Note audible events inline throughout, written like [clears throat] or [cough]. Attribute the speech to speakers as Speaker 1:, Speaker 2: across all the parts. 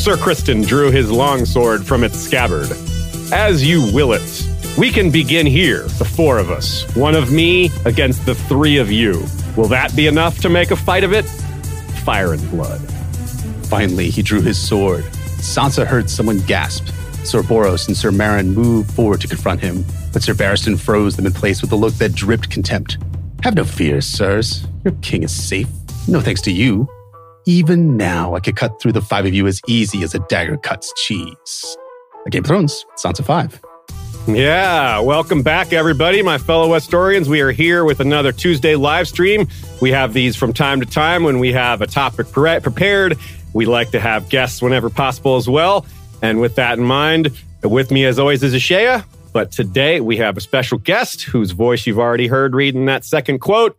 Speaker 1: Sir Criston drew his longsword from its scabbard. As you will it. We can begin here, the four of us. One of me against the three of you. Will that be enough to make a fight of it? Fire and blood.
Speaker 2: Finally, he drew his sword. Sansa heard someone gasp. Sir Boros and Sir Meryn moved forward to confront him, but Sir Barristan froze them in place with a look that dripped contempt. Have no fears, sirs. Your king is safe. No thanks to you. Even now, I could cut through the five of you as easy as a dagger cuts cheese. A Game of Thrones, Sansa 5.
Speaker 1: Yeah, welcome back, everybody, my fellow Westorians. We are here with another Tuesday live stream. We have these from time to time when we have a topic pre- prepared. We like to have guests whenever possible as well. And with that in mind, with me as always is Ashaya. But today we have a special guest whose voice you've already heard reading that second quote.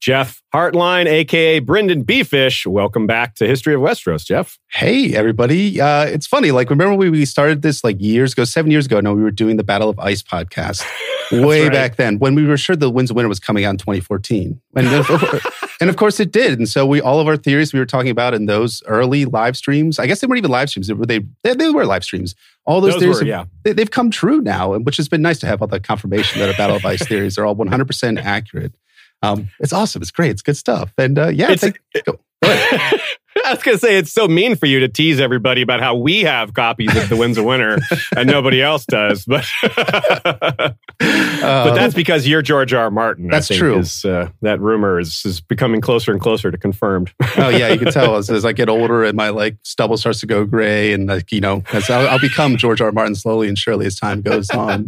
Speaker 1: Jeff Hartline, aka Brynden Bfish. Welcome back to History of Westeros, Jeff.
Speaker 2: Hey, everybody. Uh, it's funny. Like, remember when we started this like years ago, seven years ago? No, we were doing the Battle of Ice podcast [laughs] way
Speaker 1: right.
Speaker 2: back then when we were sure the Winds of Winter was coming out in 2014. And, [laughs] and of course it did. And so we, all of our theories we were talking about in those early live streams, I guess they weren't even live streams. They were, they, they, were live streams. All those,
Speaker 1: Those
Speaker 2: theories,
Speaker 1: were, yeah.
Speaker 2: they, have come true now, and which has been nice to have all the confirmation that our Battle of Ice theories are all 100% accurate. Um, it's awesome. It's great. It's good stuff. And uh, yeah,
Speaker 1: It's-
Speaker 2: go- go ahead. [laughs]
Speaker 1: I was going to say, it's so mean for you to tease everybody about how we have copies of The Winds of Winter [laughs] and nobody else does. But, [laughs] but that's because you're George R. R. Martin. I
Speaker 2: Uh, That's
Speaker 1: think,
Speaker 2: true.
Speaker 1: Is, uh, that rumor is, is becoming closer and closer to confirmed. [laughs]
Speaker 2: oh yeah, you can tell as, as I get older and my like stubble starts to go gray, and like you know, as I'll, I'll become George R. R. Martin slowly and surely as time goes on.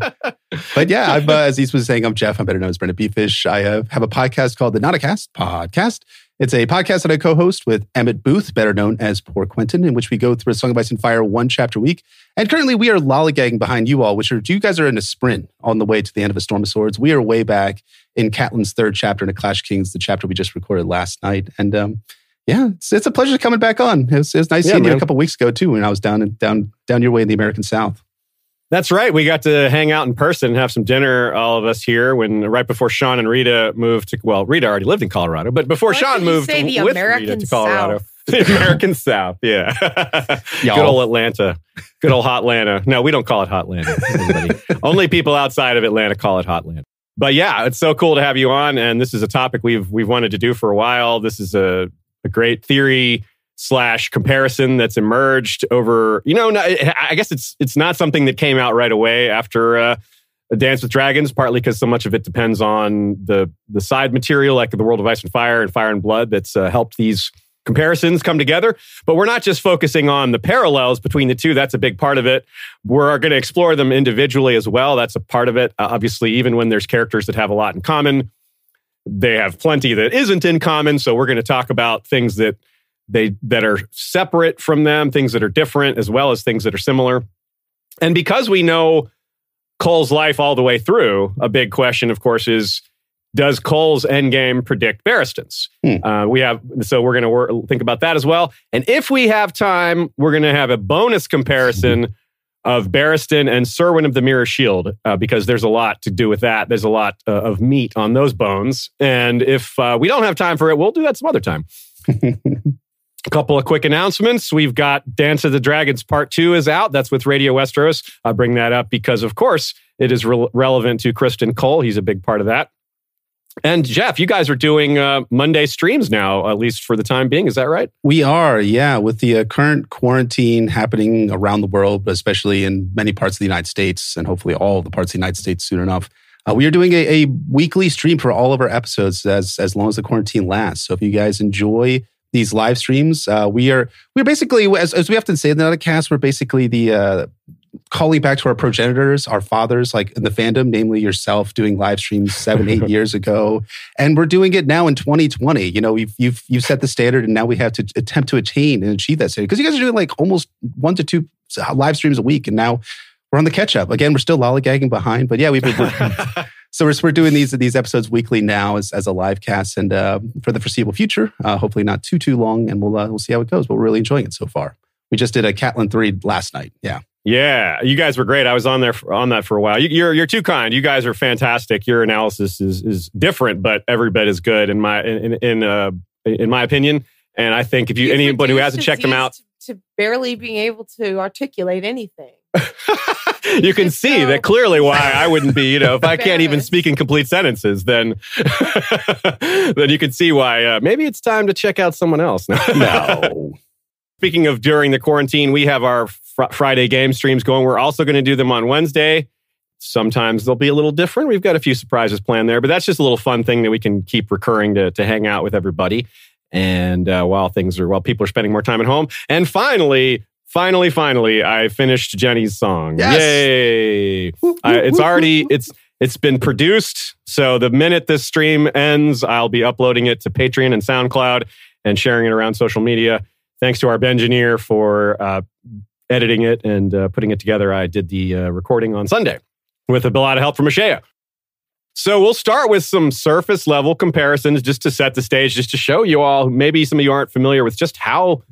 Speaker 2: but yeah, I've, uh, as East was saying, I'm Jeff. I'm better known as Brynden Bfish. I uh, have a podcast called the Not a Cast Podcast. It's a podcast that I co-host with Emmett Booth, better known as Poor Quentyn, in which we go through a Song of Ice and Fire one chapter a week. And currently, we are lollygagging behind you all, which are you guys are in a sprint on the way to the end of A Storm of Swords. We are way back in Catelyn's third chapter in A Clash Kings, the chapter we just recorded last night, and um, yeah, it's, it's a pleasure coming back on. It was, it was nice
Speaker 1: Yeah,
Speaker 2: seeing you a couple weeks ago too, when I was down and down down your way in the American South.
Speaker 1: That's right. We got to hang out in person and have some dinner, all of us here, when right before Sean and Rita moved to, well, Rita already lived in Colorado, but before
Speaker 3: Why
Speaker 1: Sean moved
Speaker 3: say the
Speaker 1: with
Speaker 3: American
Speaker 1: Rita to Colorado.
Speaker 3: South? [laughs]
Speaker 1: The American South, yeah. [laughs] Good old Atlanta. Good old Hotlanta. No, we don't call it Hotlanta. Everybody. [laughs] Only people outside of Atlanta call it Hotlanta. But yeah, it's so cool to have you on. And this is a topic we've we've wanted to do for a while. This is a, a great theory slash comparison that's emerged over, you know, I guess it's it's not something that came out right away after uh, Dance with Dragons, partly because so much of it depends on the the side material, like the World of Ice and Fire and Fire and Blood, that's uh, helped these comparisons come together. But we're not just focusing on the parallels between the two. That's a big part of it. We're going to explore them individually as well. That's a part of it. Uh, obviously, even when there's characters that have a lot in common, they have plenty that isn't in common. So we're going to talk about things that they that are separate from them, things that are different, as well as things that are similar. And because we know Cole's life all the way through, a big question, of course, is does Cole's endgame predict Barristan's?
Speaker 2: Hmm.
Speaker 1: Uh, we have, so we're going to wor- think about that as well. And if we have time, we're going to have a bonus comparison of Barristan and Serwyn of the Mirror Shield, uh, because there's a lot to do with that. There's a lot uh, of meat on those bones. And if uh, we don't have time for it, we'll do that some other time. [laughs] Couple of quick announcements. We've got Dance of the Dragons Part 2 is out. That's with Radio Westeros. I bring that up because, of course, it is re- relevant to Criston Cole. He's a big part of that. And Jeff, you guys are doing uh, Monday streams now, at least for the time being. Is that right?
Speaker 2: We are, yeah. With the uh, current quarantine happening around the world, especially in many parts of the United States, and hopefully all the parts of the United States soon enough, uh, we are doing a, a, weekly stream for all of our episodes as as long as the quarantine lasts. So if you guys enjoy these live streams, uh, we are we're basically as, as we often say in the other cast, we're basically the uh, calling back to our progenitors, our fathers, like in the fandom, namely yourself, doing live streams seven, eight [laughs] years ago, and we're doing it now in 2020. You know, you've you've you've set the standard, and now we have to attempt to attain and achieve that standard. Because you guys are doing like almost one to two live streams a week, and now we're on the catch up. Again, we're still lollygagging behind, but yeah, we've been. [laughs] so we're, we're doing these these episodes weekly now as, as a live cast, and uh, for the foreseeable future, uh, hopefully not too too long, and we'll uh, we'll see how it goes. But we're really enjoying it so far. We just did a Catelyn three last night. Yeah.
Speaker 1: Yeah, you guys were great. I was on there for, on that for a while. You, you're you're too kind. You guys are fantastic. Your analysis is is different, but every bit is good in my in in uh, in my opinion. And I think if you, you anybody who hasn't checked them out,
Speaker 4: to barely being able to articulate anything.
Speaker 1: You can see that clearly why I wouldn't be, you know, if I can't even speak in complete sentences, then [laughs] then you can see why uh, maybe it's time to check out someone else. [laughs]
Speaker 2: no.
Speaker 1: Speaking of during the quarantine, we have our fr- Friday game streams going. We're also going to do them on Wednesday. Sometimes they'll be a little different. We've got a few surprises planned there, but that's just a little fun thing that we can keep recurring to, to hang out with everybody. And uh, while things are, while people are spending more time at home. And finally, finally, finally, I finished Jenny's song.
Speaker 2: Yes.
Speaker 1: Yay! I, it's already, it's, it's been produced. So the minute this stream ends, I'll be uploading it to Patreon and SoundCloud and sharing it around social media thanks to our engineer for uh, editing it and uh, putting it together. I did the uh, recording on Sunday with a lot of help from Ashea. So we'll start with some surface level comparisons just to set the stage, just to show you all. Maybe some of you aren't familiar with just how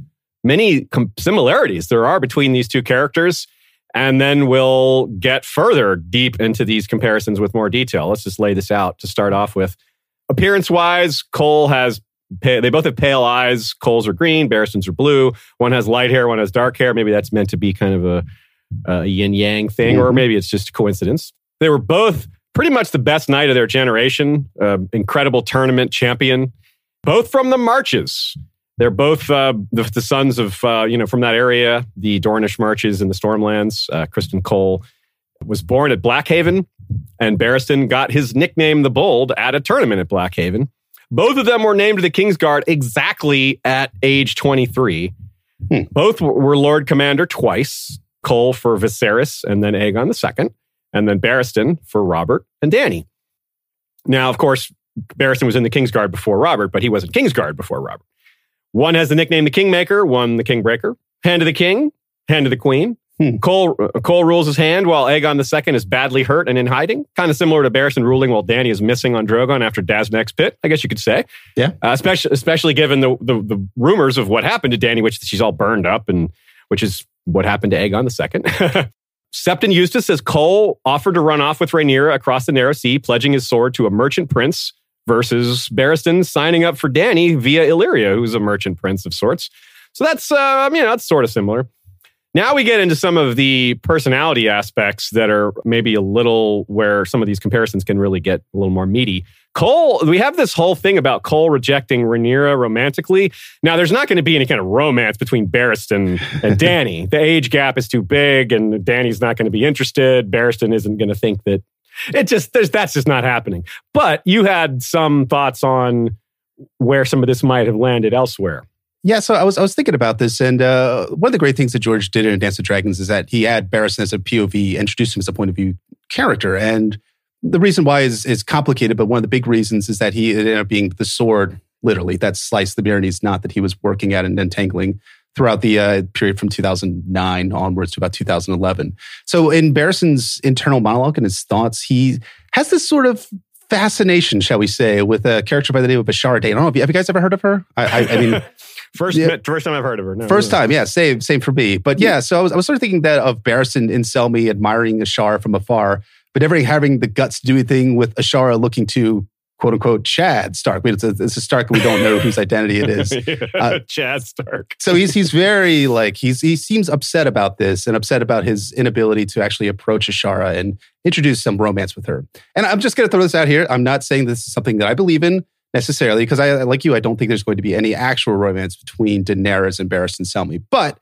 Speaker 1: many com- similarities there are between these two characters. And then we'll get further deep into these comparisons with more detail. Let's just lay this out to start off with. Appearance wise, Cole has they both have pale eyes. Cole's are green, Barristan's are blue. One has light hair, one has dark hair. Maybe that's meant to be kind of a, a yin yang thing, mm-hmm. or maybe it's just a coincidence. They were both pretty much the best knight of their generation, uh, incredible tournament champion, both from the marches. They're both uh, the, the, sons of, uh, you know, from that area, the Dornish marches in the Stormlands. Uh, Criston Cole was born at Blackhaven, and Barristan got his nickname, the Bold, at a tournament at Blackhaven. Both of them were named to the Kingsguard exactly at age 23. Hmm. Both were Lord Commander twice Cole for Viserys and then Aegon II, and then Barristan for Robert and Dany. Now, of course, Barristan was in the Kingsguard before Robert, but he wasn't Kingsguard before Robert. One has the nickname the Kingmaker, one the Kingbreaker. Hand of the King, Hand of the Queen. Hmm. Cole, uh, Cole rules his hand while Aegon II is badly hurt and in hiding. Kind of similar to Barristan ruling while Dany is missing on Drogon after Daznak's pit, I guess you could say.
Speaker 2: Yeah.
Speaker 1: Uh, especially, especially given the, the, the rumors of what happened to Dany, which she's all burned up, and which is what happened to Aegon II. [laughs] Septon Eustace says Cole offered to run off with Rhaenyra across the narrow sea, pledging his sword to a merchant prince versus Barristan signing up for Dany via Illyrio, who's a merchant prince of sorts. So that's, uh, I mean, that's sort of similar. Now we get into some of the personality aspects that are maybe a little where some of these comparisons can really get a little more meaty. Cole, we have this whole thing about Cole rejecting Rhaenyra romantically. Now, there's not going to be any kind of romance between Barristan and [laughs] Dany. the age gap is too big, and Dany's not going to be interested. Barristan isn't going to think that it just there's that's just not happening. But you had some thoughts on where some of this might have landed elsewhere.
Speaker 2: Yeah, so I was I was thinking about this, and uh, one of the great things that George did in Dance of Dragons is that he had Barristan as a POV, introduced him as a point of view character, and the reason why is is complicated, but one of the big reasons is that he ended up being the sword, literally, that sliced the Barony's knot that he was working at and entangling throughout the uh, period from 2009 onwards to about 2011. So in Barristan's internal monologue and his thoughts, he has this sort of fascination, shall we say, with a character by the name of Ashara Dayne. I don't know if you, have you guys ever heard of her? I, I, I mean. [laughs]
Speaker 1: First, yeah. first time I've heard of her. No,
Speaker 2: first no. time, yeah, same, same for me. But yeah, so I was, I was sort of thinking that of Barristan in Selmy admiring Ashara from afar, but never having the guts to do anything with Ashara looking to quote unquote Chad Stark. It's a, it's a Stark we don't know whose identity it is. [laughs]
Speaker 1: Uh, Chad Stark.
Speaker 2: so he's he's very like he's he seems upset about this and upset about his inability to actually approach Ashara and introduce some romance with her. And I'm just going to throw this out here. I'm not saying this is something that I believe in necessarily because I like you. I don't think there's going to be any actual romance between Daenerys and Barristan Selmy, but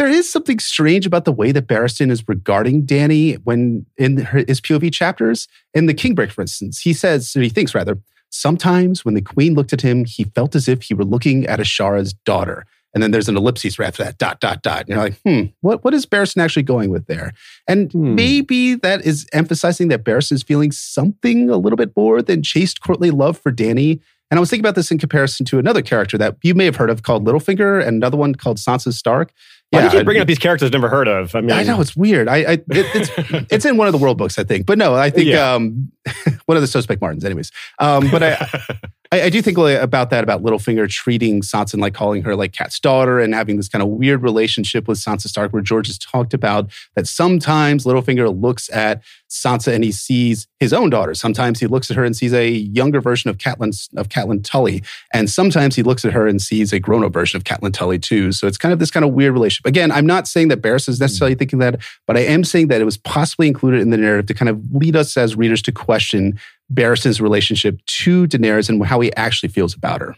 Speaker 2: there is something strange about the way that Barristan is regarding Dany when in his POV chapters. In the Kingbreak, for instance, he says, or he thinks rather, sometimes when the queen looked at him, he felt as if he were looking at Ashara's daughter. And then there's an ellipsis right after that, dot, dot, dot. And you're like, hmm, what, what is Barristan actually going with there? And
Speaker 1: Hmm.
Speaker 2: maybe that is emphasizing that Barristan is feeling something a little bit more than chaste courtly love for Danny. And I was thinking about this in comparison to another character that you may have heard of called Littlefinger and another one called Sansa Stark.
Speaker 1: Why do you keep bringing up these characters I've never heard of? I mean,
Speaker 2: I know it's weird. I, I it, it's [laughs] it's in one of the world books, I think. But no, I think
Speaker 1: Yeah.
Speaker 2: um, [laughs] one of the Suspect Martins, anyways. Um, but I, [laughs] I I do think about that about Littlefinger treating Sansa and like calling her like Cat's daughter and having this kind of weird relationship with Sansa Stark, where George has talked about that sometimes Littlefinger looks at Sansa and he sees his own daughter. Sometimes he looks at her and sees a younger version of Catelyn of Catelyn Tully, and sometimes he looks at her and sees a grown-up version of Catelyn Tully too. So it's kind of this kind of weird relationship. Again, I'm not saying that Barris is hmm. necessarily thinking that, but I am saying that it was possibly included in the narrative to kind of lead us as readers to question Barristan's relationship to Daenerys and how he actually feels about her.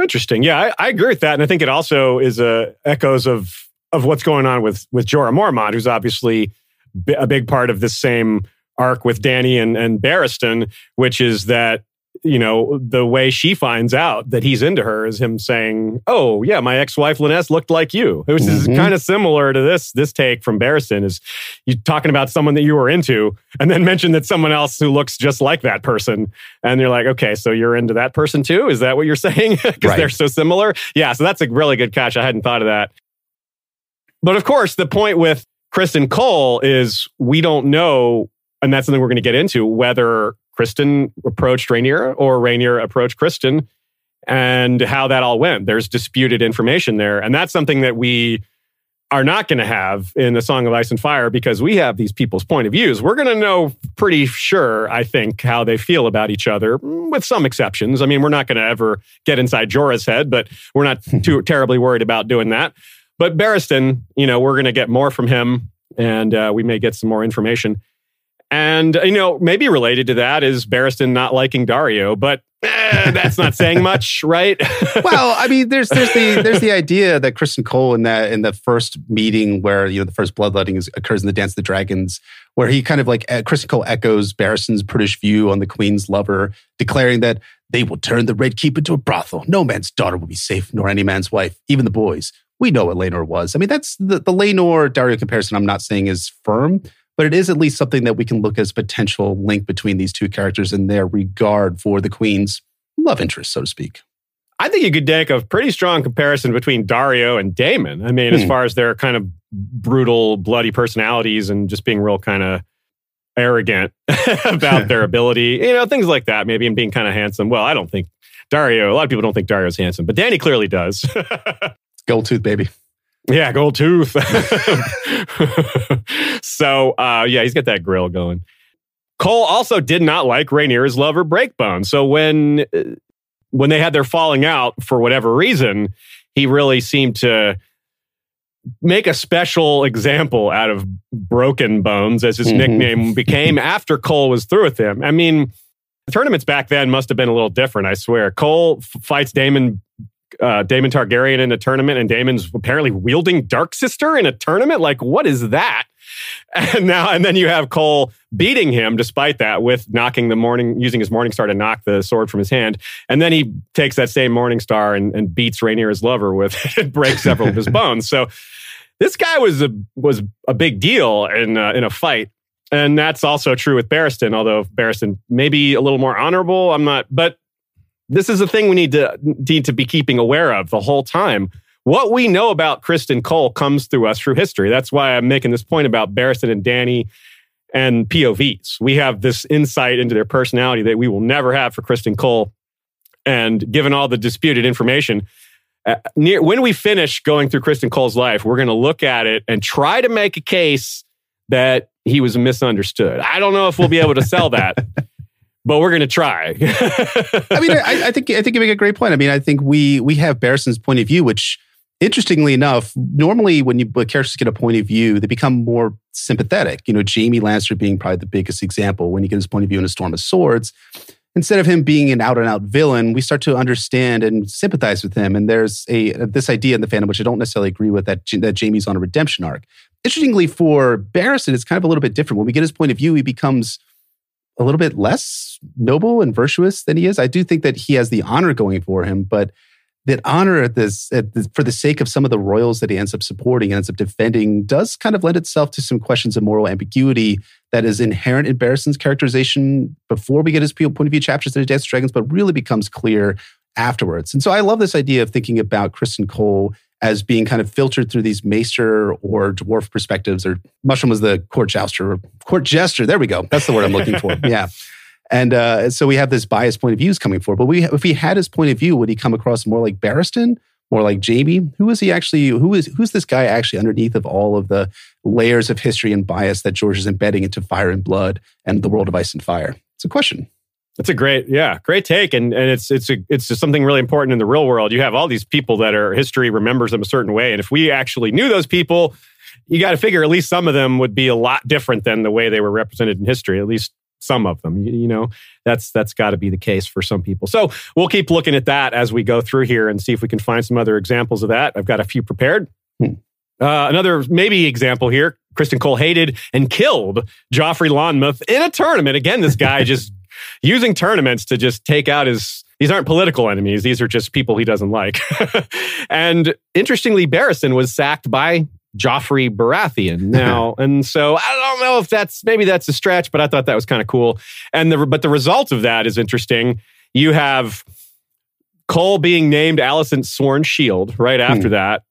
Speaker 1: Interesting. Yeah, I, I agree with that, and I think it also is a echoes of of what's going on with with Jorah Mormont, who's obviously a big part of this same arc with Dany and and Barristan, which is that you know the way she finds out that he's into her is him saying, "Oh yeah, my ex wife Lynesse looked like you," which is
Speaker 2: Mhm.
Speaker 1: kind of similar to this this take from Barristan. Is you talking about someone that you were into, and then mention that someone else who looks just like that person, and you're like, okay, so you're into that person too? Is that what you're [laughs] saying? Because
Speaker 2: Right.
Speaker 1: they're so similar. Yeah, so that's a really good catch. I hadn't thought of that. But of course, the point with Criston Cole is we don't know, and that's something we're going to get into, whether Criston approached Rhaenyra or Rhaenyra approached Criston and how that all went. There's disputed information there. And that's something that we are not going to have in the Song of Ice and Fire because we have these people's point of views. We're going to know pretty sure, I think, how they feel about each other, with some exceptions. I mean, we're not going to ever get inside Jorah's head, but we're not too terribly worried about doing that. But Barristan, you know, we're going to get more from him and uh, we may get some more information. And, you know, maybe related to that is Barristan not liking Daario, but eh, that's not saying much, [laughs] right? [laughs]
Speaker 2: well, I mean, there's there's the there's the idea that Criston Cole in that in the first meeting where you know the first bloodletting is, occurs in the Dance of the Dragons, where he kind of like uh, Criston Cole echoes Barristan's British view on the Queen's lover, declaring that they will turn the Red Keep into a brothel. No man's daughter will be safe, nor any man's wife, even the boys. We know what Laenor was. I mean, that's the the Laenor Daario comparison. I'm not saying is firm, but it is at least something that we can look as potential link between these two characters and their regard for the Queen's love interest, so to speak.
Speaker 1: I think you could make a pretty strong comparison between Daario and Daemon. I mean, as
Speaker 2: Hmm.
Speaker 1: far as their kind of brutal, bloody personalities and just being real kind of arrogant [laughs] about their [laughs] ability, you know, things like that, maybe, and being kind of handsome. Well, I don't think Daario, a lot of people don't think Daario's handsome, but Dany clearly does. [laughs]
Speaker 2: Gold tooth, baby.
Speaker 1: Yeah, gold tooth. [laughs] so, uh, yeah, he's got that grill going. Cole also did not like Rainier's lover Breakbone. So when uh, when they had their falling out for whatever reason, he really seemed to make a special example out of Broken Bones, as his
Speaker 2: Mhm.
Speaker 1: nickname became [laughs] after Cole was through with him. I mean, the tournaments back then must have been a little different. I swear. Cole f- fights Daemon uh, Daemon Targaryen in a tournament, and Daemon's apparently wielding Dark Sister in a tournament. Like, what is that? [laughs] And now, and then you have Cole beating him despite that with knocking the morning, using his Morning Star to knock the sword from his hand. And then he takes that same Morning Star and, and beats Rainier, his lover, with [laughs] it and breaks several of his [laughs] bones. So this guy was a was a big deal in uh, in a fight. And that's also true with Barristan, although Barristan may be a little more honorable. I'm not, but this is a thing we need to need to be keeping aware of the whole time. What we know about Criston Cole comes through us through history. That's why I'm making this point about Barristan and Dany and POVs. We have this insight into their personality that we will never have for Criston Cole. And given all the disputed information, uh, near, when we finish going through Criston Cole's life, we're going to look at it and try to make a case that he was misunderstood. I don't know if we'll be able to sell that. [laughs] but we're going to try. [laughs]
Speaker 2: I mean, I, I, think I think you make a great point. I mean, I think we we have Barristan's point of view, which interestingly enough, normally when you when characters get a point of view, they become more sympathetic. You know, Jaime Lannister being probably the biggest example. When you get his point of view in A Storm of Swords, instead of him being an out and out villain, we start to understand and sympathize with him. And there's a this idea in the fandom, which I don't necessarily agree with, that that Jaime's on a redemption arc. Interestingly, for Barristan, it's kind of a little bit different. When we get his point of view, he becomes a little bit less noble and virtuous than he is. I do think that he has the honor going for him, but that honor at this, at this, for the sake of some of the royals that he ends up supporting and ends up defending does kind of lend itself to some questions of moral ambiguity that is inherent in Barristan's characterization before we get his point of view chapters in Dance of Dragons, but really becomes clear afterwards. And so I love this idea of thinking about Criston Cole as being kind of filtered through these maester or dwarf perspectives, or Mushroom was the court jouster, or court jester. There we go. That's the word I'm looking for. [laughs] Yeah. And uh, so we have this biased point of views coming forward. But we, if he had his point of view, would he come across more like Barristan, more like Jaime? Who is he actually? Who is who's this guy actually underneath of all of the layers of history and bias that George is embedding into Fire and Blood and the world of Ice and Fire? It's a question.
Speaker 1: That's a great, yeah, great take, and and it's it's a, it's just something really important in the real world. You have all these people that are history remembers them a certain way, and if we actually knew those people, you got to figure at least some of them would be a lot different than the way they were represented in history. At least some of them. You, you know, that's that's got to be the case for some people. So we'll keep looking at that as we go through here and see if we can find some other examples of that. I've got a few prepared. Hmm. Uh, another maybe example here: Criston Cole hated and killed Joffrey Lonmouth in a tournament. Again, this guy [laughs] just using tournaments to just take out his these aren't political enemies these are just people he doesn't like. [laughs] And interestingly barristan was sacked by joffrey baratheon. [laughs] Now and so i don't know if that's maybe that's a stretch but i thought that was kind of cool. And the but the result of that is interesting. You have cole being named alicent's sworn shield right after hmm. that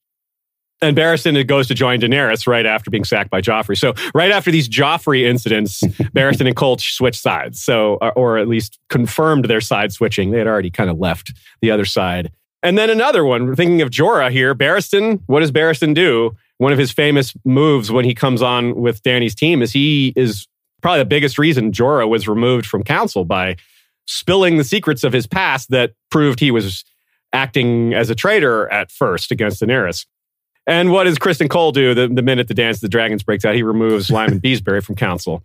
Speaker 1: and Barristan goes to join Daenerys right after being sacked by Joffrey. So right after these Joffrey incidents, [laughs] Barristan and Colt switch sides. So, or at least confirmed their side switching. They had already kind of left the other side. And then another one, thinking of Jorah here, Barristan, what does Barristan do? One of his famous moves when he comes on with Dany's team is he is probably the biggest reason Jorah was removed from council by spilling the secrets of his past that proved he was acting as a traitor at first against Daenerys. And what does Criston Cole do the, the minute the Dance of the Dragons breaks out? He removes Lyman [laughs] Beesbury from council.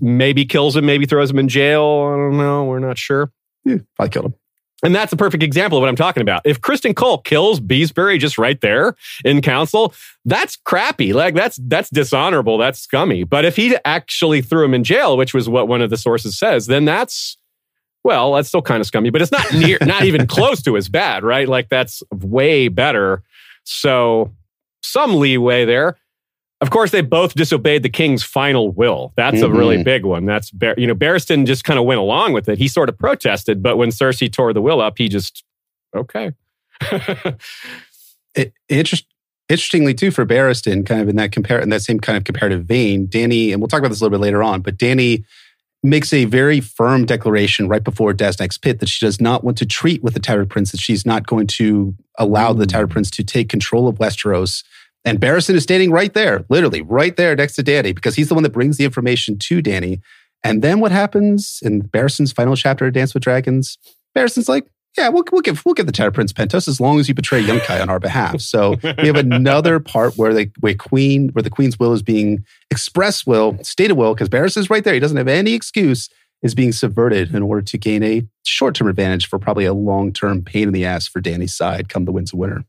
Speaker 1: maybe kills him, maybe throws him in jail. I don't know. We're not sure.
Speaker 2: Yeah, I killed him.
Speaker 1: And that's a perfect example of what I'm talking about. If Criston Cole kills Beesbury just right there in council, that's crappy. Like that's that's dishonorable. That's scummy. But if he actually threw him in jail, which was what one of the sources says, then that's well, that's still kind of scummy, but it's not near, not even [laughs] close to as bad, right? Like that's way better so some leeway there. Of course, they both disobeyed the king's final will. That's mm-hmm. a really big one. That's you know, Barristan just kind of went along with it. He sort of protested, but when Cersei tore the will up, he just okay. [laughs]
Speaker 2: it, interest, interestingly, too, for Barristan, kind of in that compare in that same kind of comparative vein, Dany, and we'll talk about this a little bit later on, but Dany makes a very firm declaration right before Next Pit that she does not want to treat with the Tattered Prince, that she's not going to allow the Tattered mm. Prince to take control of Westeros. And Barristan is standing right there, literally right there next to Dany, because he's the one that brings the information to Dany. And then what happens in Barristan's final chapter of Dance with Dragons? Barristan's like, yeah, we'll, we'll give we'll give the Tattered Prince Pentos as long as you betray Yunkai on our behalf. So we have another [laughs] part where the where Queen where the Queen's will is being express will, stated will, because Barris is right there. He doesn't have any excuse, is being subverted in order to gain a short term advantage for probably a long term pain in the ass for Dany's side come the winds of winter.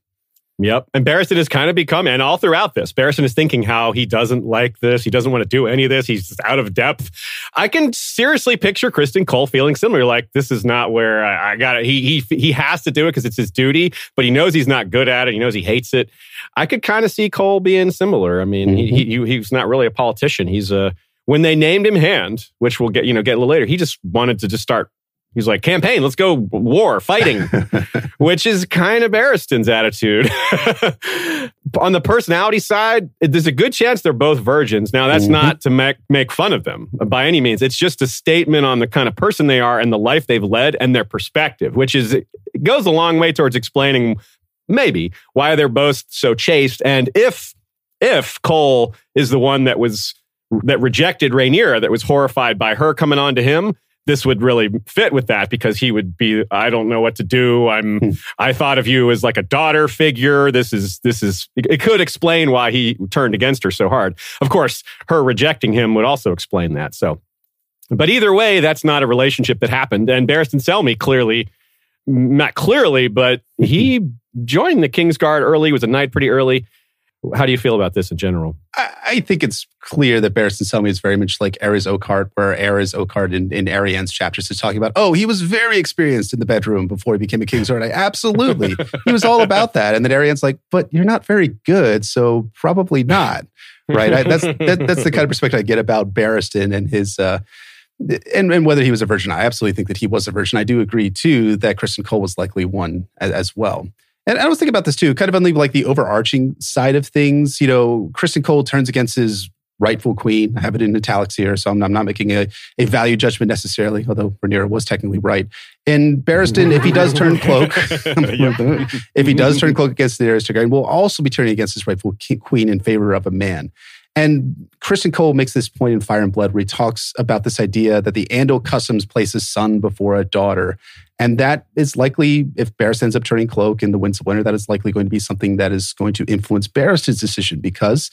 Speaker 1: Yep. And Barristan has kind of become, and all throughout this, Barristan is thinking how he doesn't like this. He doesn't want to do any of this. He's just out of depth. I can seriously picture Criston Cole feeling similar. Like, this is not where I, I got it. He, he, he has to do it because it's his duty, but he knows he's not good at it. He knows he hates it. I could kind of see Cole being similar. I mean, mm-hmm. he, he, he's not really a politician. He's a, when they named him Hand, which we'll get, you know, get a little later, he just wanted to just start He's like, campaign, let's go war, fighting, [laughs] which is kind of Barristan's attitude. [laughs] On the personality side, there's a good chance they're both virgins. Now, that's mm-hmm. not to make, make fun of them by any means. It's just a statement on the kind of person they are and the life they've led and their perspective, which is, it goes a long way towards explaining maybe why they're both so chaste. And if, if Cole is the one that was that rejected Rhaenyra, that was horrified by her coming on to him, this would really fit with that because he would be i don't know what to do. I'm
Speaker 2: Hmm.
Speaker 1: i thought of you as like a daughter figure. This is this is it could explain why he turned against her so hard. Of course her rejecting him would also explain that so. But either way that's not a relationship that happened. And barristan selmy clearly not clearly but he [laughs] joined the kingsguard early was a knight pretty early how do you feel about this in general
Speaker 2: I, I think it's clear that Barristan Selmy is very much like Arys Oakheart, where Arys Oakheart in, in Arianne's chapters is talking about, oh, he was very experienced in the bedroom before he became a Kingsguard. I, absolutely. [laughs] he was all about that. And then Arianne's like, but you're not very good, so probably not. Right. I, that's that, that's the kind of perspective I get about Barristan and his uh and, and whether he was a virgin. I absolutely think that he was a virgin. I do agree too that Criston Cole was likely one as, as well. And I was thinking about this too, kind of on the like the overarching side of things. You know, Criston Cole turns against his rightful queen. I have it in italics here, so I'm, I'm not making a, a value judgment necessarily, although Rhaenyra was technically right. And Barristan, if he does turn cloak, [laughs] [laughs] if he does turn cloak against the Daenerys Targaryen, will also be turning against his rightful queen in favor of a man. And Criston Cole makes this point in Fire and Blood where he talks about this idea that the Andal customs place a son before a daughter. And that is likely, if Barristan ends up turning cloak in the Winds of Winter, that is likely going to be something that is going to influence Barristan's decision because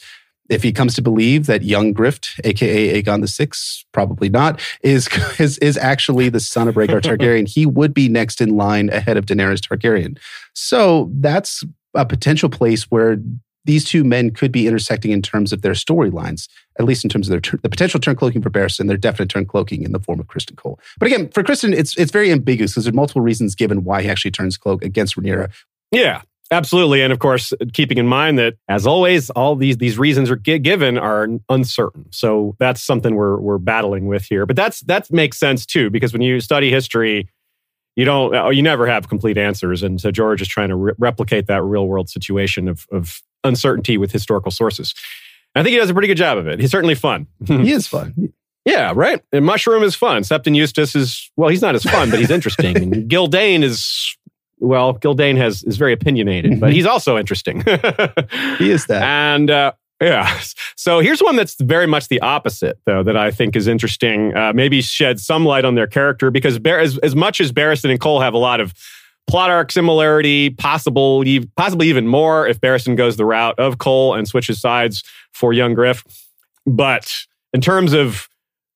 Speaker 2: if he comes to believe that young Griff, aka Aegon the Sixth, probably not, is, [laughs] is is actually the son of Rhaegar Targaryen, he would be next in line ahead of Daenerys Targaryen. So that's a potential place where these two men could be intersecting in terms of their storylines, at least in terms of their the potential turn cloaking for Barristan, their definite turn cloaking in the form of Criston Cole. But again, for Criston, it's it's very ambiguous because there's multiple reasons given why he actually turns cloak against Rhaenyra.
Speaker 1: Yeah, absolutely. And of course, keeping in mind that, as always, all these these reasons are gi- given are uncertain. So that's something we're we're battling with here. But that's that makes sense too, because when you study history, you don't you never have complete answers. And so George is trying to re- replicate that real world situation of of uncertainty with historical sources. I think he does a pretty good job of it. He's certainly fun. [laughs]
Speaker 2: he is fun.
Speaker 1: Yeah, right. And Mushroom is fun. Septon Eustace is well, he's not as fun, but he's interesting. [laughs] and Gyldayn is well, Gyldayn has is very opinionated, but he's also interesting. [laughs]
Speaker 2: he is that.
Speaker 1: And uh, yeah, so here's one that's very much the opposite, though, that I think is interesting. Uh, maybe shed some light on their character because Bar- as, as much as Barristan and Cole have a lot of plot arc similarity, possible, possibly even more if Barristan goes the route of Cole and switches sides for young Griff. But in terms of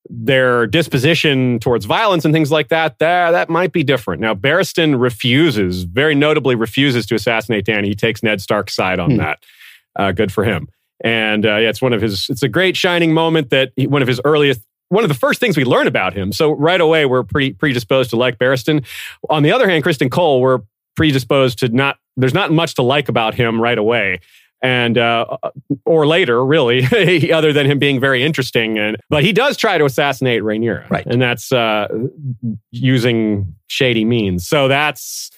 Speaker 1: their disposition towards violence and things like that, that, that might be different. Now, Barristan refuses, very notably refuses to assassinate Dany. He takes Ned Stark's side on
Speaker 2: Hmm.
Speaker 1: that. Uh, good for him. And uh, yeah, it's one of his, it's a great shining moment that he, one of his earliest, one of the first things we learn about him. So right away, we're pretty predisposed to like Barristan. On the other hand, Criston Cole, we're predisposed to not, there's not much to like about him right away. And, uh, or later, really, [laughs] other than him being very interesting. And, but he does try to assassinate Rhaenyra.
Speaker 2: Right.
Speaker 1: And that's uh, using shady means. So that's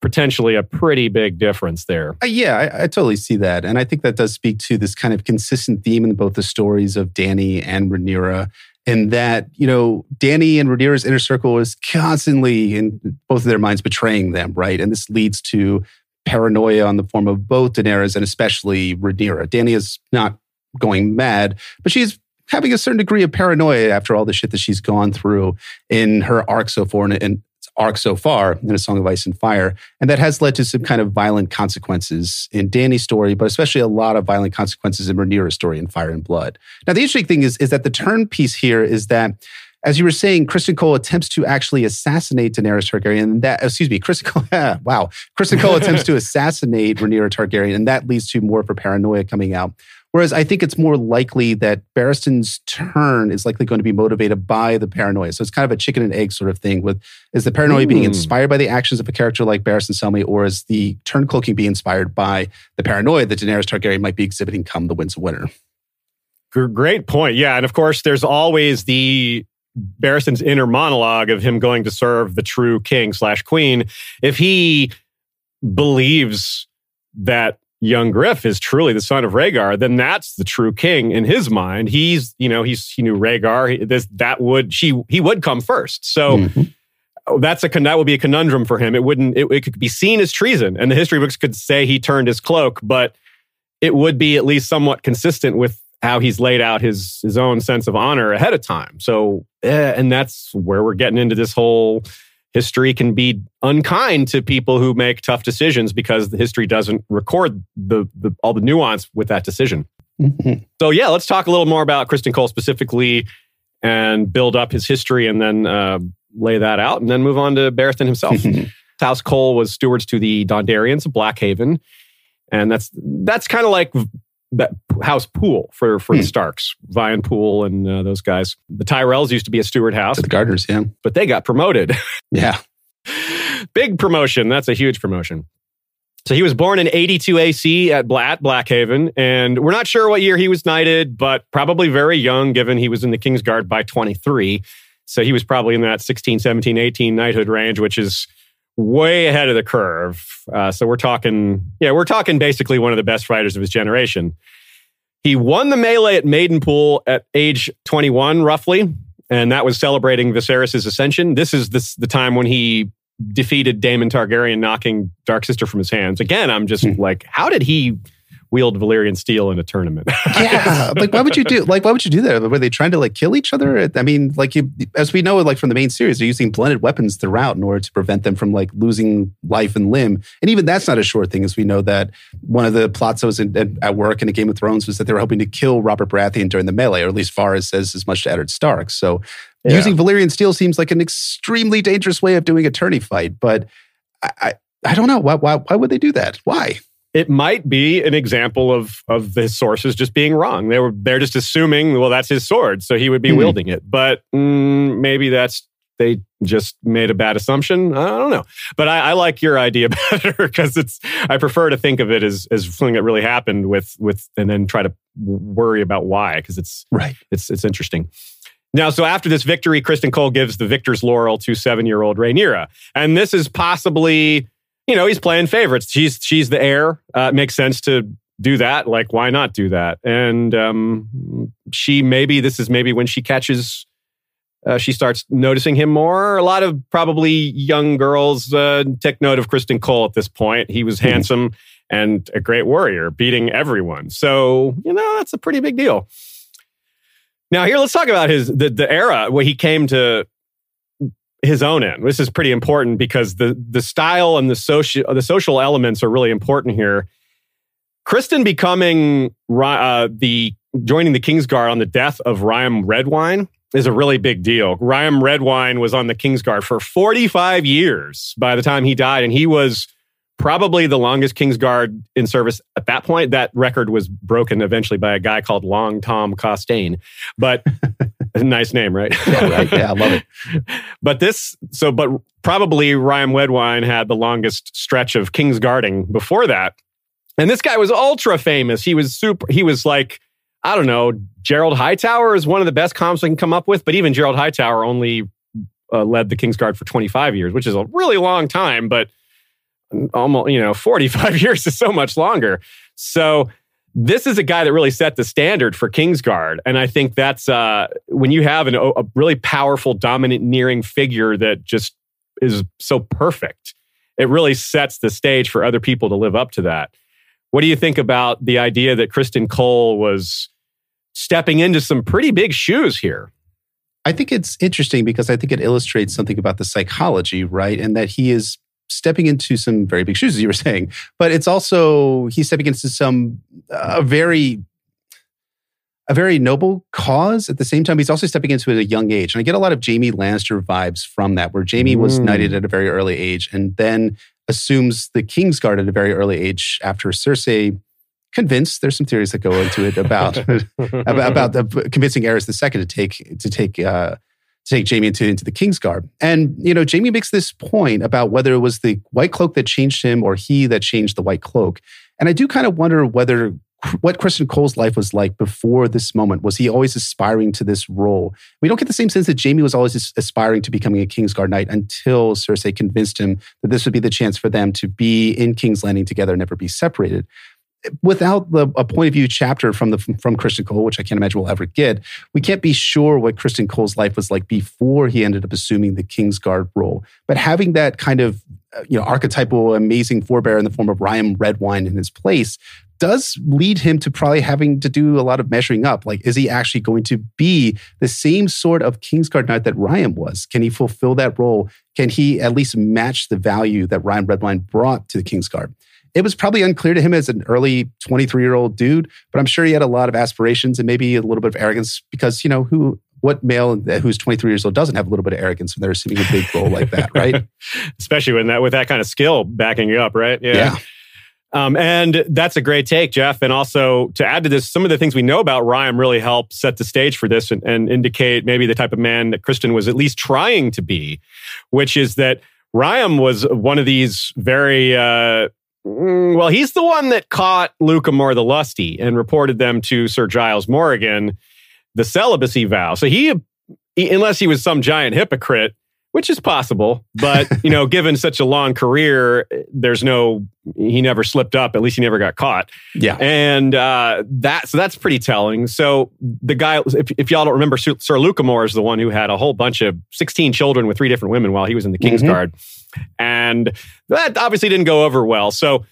Speaker 1: potentially a pretty big difference there.
Speaker 2: Uh, yeah, I, I totally see that. And I think that does speak to this kind of consistent theme in both the stories of Dany and Rhaenyra. And that, you know, Dany and Rhaenyra's inner circle is constantly in both of their minds betraying them, right? And this leads to paranoia on the form of both Daenerys and especially Rhaenyra. Dany is not going mad, but she's having a certain degree of paranoia after all the shit that she's gone through in her arc so far and, and arc so far in A Song of Ice and Fire. And that has led to some kind of violent consequences in Dany's story, but especially a lot of violent consequences in Rhaenyra's story in Fire and Blood. Now, the interesting thing is, is that the turn piece here is that as you were saying, Criston Cole attempts to actually assassinate Daenerys Targaryen. And that, excuse me, Criston Cole, [laughs] wow. Criston Cole attempts to assassinate Rhaenyra Targaryen, and that leads to more of her paranoia coming out. Whereas I think it's more likely that Barristan's turn is likely going to be motivated by the paranoia. So it's kind of a chicken and egg sort of thing with is the paranoia being
Speaker 1: Hmm.
Speaker 2: inspired by the actions of a character like Barristan Selmy, or is the turn cloaking being inspired by the paranoia that Daenerys Targaryen might be exhibiting come the Winds of Winter?
Speaker 1: Great point. Yeah. And of course, there's always the Barristan's inner monologue of him going to serve the true king slash queen. If he believes that young Griff is truly the son of Rhaegar, then that's the true king in his mind. He's, you know, he's he knew Rhaegar. He, this that would she he would come first. So
Speaker 2: Mhm.
Speaker 1: that's a con- that would be a conundrum for him. It wouldn't. It, it could be seen as treason, and the history books could say he turned his cloak, but it would be at least somewhat consistent with how he's laid out his his own sense of honor ahead of time. So, eh, and that's where we're getting into this whole history can be unkind to people who make tough decisions because the history doesn't record the, the all the nuance with that decision.
Speaker 2: Mhm.
Speaker 1: So yeah, let's talk a little more about Criston Cole specifically and build up his history and then uh, lay that out and then move on to Barristan himself. [laughs] House Cole was stewards to the Dondarrions of Blackhaven. And that's that's kind of like House Poole for, for the Starks, Vayon Poole and uh, those guys. The Tyrells used to be a steward house,
Speaker 2: To the gardeners, yeah.
Speaker 1: but they got promoted. [laughs]
Speaker 2: Yeah.
Speaker 1: Big promotion. That's a huge promotion. So he was born in 82 AC at Bla- at Blackhaven, and we're not sure what year he was knighted, but probably very young given he was in the King's Guard by 23. So he was probably in that 16, 17, 18 knighthood range, which is way ahead of the curve. Uh, so we're talking, yeah, we're talking basically one of the best fighters of his generation. He won the melee at Maidenpool at age 21, roughly, and that was celebrating Viserys' ascension. This is this, the time when he defeated Daemon Targaryen, knocking Dark Sister from his hands. Again, I'm just like, how did he wield Valyrian steel in a tournament? [laughs]
Speaker 2: yeah like why would you do like why would you do that? Were they trying to like kill each other? I mean like you as we know like from the main series they're using blended weapons throughout in order to prevent them from like losing life and limb. And even that's not a sure thing as we know that one of the plots that was in, at work in a game of thrones was that they were hoping to kill robert baratheon during the melee or at least Varys says as much to eddard stark. So
Speaker 1: Yeah.
Speaker 2: using valyrian steel seems like an extremely dangerous way of doing a tourney fight but i i, I don't know. Why, why why would they do that? Why
Speaker 1: it might be an example of of the sources just being wrong. They were they're just assuming, well, that's his sword, so he would be
Speaker 2: Hmm.
Speaker 1: wielding it. But mm, maybe that's they just made a bad assumption. I don't know. But I, I like your idea [laughs] better because it's I prefer to think of it as as something that really happened with with and then try to worry about why because it's
Speaker 2: right
Speaker 1: it's it's interesting. Now, so after this victory, Criston Cole gives the victor's laurel to seven-year-old Rhaenyra, and this is possibly, you know, he's playing favorites. She's she's the heir. Uh, makes sense to do that. Like, why not do that? And um, she maybe this is maybe when she catches. Uh, she starts noticing him more. A lot of probably young girls uh, take note of Criston Cole at this point. He was handsome and a great warrior, beating everyone. So you know that's a pretty big deal. Now, here, let's talk about his the, the era where he came to his own end. This is pretty important because the the style and the social the social elements are really important here. Criston becoming uh, the joining the Kingsguard on the death of Ryam Redwyne is a really big deal. Ryam Redwyne was on the Kingsguard for 45 years by the time he died, and he was probably the longest Kingsguard in service at that point. That record was broken eventually by a guy called Long Tom Costayne, but [laughs] [laughs] nice name, right?
Speaker 2: yeah right yeah i love it [laughs]
Speaker 1: but this, so, but probably Ryam Redwyne had the longest stretch of King's Guarding before that. And this guy was ultra famous. He was super, he was like, I don't know, Gerold Hightower is one of the best comps I can come up with, but even Gerold Hightower only uh, led the King's Guard for 25 years, which is a really long time, but almost, you know, 45 [laughs] years is so much longer. So, this is a guy that really set the standard for Kingsguard. And I think that's uh, when you have an, a really powerful, domineering figure that just is so perfect, it really sets the stage for other people to live up to that. What do you think about the idea that Criston Cole was stepping into some pretty big shoes here?
Speaker 2: I think it's interesting because I think it illustrates something about the psychology, right? And that he is stepping into some very big shoes, as you were [laughs] saying. But it's also he's stepping into some a very a very noble cause. At the same time, he's also stepping into it at a young age. And I get a lot of Jaime Lannister vibes from that, where Jaime was
Speaker 1: Mm.
Speaker 2: knighted at a very early age and then assumes the Kingsguard at a very early age after Cersei convinced. There's some theories that go into it about [laughs] [laughs] about, about the, convincing Aerys the second to take to take uh, take Jaime into into the Kingsguard. And you know, Jaime makes this point about whether it was the White Cloak that changed him or he that changed the White Cloak. And I do kind of wonder whether what Criston Cole's life was like before this moment. Was he always aspiring to this role? We don't get the same sense that Jamie was always aspiring to becoming a Kingsguard knight until Cersei convinced him that this would be the chance for them to be in King's Landing together and never be separated without the, a point of view chapter from the from Christian Cole, which I can't imagine we'll ever get, we can't be sure what Christian Cole's life was like before he ended up assuming the Kingsguard role. But having that kind of uh, you know archetypal amazing forebear in the form of Ryam Redwyne in his place does lead him to probably having to do a lot of measuring up. Like, is he actually going to be the same sort of Kingsguard knight that Ryam was? Can he fulfill that role? Can he at least match the value that Ryam Redwyne brought to the Kingsguard? It was probably unclear to him as an early 23 year old dude, but I'm sure he had a lot of aspirations and maybe a little bit of arrogance because, you know, who what male who's 23 years old doesn't have a little bit of arrogance when they're assuming a big role like that, right? [laughs]
Speaker 1: Especially when that with that kind of skill backing you up, right?
Speaker 2: Yeah. yeah.
Speaker 1: Um, and that's a great take, Jeff. And also to add to this, some of the things we know about Ryam really help set the stage for this and, and indicate maybe the type of man that Criston was at least trying to be, which is that Ryam was one of these very, uh, Mm-hmm. well, he's the one that caught Lucamor the Lusty and reported them to Sir Giles Morrigen, the celibacy vow. So he, he unless he was some giant hypocrite, which is possible. But, [laughs] you know, given such a long career, there's no, he never slipped up. At least he never got caught.
Speaker 2: Yeah.
Speaker 1: And uh, that, so that's pretty telling. So the guy, if, if y'all don't remember, Sir Lucamor is the one who had a whole bunch of 16 children with three different women while he was in the King's mm-hmm. Guard. And that obviously didn't go over well. So,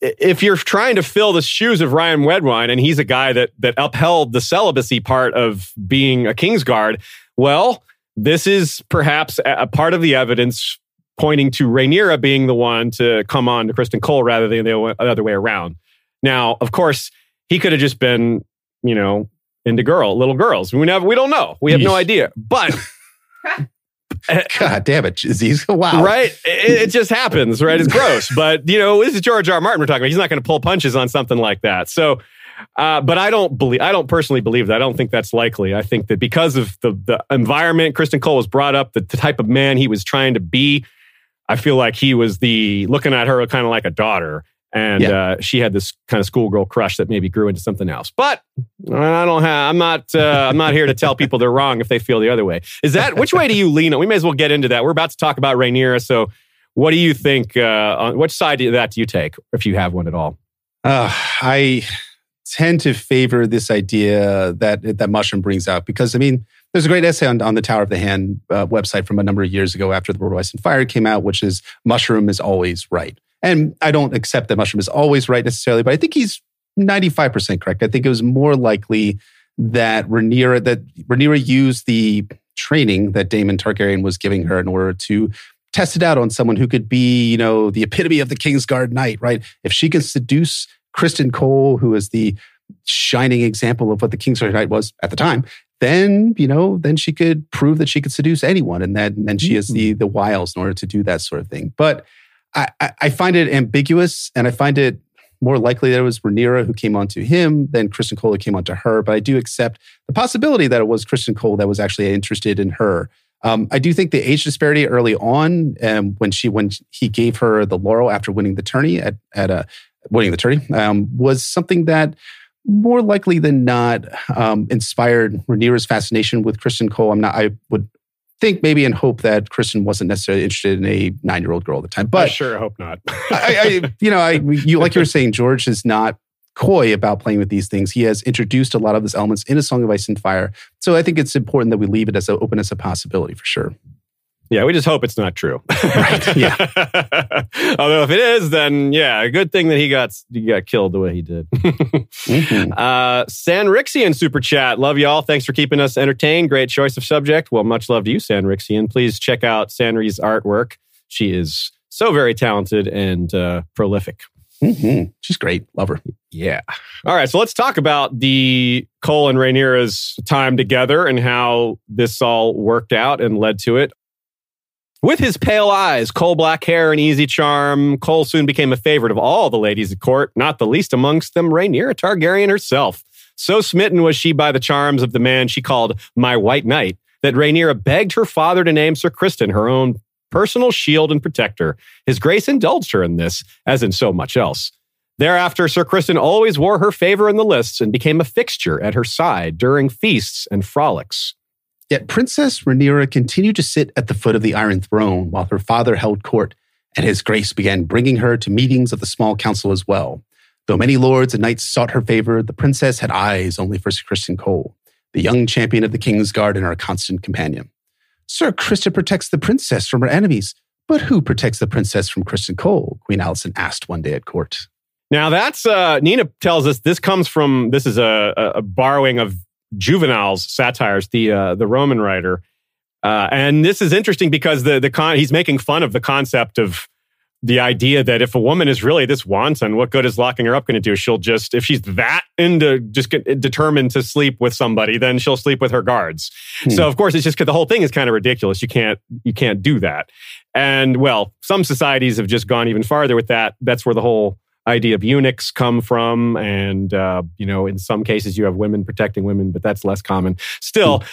Speaker 1: if you're trying to fill the shoes of Ryam Redwyne, and he's a guy that that upheld the celibacy part of being a Kingsguard, well, this is perhaps a part of the evidence pointing to Rhaenyra being the one to come on to Criston Cole rather than the other way around. Now, of course, he could have just been, you know, into girl, little girls. We never, we don't know. We have no idea. But [laughs]
Speaker 2: God damn it, Aziz. [laughs] Wow.
Speaker 1: Right? It, it, just happens, right? It's gross. [laughs] But, you know, this is George R. R. Martin we're talking about. He's not going to pull punches on something like that. So uh, but I don't believe, I don't personally believe that. I don't think that's likely. I think that because of the, the environment Criston Cole was brought up, the, the type of man he was trying to be, I feel like he was the looking at her kind of like a daughter. And yeah. uh, she had this kind of schoolgirl crush that maybe grew into something else. But I don't have. I'm not. Uh, I'm not here to tell people they're wrong if they feel the other way. Is that which way do you lean on? We may as well get into that. We're about to talk about Rhaenyra. So, what do you think? Uh, on which side of that do you take, if you have one at all?
Speaker 2: Uh, I tend to favor this idea that that mushroom brings out because I mean, there's a great essay on, on the Tower of the Hand uh, website from a number of years ago after the World and Fire came out, which is mushroom is always right. And I don't accept that mushroom is always right necessarily, but I think he's 95% correct. I think it was more likely that Rhaenyra that Rhaenyra used the training that Daemon Targaryen was giving her in order to test it out on someone who could be, you know, the epitome of the Kingsguard knight, right? If she can seduce Criston Cole, who is the shining example of what the Kingsguard Knight was at the time, then you know, then she could prove that she could seduce anyone, and then then she has the mm-hmm. the wiles in order to do that sort of thing. But I, I find it ambiguous, and I find it more likely that it was Rhaenyra who came onto him than Criston Cole who came onto her. But I do accept the possibility that it was Criston Cole that was actually interested in her. Um, I do think the age disparity early on, um, when she when he gave her the laurel after winning the tourney at at a winning the tourney, um, was something that more likely than not um, inspired Rhaenyra's fascination with Criston Cole. I'm not. I would think maybe and hope that Criston wasn't necessarily interested in a nine year old girl at the time. But I
Speaker 1: sure hope not.
Speaker 2: I, I, you know, I you like you were saying, George is not coy about playing with these things. He has introduced a lot of these elements in a Song of Ice and Fire. So I think it's important that we leave it as open as a possibility for sure.
Speaker 1: Yeah, we just hope it's not true.
Speaker 2: right. [laughs] Yeah.
Speaker 1: Although if it is, then yeah, a good thing that he got he got killed the way he did. mm-hmm. [laughs] uh, San Rixian super chat. Love y'all. Thanks for keeping us entertained. Great choice of subject. Well, much love to you, San Rixian. Please check out Sanri's artwork. She is so very talented and uh, prolific.
Speaker 2: Mm-hmm. She's great. Love her.
Speaker 1: Yeah. All right. So let's talk about the Cole and Rhaenyra's time together and how this all worked out and led to it. With his pale eyes, coal black hair, and easy charm, Cole soon became a favorite of all the ladies at court, not the least amongst them Rhaenyra Targaryen herself. So smitten was she by the charms of the man she called my white knight that Rhaenyra begged her father to name Sir Criston her own personal shield and protector. His grace indulged her in this, as in so much else. Thereafter, Sir Criston always wore her favor in the lists and became a fixture at her side during feasts and frolics.
Speaker 2: Yet Princess Rhaenyra continued to sit at the foot of the Iron Throne while her father held court, and his grace began bringing her to meetings of the small council as well. Though many lords and knights sought her favor, the princess had eyes only for Sir Criston Cole, the young champion of the King's Guard and our constant companion. Sir Criston protects the princess from her enemies, but who protects the princess from Criston Cole? Queen Alicent asked one day at court.
Speaker 1: Now that's uh, Nina tells us this comes from this is a, a borrowing of Juvenal's satires, the uh, the Roman writer, uh, and this is interesting because the the con he's making fun of the concept of the idea that if a woman is really this wanton, what good is locking her up going to do? She'll just, if she's that into just get determined to sleep with somebody, then she'll sleep with her guards. Hmm. So of course, it's just because the whole thing is kind of ridiculous. You can't, you can't do that. And well, some societies have just gone even farther with that. That's where the whole idea of eunuchs come from. And, uh, you know, in some cases you have women protecting women, but that's less common. Still, hmm.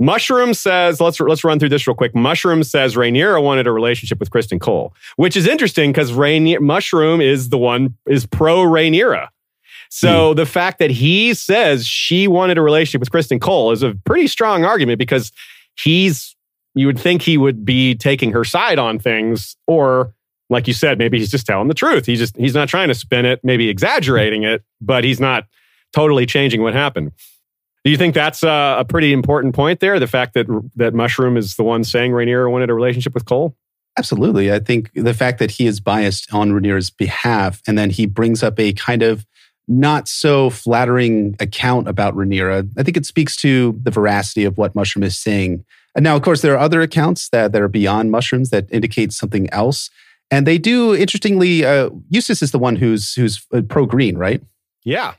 Speaker 1: Mushroom says, let's let's run through this real quick. Mushroom says Rhaenyra wanted a relationship with Criston Cole, which is interesting because Rhaenyra Mushroom is the one is pro Rhaenyra. So mm. the fact that he says she wanted a relationship with Criston Cole is a pretty strong argument because he's you would think he would be taking her side on things or like you said maybe he's just telling the truth. He's just he's not trying to spin it, maybe exaggerating it, but he's not totally changing what happened. Do you think that's a, a, pretty important point there? The fact that that Mushroom is the one saying Rhaenyra wanted a relationship with Cole?
Speaker 2: Absolutely. I think the fact that he is biased on Rhaenyra's behalf and then he brings up a kind of not so flattering account about Rhaenyra, I think it speaks to the veracity of what Mushroom is saying. And now, of course, there are other accounts that, that are beyond Mushrooms that indicate something else. And they do, interestingly, uh, Eustace is the one who's who's uh, pro green, right?
Speaker 1: Yeah.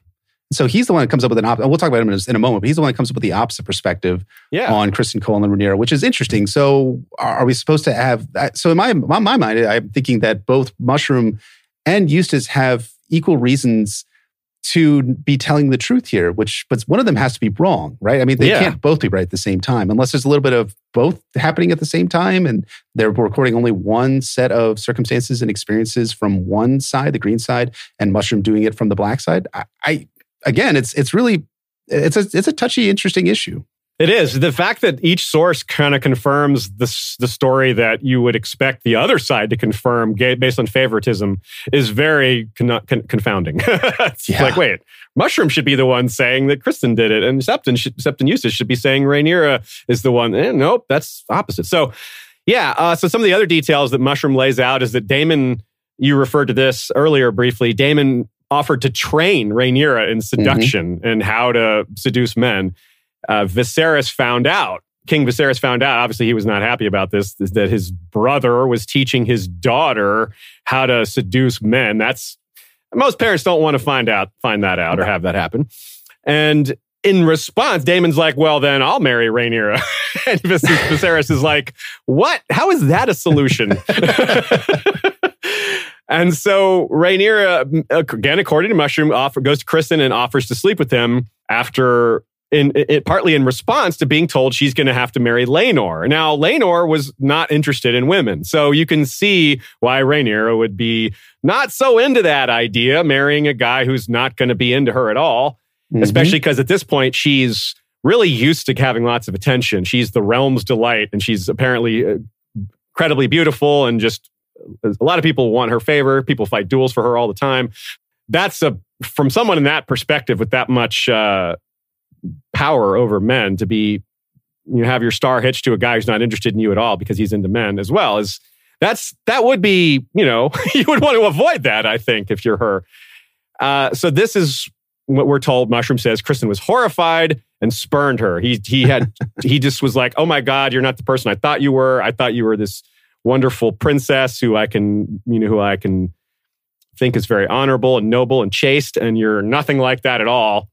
Speaker 2: So he's the one that comes up with an opposite. We'll talk about him in a, in a, moment, but he's the one that comes up with the opposite perspective
Speaker 1: yeah.
Speaker 2: on Criston Cole and Rhaenyra, which is interesting. So are, are we supposed to have? So in my, my, my mind, I'm thinking that both Mushroom and Eustace have equal reasons to be telling the truth here, which, but one of them has to be wrong, right? I mean, they yeah. can't both be right at the same time unless there's a little bit of both happening at the same time and they're recording only one set of circumstances and experiences from one side, the green side, and Mushroom doing it from the black side. I, I again, it's it's really it's a it's a touchy, interesting issue.
Speaker 1: It is the fact that each source kind of confirms the the story that you would expect the other side to confirm based on favoritism is very con- con- confounding. [laughs] it's yeah. like, wait, Mushroom should be the one saying that Criston did it, and Septon, should, Septon Eustace should be saying Rhaenyra is the one. Eh, nope, that's opposite. So, yeah. Uh, so some of the other details that Mushroom lays out is that Daemon, You referred to this earlier briefly. Daemon offered to train Rhaenyra in seduction mm-hmm. and how to seduce men. Uh, Viserys found out. King Viserys found out. Obviously, he was not happy about this. That his brother was teaching his daughter how to seduce men. That's most parents don't want to find out, find that out, or have that happen. And in response, Daemon's like, "Well, then I'll marry Rhaenyra." [laughs] and Viserys is like, "What? How is that a solution?" [laughs] And so Rhaenyra, again, according to Mushroom, offer, goes to Criston and offers to sleep with him after, in, it, partly in response to being told she's going to have to marry Laenor. Now, Laenor was not interested in women. So you can see why Rhaenyra would be not so into that idea, marrying a guy who's not going to be into her at all, mm-hmm. especially because at this point she's really used to having lots of attention. She's the realm's delight, and she's apparently uh, incredibly beautiful and just a lot of people want her favor. People fight duels for her all the time. That's a from someone in that perspective with that much uh, power over men to be you have your star hitched to a guy who's not interested in you at all because he's into men as well is that's that would be you know [laughs] you would want to avoid that I think if you're her. Uh, so this is what we're told. Mushroom says Criston was horrified and spurned her. He he had [laughs] he just was like, oh my god, you're not the person I thought you were. I thought you were this wonderful princess who I can, you know, who I can think is very honorable and noble and chaste, and you're nothing like that at all.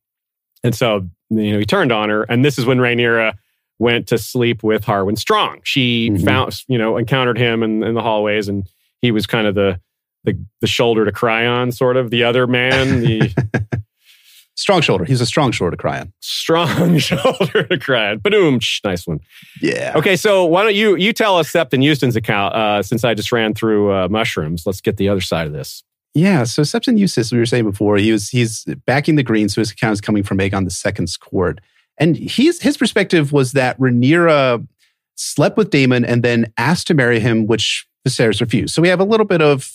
Speaker 1: And so, you know, he turned on her. And this is when Rhaenyra went to sleep with Harwin Strong. She mm-hmm. found, you know, encountered him in, in the hallways, and he was kind of the the the shoulder to cry on, sort of the other man, the [laughs]
Speaker 2: Strong shoulder. He's a strong shoulder to cry on.
Speaker 1: Strong [laughs] shoulder to cry on. Boom. Nice one.
Speaker 2: Yeah.
Speaker 1: Okay, so why don't you you tell us Septon Eustace's account uh, since I just ran through uh, mushrooms. Let's get the other side of this.
Speaker 2: Yeah. So Septon Eustace, we were saying before, he was he's backing the Greens, so his account is coming from Aegon the Second's court, and he's his perspective was that Rhaenyra slept with Daemon and then asked to marry him, which Viserys refused. So we have a little bit of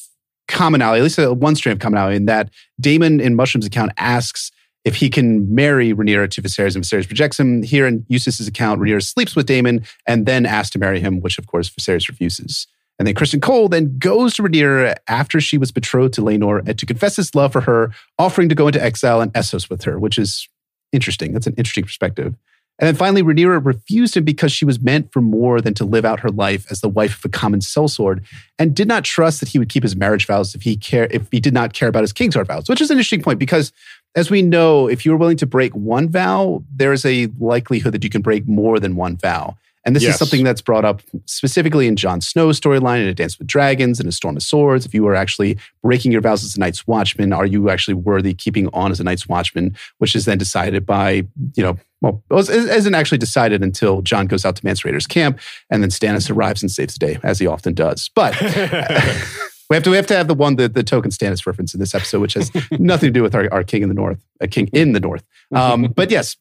Speaker 2: commonality, at least one strand of commonality, in that Daemon in Mushroom's account asks if he can marry Rhaenyra to Viserys and Viserys rejects him. Here in Eustace's account, Rhaenyra sleeps with Daemon and then asks to marry him, which of course Viserys refuses. And then Criston Cole then goes to Rhaenyra after she was betrothed to Laenor and to confess his love for her, offering to go into exile and Essos with her, which is interesting. That's an interesting perspective. And then finally, Rhaenyra refused him because she was meant for more than to live out her life as the wife of a common sellsword, and did not trust that he would keep his marriage vows if he care if he did not care about his kingsguard vows, which is an interesting point because, as we know, if you're willing to break one vow, there is a likelihood that you can break more than one vow. And this
Speaker 1: Yes.
Speaker 2: is something that's brought up specifically in Jon Snow's storyline in A Dance with Dragons and A Storm of Swords. If you are actually breaking your vows as a Night's Watchman, are you actually worthy keeping on as a Night's Watchman? Which is then decided by, you know, well, it isn't actually decided until Jon goes out to Mance Rayder's camp and then Stannis arrives and saves the day, as he often does. But [laughs] we have to we have to have the one the, the token Stannis reference in this episode, which has [laughs] nothing to do with our, our king in the north, a king in the north. Um, but yes,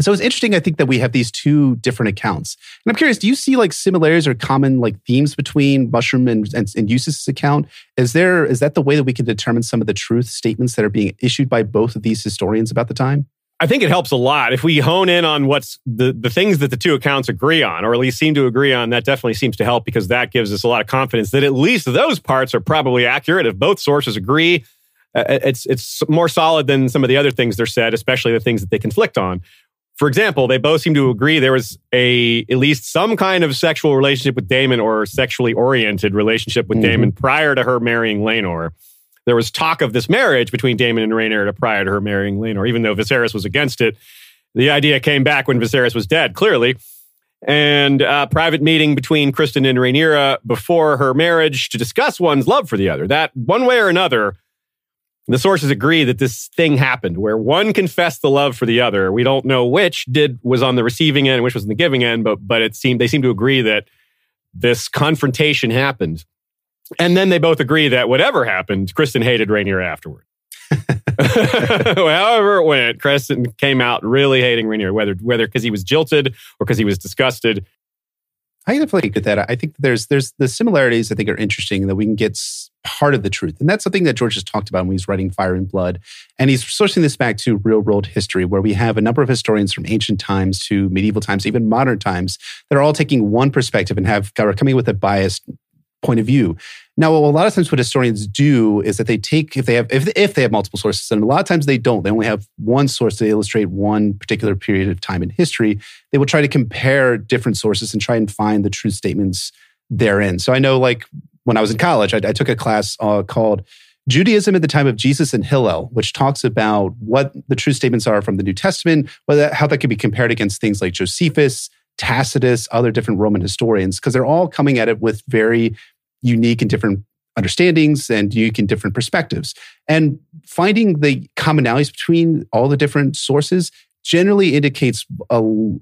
Speaker 2: so it's interesting, I think, that we have these two different accounts. And I'm curious, do you see like similarities or common like themes between Mushroom and, and, and Eustace's account? Is there is that the way that we can determine some of the truth statements that are being issued by both of these historians about the time?
Speaker 1: I think it helps a lot if we hone in on what's the, the things that the two accounts agree on, or at least seem to agree on. That definitely seems to help because that gives us a lot of confidence that at least those parts are probably accurate. If both sources agree, uh, it's it's more solid than some of the other things they're said, especially the things that they conflict on. For example, they both seem to agree there was a at least some kind of sexual relationship with Daemon or sexually oriented relationship with
Speaker 2: Mhm.
Speaker 1: Daemon prior to her marrying Laenor. There was talk of this marriage between Daemon and Rhaenyra prior to her marrying Laenor, even though Viserys was against it. The idea came back when Viserys was dead, clearly. And a private meeting between Criston and Rhaenyra before her marriage to discuss one's love for the other. That one way or another, the sources agree that this thing happened where one confessed the love for the other. We don't know which did was on the receiving end, which was on the giving end, but but it seemed they seem to agree that this confrontation happened. And then they both agree that whatever happened, Criston hated Rhaenyra afterward. [laughs] However it went, Criston came out really hating Rhaenyra, whether whether because he was jilted or because he was disgusted.
Speaker 2: I definitely get that. I think there's there's the similarities I think are interesting that we can get part of the truth, and that's something that George has talked about when he's writing Fire and Blood, and he's sourcing this back to real world history, where we have a number of historians from ancient times to medieval times, even modern times, that are all taking one perspective and have are coming with a biased point of view. Now, a lot of times what historians do is that they take if they have if, if they have multiple sources, and a lot of times they don't. They only have one source to illustrate one particular period of time in history. They will try to compare different sources and try and find the true statements therein. So I know, like when I was in college, I, I took a class uh, called Judaism at the time of Jesus and Hillel, which talks about what the true statements are from the New Testament, how that can be compared against things like Josephus, Tacitus, other different Roman historians, because they're all coming at it with very unique and different understandings and unique and different perspectives. And finding the commonalities between all the different sources generally indicates a,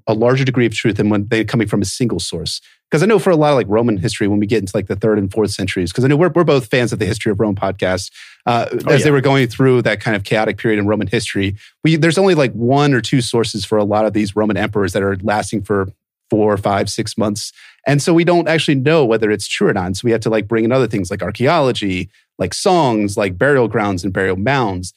Speaker 2: a larger degree of truth than when they're coming from a single source. Because I know for a lot of like Roman history, when we get into like the third and fourth centuries, because I know we're, we're both fans of the History of Rome podcast, uh,
Speaker 1: Oh,
Speaker 2: as
Speaker 1: yeah.
Speaker 2: they were going through that kind of chaotic period in Roman history, we, there's only like one or two sources for a lot of these Roman emperors that are lasting for four, five, six months. And so we don't actually know whether it's true or not. So we have to like bring in other things like archaeology, like songs, like burial grounds and burial mounds.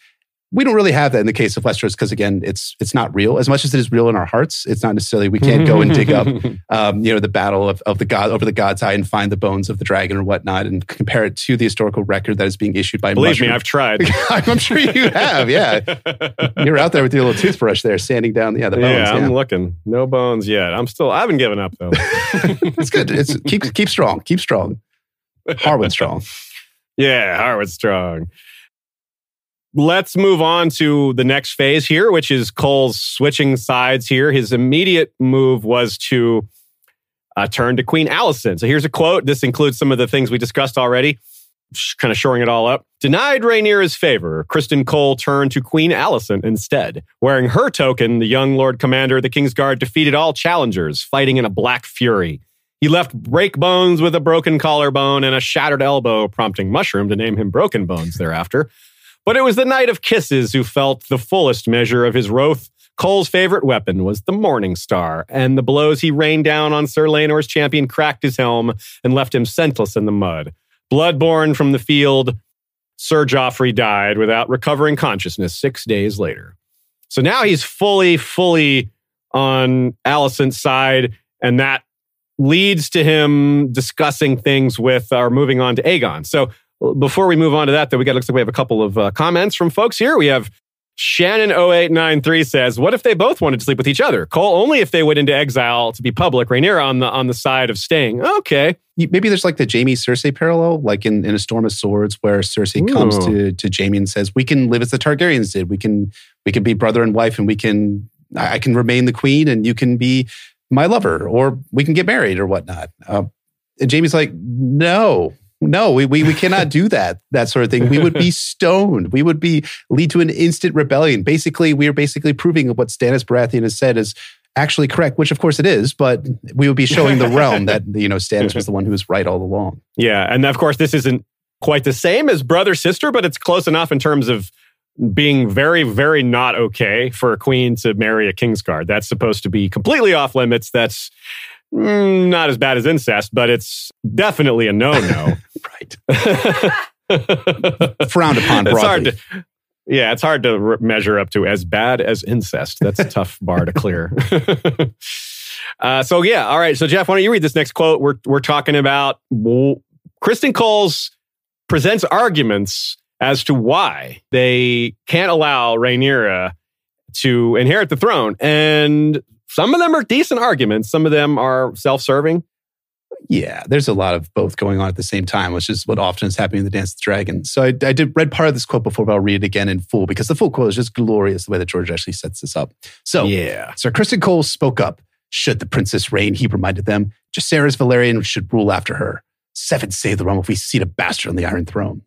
Speaker 2: We don't really have that in the case of Westeros because again, it's it's not real. As much as it is real in our hearts, it's not necessarily we can't go and dig up [laughs] um, you know, the battle of, of the god over the god's eye and find the bones of the dragon or whatnot and compare it to the historical record that is being issued by
Speaker 1: Believe me, I've tried. [laughs]
Speaker 2: I'm sure you have, yeah. [laughs] You're out there with your little toothbrush there, sanding down yeah, the bones.
Speaker 1: yeah,
Speaker 2: Yeah,
Speaker 1: I'm looking. No bones yet. I'm still. I haven't given up though.
Speaker 2: it's good. It's keep keep strong, keep strong. Harwin strong.
Speaker 1: Yeah, Harvard strong. Let's move on to the next phase here, which is Cole's switching sides here. His immediate move was to uh, turn to Queen Alicent. So here's a quote. This includes some of the things we discussed already, kind of shoring it all up. Denied Rhaenyra's favor, Criston Cole turned to Queen Alicent instead. Wearing her token, the young Lord Commander of the Kingsguard defeated all challengers, fighting in a black fury. He left Breakbones with a broken collarbone and a shattered elbow, prompting Mushroom to name him Broken Bones thereafter. But it was the Knight of Kisses who felt the fullest measure of his wrath. Cole's favorite weapon was the Morning Star, and the blows he rained down on Sir Laenor's champion cracked his helm and left him senseless in the mud. Bloodborne from the field, Sir Joffrey died without recovering consciousness six days later. So now he's fully, fully on Alicent's side, and that leads to him discussing things with or moving on to Aegon. So before we move on to that, though, we got looks like we have a couple of uh, comments from folks here. We have Shannon0893 says, What if they both wanted to sleep with each other? Cole, only if they went into exile to be public. Rhaenyra on the on the side of staying. Okay.
Speaker 2: Maybe there's like the Jaime Cersei parallel, like in, in A Storm of Swords, where Cersei Ooh. comes to, to Jaime and says, We can live as the Targaryens did. We can we can be brother and wife and we can I can remain the queen and you can be my lover, or we can get married or whatnot. Uh, and Jaime's like, No, no, we, we, we cannot do that, that sort of thing. We would be [laughs] stoned. We would be lead to an instant rebellion. Basically, we are basically proving what Stannis Baratheon has said is actually correct, which of course it is, but we would be showing the realm that, you know, Stannis was the one who was right all along.
Speaker 1: Yeah. And of course, this isn't quite the same as brother sister, but it's close enough in terms of being very, very not okay for a queen to marry a Kingsguard. That's supposed to be completely off limits. That's mm, not as bad as incest, but it's definitely a no no. [laughs]
Speaker 2: right. [laughs] Frowned upon broadly. It's hard
Speaker 1: to, yeah, it's hard to re- measure up to as bad as incest. That's a tough bar to clear. [laughs] uh, so yeah, all right. So Jeff, why don't you read this next quote? We're we're talking about Criston Cole's presents arguments as to why they can't allow Rhaenyra to inherit the throne, and some of them are decent arguments. Some of them are self-serving.
Speaker 2: Yeah, there's a lot of both going on at the same time, which is what often is happening in the Dance of the Dragon. So I, I did read part of this quote before, but I'll read it again in full because the full quote is just glorious the way that George actually sets this up. So
Speaker 1: yeah,
Speaker 2: Sir Criston Cole spoke up. Should the princess reign, he reminded them, Jacaerys Velaryon should rule after her. Seven save the realm if we seat a bastard on the Iron Throne.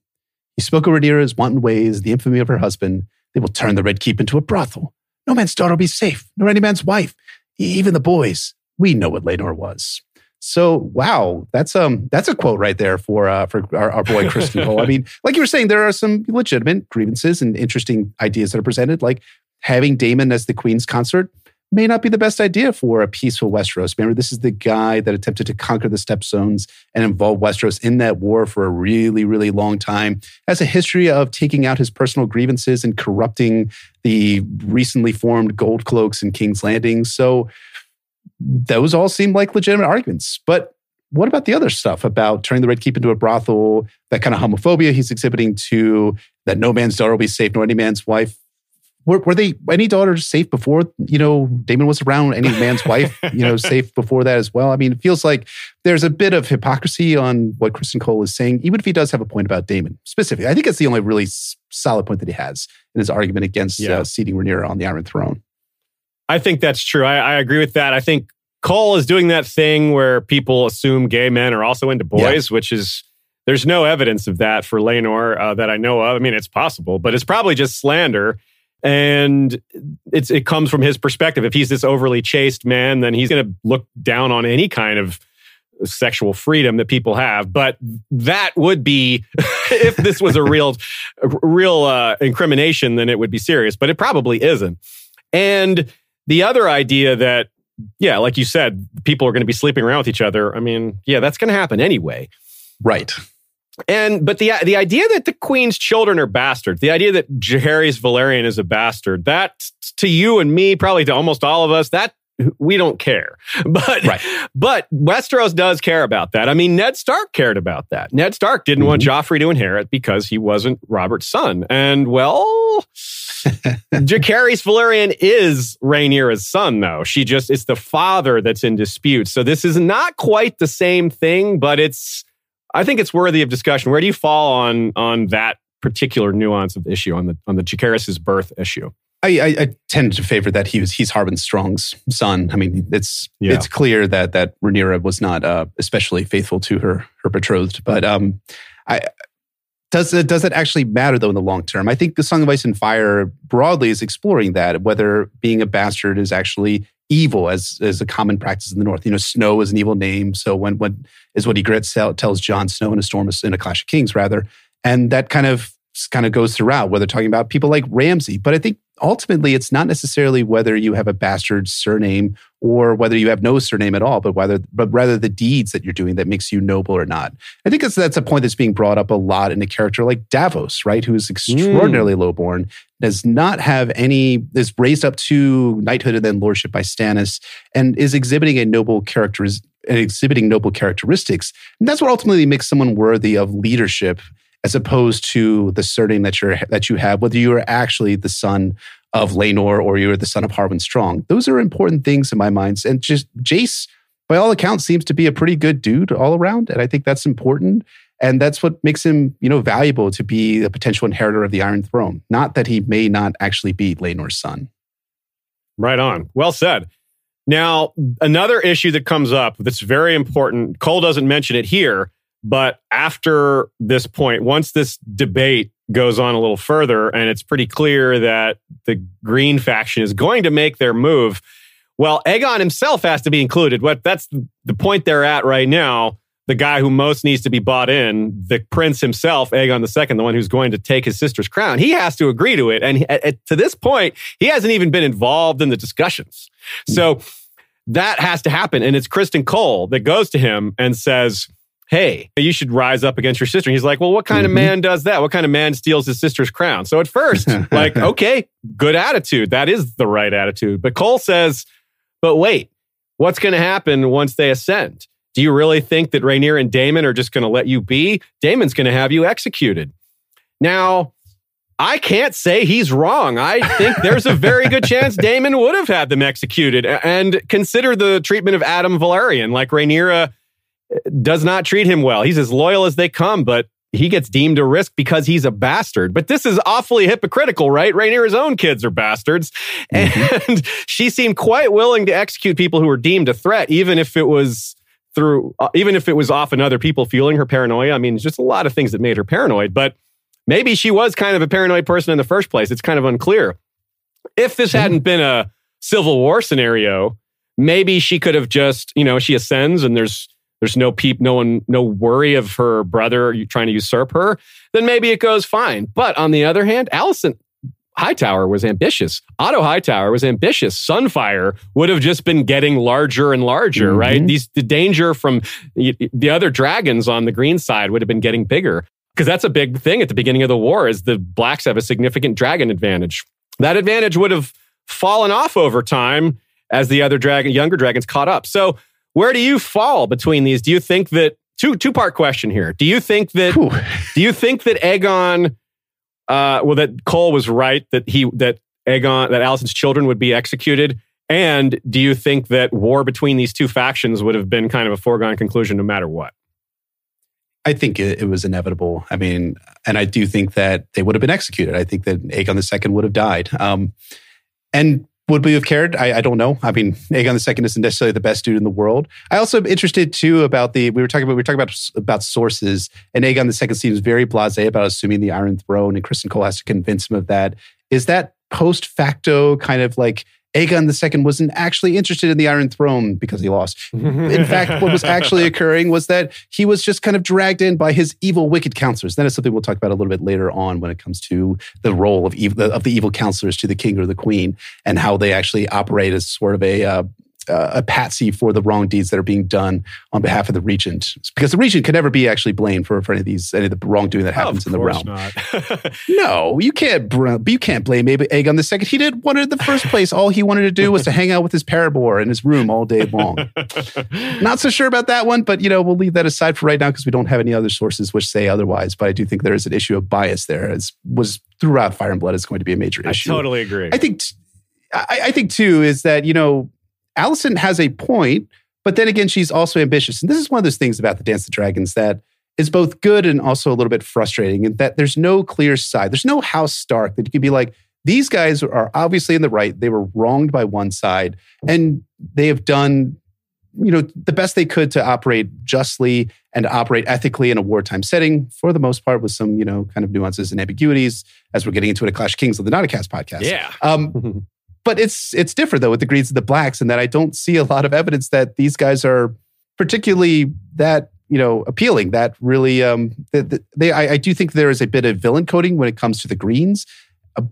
Speaker 2: He spoke of Rhaenyra's wanton ways, the infamy of her husband. They will turn the Red Keep into a brothel. No man's daughter will be safe, nor any man's wife. Even the boys. We know what Laenor was. So wow, that's um that's a quote right there for uh, for our, our boy Cole. [laughs] I mean, like you were saying, there are some legitimate grievances and interesting ideas that are presented, like having Daemon as the Queen's consort may not be the best idea for a peaceful Westeros. Remember, this is the guy that attempted to conquer the Stepstones and involve Westeros in that war for a really, really long time. Has a history of taking out his personal grievances and corrupting the recently formed Gold Cloaks in King's Landing. So those all seem like legitimate arguments. But what about the other stuff about turning the Red Keep into a brothel, that kind of homophobia he's exhibiting to that no man's daughter will be safe nor any man's wife? Were, were they any daughters safe before you know Daemon was around? Any man's wife, you know, [laughs] safe before that as well? I mean, it feels like there's a bit of hypocrisy on what Criston Cole is saying, even if he does have a point about Daemon specifically. I think it's the only really solid point that he has in his argument against yeah. uh, seating Rhaenyra on the Iron Throne.
Speaker 1: I think that's true. I, I, agree with that. I think Cole is doing that thing where people assume gay men are also into boys, yeah. which is there's no evidence of that for Laenor uh, that I know of. I mean, it's possible, but it's probably just slander. And it's it comes from his perspective. If he's this overly chaste man, then he's going to look down on any kind of sexual freedom that people have. But that would be [laughs] if this was a real, a real uh, incrimination, then it would be serious. But it probably isn't. And the other idea that, yeah, like you said, people are going to be sleeping around with each other. I mean, yeah, that's going to happen anyway.
Speaker 2: Right.
Speaker 1: And but the the idea that the queen's children are bastards, the idea that Jacaerys Velaryon is a bastard, that to you and me, probably to almost all of us, that we don't care. [laughs] But right. but Westeros does care about that. I mean, Ned Stark cared about that. Ned Stark didn't mm-hmm. want Joffrey to inherit because he wasn't Robert's son. And well, [laughs] Jacaerys Velaryon is Rhaenyra's son, though. She just it's the father that's in dispute. So this is not quite the same thing, but it's I think it's worthy of discussion. Where do you fall on on that particular nuance of the issue on the on the Jacaerys' birth issue?
Speaker 2: I, I, I, tend to favor that he was he's Harwin Strong's son. I mean, it's yeah. it's clear that that Rhaenyra was not uh, especially faithful to her her betrothed. But um, I does it does it actually matter though in the long term? I think the Song of Ice and Fire broadly is exploring that whether being a bastard is actually evil as as a common practice in the North. You know, Snow is an evil name, so when when is what Ygritte tells Jon Snow in a storm in a Clash of Kings rather, and that kind of kind of goes throughout. Whether talking about people like Ramsay, but I think ultimately it's not necessarily whether you have a bastard surname or whether you have no surname at all, but whether but rather the deeds that you're doing that makes you noble or not. I think that's that's a point that's being brought up a lot in a character like Davos, right? Who is extraordinarily mm. lowborn, does not have any is raised up to knighthood and then lordship by Stannis, and is exhibiting a noble characters and exhibiting noble characteristics. And that's what ultimately makes someone worthy of leadership as opposed to the surname that you're that you have, whether you are actually the son of Laenor or you're the son of Harwin Strong. Those are important things in my mind. And just Jace, by all accounts, seems to be a pretty good dude all around. And I think that's important. And that's what makes him, you know, valuable to be a potential inheritor of the Iron Throne. Not that he may not actually be Laenor's son.
Speaker 1: Right on. Well said. Now, another issue that comes up that's very important, Cole doesn't mention it here, but after this point, once this debate goes on a little further, and it's pretty clear that the Green faction is going to make their move, well, Aegon himself has to be included. What that's the point they're at right now. The guy who most needs to be bought in, the prince himself, Aegon II, the one who's going to take his sister's crown, he has to agree to it. And to this point, he hasn't even been involved in the discussions. Hmm. So that has to happen. And it's Criston Cole that goes to him and says, hey, you should rise up against your sister. And he's like, well, what kind mm-hmm. of man does that? What kind of man steals his sister's crown? So at first, [laughs] like, okay, good attitude. That is the right attitude. But Cole says, but wait, what's going to happen once they ascend? Do you really think that Rhaenyra and Daemon are just going to let you be? Daemon's going to have you executed. Now, I can't say he's wrong. I think there's a very good chance Daemon would have had them executed. And consider the treatment of Addam Velaryon. Like Rhaenyra does not treat him well. He's as loyal as they come, but he gets deemed a risk because he's a bastard. But this is awfully hypocritical, right? Rhaenyra's own kids are bastards. Mm-hmm. And [laughs] she seemed quite willing to execute people who were deemed a threat, even if it was through, uh, even if it was often other people fueling her paranoia. I mean, just a lot of things that made her paranoid, but maybe she was kind of a paranoid person in the first place. It's kind of unclear. If this mm-hmm. hadn't been a civil war scenario, maybe she could have just, you know, she ascends and there's there's no peep, no one, no worry of her brother trying to usurp her, then maybe it goes fine. But on the other hand, Alicent Hightower was ambitious. Otto Hightower was ambitious. Sunfire would have just been getting larger and larger, mm-hmm. right? These the danger from the other dragons on the green side would have been getting bigger because that's a big thing at the beginning of the war. Is the blacks have a significant dragon advantage? That advantage would have fallen off over time as the other dragon, younger dragons caught up. So where do you fall between these? Do you think that two two part question here? Do you think that Whew. do you think that Aegon uh, well that Cole was right that he that Aegon that Alicent's children would be executed? And do you think that war between these two factions would have been kind of a foregone conclusion no matter what?
Speaker 2: I think it, it, was inevitable. I mean, and I do think that they would have been executed. I think that Aegon II would have died. Um, and would we have cared? I, I, don't know. I mean, Aegon II isn't necessarily the best dude in the world. I also am interested too about the we were talking about we were talking about about sources, and Aegon II seems very blasé about assuming the Iron Throne, and Criston Cole has to convince him of that. Is that post facto kind of like Aegon II wasn't actually interested in the Iron Throne because he lost. [laughs] In fact, what was actually occurring was that he was just kind of dragged in by his evil, wicked counselors. That is something we'll talk about a little bit later on when it comes to the role of, evil, of the evil counselors to the king or the queen and how they actually operate as sort of a uh, uh, a patsy for the wrong deeds that are being done on behalf of the regent, because the regent can never be actually blamed for, for any of these any of the wrongdoing that happens in the realm. [laughs] no, you can't. You can't blame Aegon the second. He did one in the first place. All he wanted to do was to hang out with his paramour in his room all day long. [laughs] Not so sure about that one, but you know we'll leave that aside for right now because we don't have any other sources which say otherwise. But I do think there is an issue of bias there, as was throughout Fire and Blood is going to be a major issue.
Speaker 1: I totally agree.
Speaker 2: I think. T- I, I think too is that you know Alicent has a point, but then again, she's also ambitious. And this is one of those things about the Dance of Dragons that is both good and also a little bit frustrating, and that there's no clear side. There's no House Stark that you could be like, these guys are obviously in the right. They were wronged by one side, and they have done, you know, the best they could to operate justly and operate ethically in a wartime setting, for the most part, with some, you know, kind of nuances and ambiguities, as we're getting into it at Clash Kings of the Nauticast podcast.
Speaker 1: Yeah.
Speaker 2: Um, [laughs] but it's it's different though with the Greens and the Blacks, and that I don't see a lot of evidence that these guys are particularly that you know appealing. That really, um, they, they I, I do think there is a bit of villain coding when it comes to the Greens,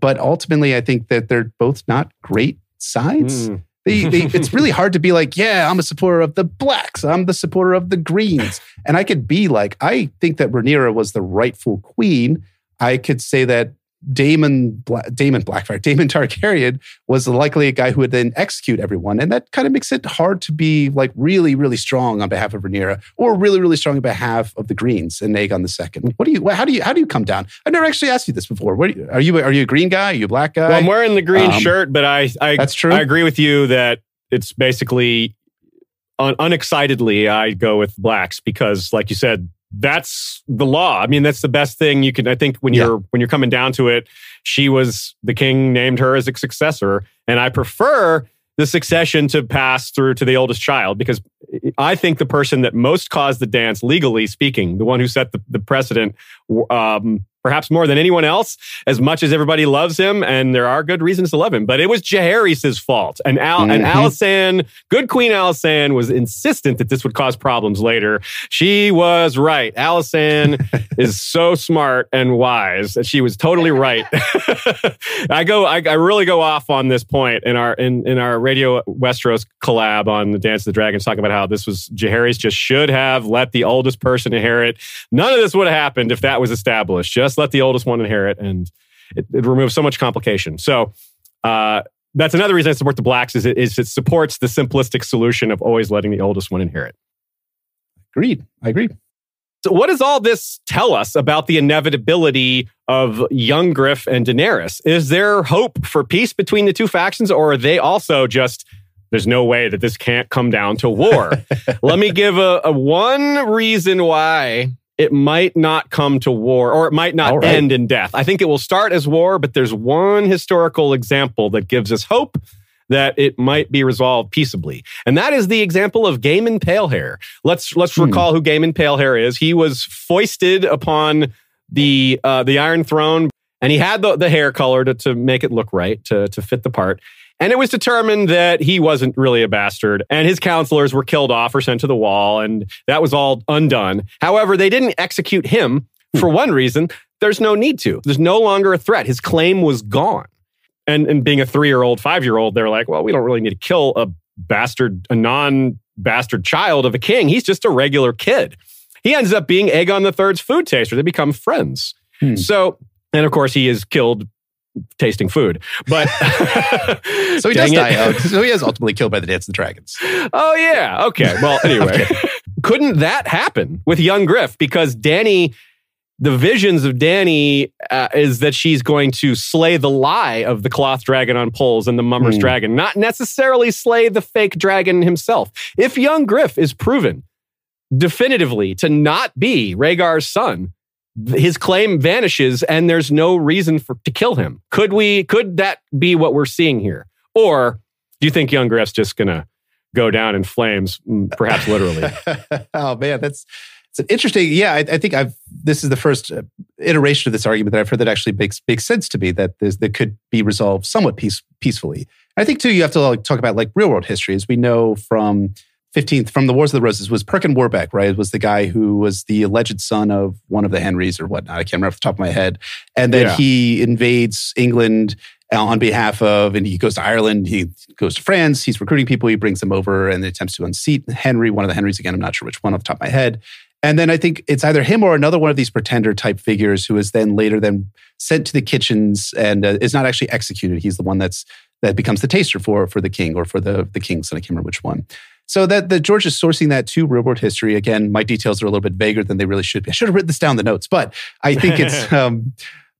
Speaker 2: but ultimately, I think that they're both not great sides.
Speaker 1: Mm.
Speaker 2: They, they, [laughs] it's really hard to be like, yeah, I'm a supporter of the blacks. I'm the supporter of the greens. And I could be like, I think that Rhaenyra was the rightful queen. I could say that Daemon, Bla- Daemon Blackfyre, [laughs] Daemon Targaryen was likely a guy who would then execute everyone. And that kind of makes it hard to be like really, really strong on behalf of Rhaenyra or really, really strong on behalf of the Greens and Aegon II. What do you, how do you, how do you come down? I've never actually asked you this before. What are you, are you, are you a green guy? Are you a black guy?
Speaker 1: Well, I'm wearing the green
Speaker 2: Um,
Speaker 1: shirt, but I, I
Speaker 2: that's true.
Speaker 1: I agree with you that it's basically un- unexcitedly I go with blacks because, like you said, that's the law. I mean, that's the best thing you can. I think when you're when you're coming down to it, she was the king named her as a successor, and I prefer the succession to pass through to the oldest child because I think the person that most caused the dance, legally speaking, the one who set the, the precedent, um, perhaps more than anyone else, as much as everybody loves him, and there are good reasons to love him, but it was Jaehaerys' fault. And Al and
Speaker 2: Mhm.
Speaker 1: Alicent, good Queen Alicent, was insistent that this would cause problems later. She was right. Alicent [laughs] is so smart and wise. and She was totally right. [laughs] I go, I, I really go off on this point in our in, in our Radio Westeros collab on the Dance of the Dragons, talking about how this was Jaehaerys just should have let the oldest person inherit. None of this would have happened if that was established. Just let the oldest one inherit, and it, it removes so much complication. So. Uh, that's another reason I support the blacks is it, is it supports the simplistic solution of always letting the oldest one inherit.
Speaker 2: Agreed. I agree.
Speaker 1: So what does all this tell us about the inevitability of young Griff and Daenerys? Is there hope for peace between the two factions, or are they also just there's no way that this can't come down to war? [laughs] Let me give a, a one reason why it might not come to war, or it might not
Speaker 2: right.
Speaker 1: end in death. I think it will start as war, but there's one historical example that gives us hope that it might be resolved peaceably. And that is the example of Gaemon Palehair. Let's let's
Speaker 2: Hmm.
Speaker 1: recall who Gaemon Palehair is. He was foisted upon the uh, the Iron Throne, and he had the, the hair color to, to make it look right, to, to fit the part. And it was determined that he wasn't really a bastard, and his counselors were killed off or sent to the wall, and that was all undone. However, they didn't execute him for one reason. There's no need to. There's no longer a threat. His claim was gone. And, and being a three year old, five year old, they're like, well, we don't really need to kill a bastard, a non bastard child of a king. He's just a regular kid. He ends up being Aegon III's food taster. They become friends.
Speaker 2: Hmm.
Speaker 1: So, and of course, he is killed tasting food. But [laughs]
Speaker 2: So he [laughs] does die out. So he is ultimately killed by the Dance of the Dragons.
Speaker 1: Oh yeah. Okay. Well, [laughs] anyway, couldn't that happen with young Griff? Because Dany, the visions of Dany uh, is that she's going to slay the lie of the cloth dragon on poles and the mummer's
Speaker 2: Hmm.
Speaker 1: dragon, not necessarily slay the fake dragon himself. If young Griff is proven definitively to not be Rhaegar's son, his claim vanishes and there's no reason for to kill him. Could we? Could that be what we're seeing here? Or do you think young Griff's just gonna go down in flames, mm, perhaps literally? [laughs]
Speaker 2: oh man, that's it's an interesting. Yeah, I, I think I've. This is the first uh, iteration of this argument that I've heard that actually makes makes sense to me that that could be resolved somewhat peace, peacefully. I think too, you have to like, talk about like real world history, as we know from. 15th from the Wars of the Roses was Perkin Warbeck, right? It Was the guy who was the alleged son of one of the Henrys or whatnot. I can't remember off the top of my head. And then
Speaker 1: Yeah.
Speaker 2: he invades England uh, on behalf of, and he goes to Ireland, he goes to France, he's recruiting people, he brings them over and attempts to unseat Henry, one of the Henrys again, I'm not sure which one off the top of my head. And then I think it's either him or another one of these pretender type figures who is then later then sent to the kitchens and uh, is not actually executed. He's the one that's that becomes the taster for for the king or for the the kings, son. I can't remember which one. So that that George is sourcing that to real world history. Again, my details are a little bit vaguer than they really should be. I should have written this down in the notes, but I think it's [laughs] um,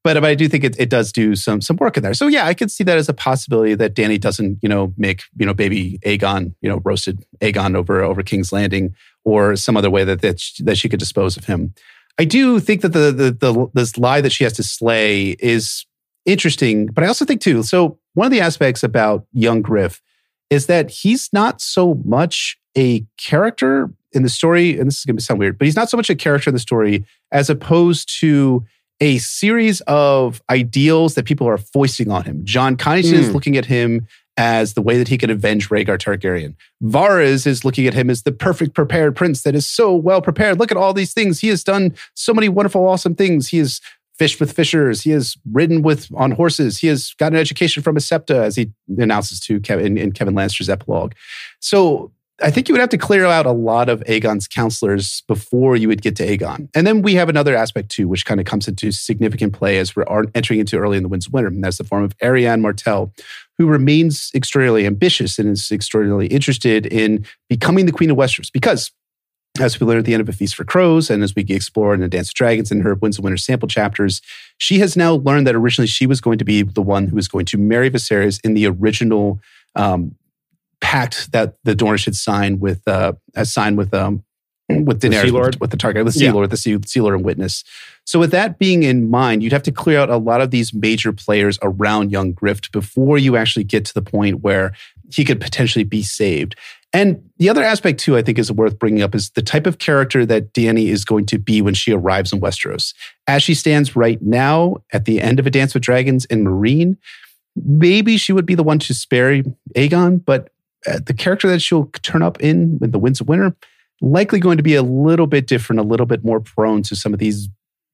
Speaker 2: but, but I do think it, it does do some some work in there. So yeah, I could see that as a possibility that Dany doesn't, you know, make you know baby Aegon, you know, roasted Aegon over over King's Landing or some other way that that she, that she could dispose of him. I do think that the, the the this lie that she has to slay is interesting, but I also think too. So one of the aspects about young Griff is that he's not so much a character in the story, and this is going to sound weird, but he's not so much a character in the story as opposed to a series of ideals that people are foisting on him. Jon Connington is
Speaker 1: Mm.
Speaker 2: looking at him as the way that he can avenge Rhaegar Targaryen. Varys is looking at him as the perfect prepared prince that is so well prepared. Look at all these things. He has done so many wonderful, awesome things. He has fished with fishers. He has ridden with on horses. He has gotten an education from a septa, as he announces to Kevan in Kevan Lannister's epilogue. So I think you would have to clear out a lot of Aegon's counselors before you would get to Aegon. And then we have another aspect too, which kind of comes into significant play as we're entering into early in the Winds of Winter. And that's the form of Arianne Martell, who remains extraordinarily ambitious and is extraordinarily interested in becoming the Queen of Westeros. Because as we learn at the end of A Feast for Crows, and as we explore in the Dance of Dragons and her Winds of Winter sample chapters, she has now learned that originally she was going to be the one who was going to marry Viserys in the original um, pact that the Dornish had signed with uh, has signed with um, [clears throat] with Daenerys, with, with, the Targaryen, the Sea yeah. Lord, the sea, sea Lord and Witness. So, with that being in mind, you'd have to clear out a lot of these major players around young Griff before you actually get to the point where he could potentially be saved. And the other aspect, too, I think is worth bringing up is the type of character that Dany is going to be when she arrives in Westeros. As she stands right now at the end of A Dance with Dragons in Meereen, maybe she would be the one to spare Aegon, but uh, the character that she'll turn up in with the Winds of Winter likely going to be a little bit different, a little bit more prone to some of these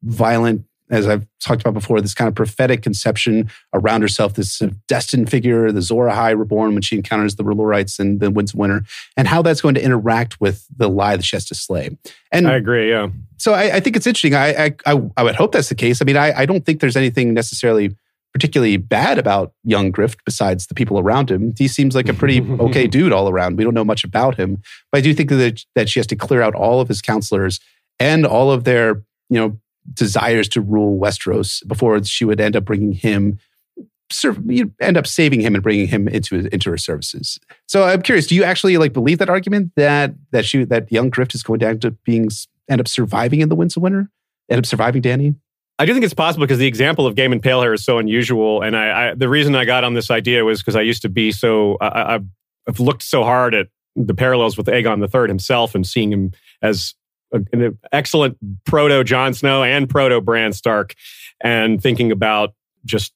Speaker 2: violent as I've talked about before, this kind of prophetic conception around herself, this destined figure, the Azor Ahai reborn when she encounters the R'hllorites and the Winds of Winter, and how that's going to interact with the lie that she has to slay. And
Speaker 1: I agree, yeah.
Speaker 2: So I, I think it's interesting. I, I, I would hope that's the case. I mean, I, I don't think there's anything necessarily particularly bad about young Griff besides the people around him. He seems like a pretty [laughs] okay dude all around. We don't know much about him, but I do think that that she has to clear out all of his counselors and all of their, you know, desires to rule Westeros before she would end up bringing him serve, you end up saving him and bringing him into into her services. So I'm curious, do you actually like believe that argument that that she that young Griff is going down to end up being end up surviving in the Winds of Winter, end up surviving Dany?
Speaker 1: I do think it's possible because the example of Gaemon Palehair is so unusual, and I, I the reason I got on this idea was because I used to be so I, I've, looked so hard at the parallels with Aegon III himself and seeing him as an excellent proto Jon Snow and proto Bran Stark, and thinking about just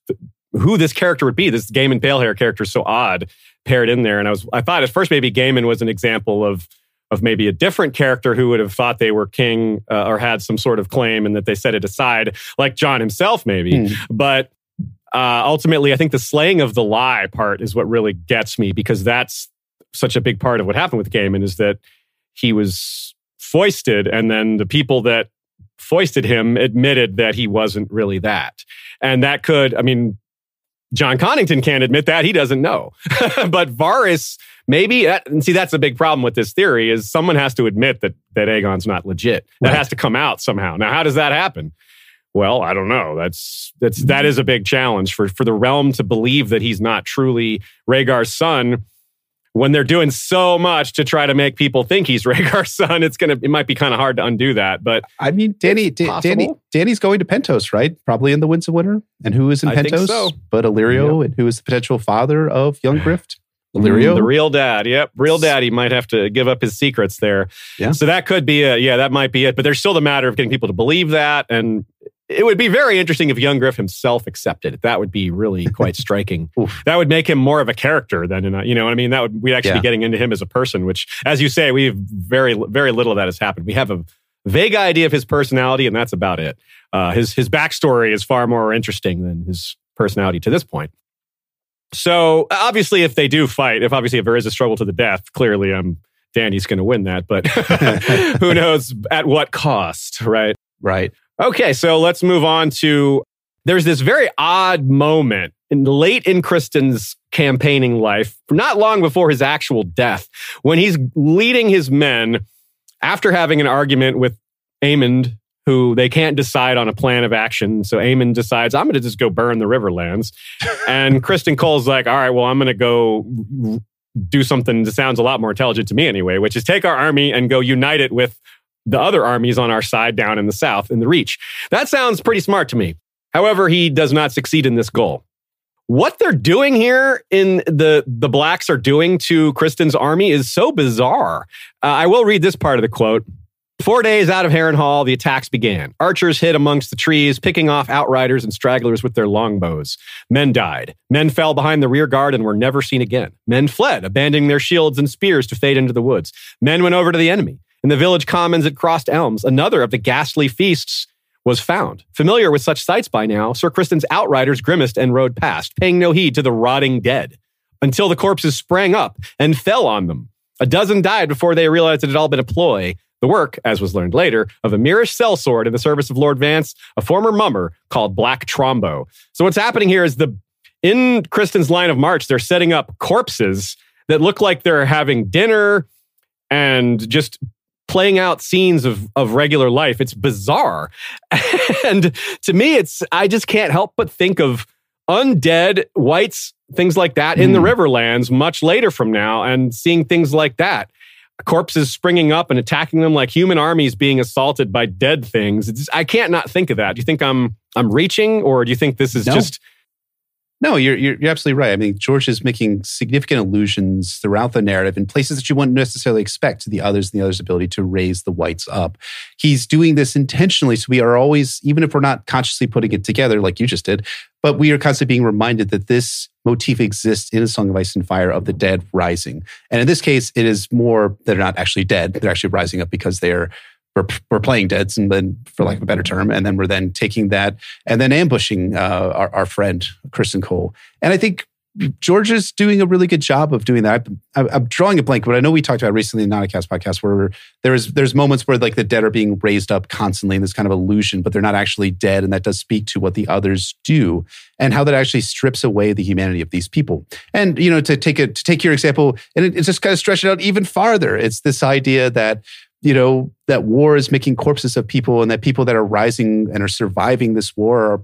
Speaker 1: who this character would be. This Gaemon Palehair character is so odd paired in there, and I was I thought at first maybe Gaemon was an example of of maybe a different character who would have thought they were king uh, or had some sort of claim, and that they set it aside, like Jon himself maybe, mm. but. Uh, ultimately, I think the slaying of the lie part is what really gets me because that's such a big part of what happened with Gaemon is that he was foisted, and then the people that foisted him admitted that he wasn't really that. And that could, I mean, Jon Connington can't admit that. He doesn't know. [laughs] but Varys, maybe, that, and see, that's a big problem with this theory is someone has to admit that, that Aegon's not legit. That right. has to come out somehow. Now, how does that happen? Well, I don't know. That's that's that is a big challenge for for the realm to believe that he's not truly Rhaegar's son when they're doing so much to try to make people think he's [laughs] Rhaegar's son, it's gonna it might be kind of hard to undo that. But
Speaker 2: I mean, Dany, D- Dany, Dany's going to Pentos, right? Probably in the Winds of Winter. And who is in Pentos? So. But Illyrio, and who is the potential father of young [sighs] Griff? Illyrio,
Speaker 1: mm, the real dad. Yep, real daddy might have to give up his secrets there. Yeah. So that could be it. Yeah, that might be it. But there's still the matter of getting people to believe that, and it would be very interesting if young Griff himself accepted it. That would be really [laughs] quite striking. that would make him more of a character than in a, you know what I mean? That would, we'd actually yeah. be getting into him as a person, which, as you say, we've very, very little of that has happened. We have a vague idea of his personality, and that's about it. Uh, his, his backstory is far more interesting than his personality to this point. So obviously, if they do fight, if obviously if there is a struggle to the death, clearly um, Dany's going to win that, but [laughs] who [laughs] knows at what cost, right?
Speaker 2: Right.
Speaker 1: Okay, so let's move on to there's this very odd moment in late in Criston's campaigning life, not long before his actual death, when he's leading his men after having an argument with Aemond, who they can't decide on a plan of action. So Aemond decides, I'm going to just go burn the Riverlands. [laughs] and Criston Cole's like, all right, well, I'm going to go do something that sounds a lot more intelligent to me anyway, which is take our army and go unite it with the other armies on our side down in the south in the Reach. That sounds pretty smart to me. However, he does not succeed in this goal. What they're doing here in the the blacks are doing to Criston's army is so bizarre. Uh, I will read this part of the quote. Four days out of Harrenhal, the attacks began. Archers hid amongst the trees, picking off outriders and stragglers with their longbows. Men died. Men fell behind the rear guard and were never seen again. Men fled, abandoning their shields and spears to fade into the woods. Men went over to the enemy. In the village commons at Crossed Elms, another of the ghastly feasts was found. Familiar with such sights by now, Sir Criston's outriders grimaced and rode past, paying no heed to the rotting dead, until the corpses sprang up and fell on them. A dozen died before they realized it had all been a ploy. The work, as was learned later, of a Myrish sellsword in the service of Lord Vance, a former mummer called Black Trombo. So what's happening here is the in Criston's line of march, they're setting up corpses that look like they're having dinner and just playing out scenes of, of regular life. It's bizarre. [laughs] and to me, it's I just can't help but think of undead whites, things like that in the
Speaker 2: Hmm.
Speaker 1: Riverlands much later from now and seeing things like that. Corpses springing up and attacking them like human armies being assaulted by dead things. It's, I can't not think of that. Do you think I'm I'm reaching, or do you think this is
Speaker 2: No.
Speaker 1: just
Speaker 2: No, you're, you're you're absolutely right. I mean, George is making significant allusions throughout the narrative in places that you wouldn't necessarily expect to the others and the others' ability to raise the whites up. He's doing this intentionally, so we are always, even if we're not consciously putting it together like you just did, but we are constantly being reminded that this motif exists in a Song of Ice and Fire of the dead rising. And in this case, it is more they're not actually dead; they're actually rising up because they're we're, we're playing deads, and then, for lack of a better term, and then we're then taking that and then ambushing uh, our, our friend Criston Cole. And I think George is doing a really good job of doing that. I'm, I'm drawing a blank, but I know we talked about recently in the Nauticast podcast where there's there's moments where like the dead are being raised up constantly in this kind of illusion, but they're not actually dead, and that does speak to what the others do and how that actually strips away the humanity of these people. And you know, to take it to take your example, and it, it's just kind of stretch it out even farther. It's this idea that you know that war is making corpses of people, and that people that are rising and are surviving this war are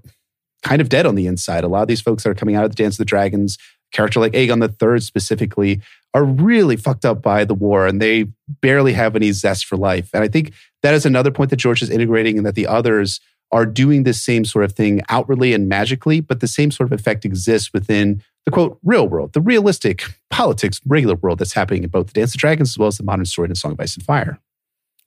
Speaker 2: kind of dead on the inside. A lot of these folks that are coming out of the Dance of the Dragons, character like Aegon the Third specifically, are really fucked up by the war, and they barely have any zest for life. And I think that is another point that George is integrating, and that the others are doing this same sort of thing outwardly and magically, but the same sort of effect exists within the quote real world, the realistic politics, regular world that's happening in both the Dance of the Dragons as well as the modern story in Song of Ice and Fire.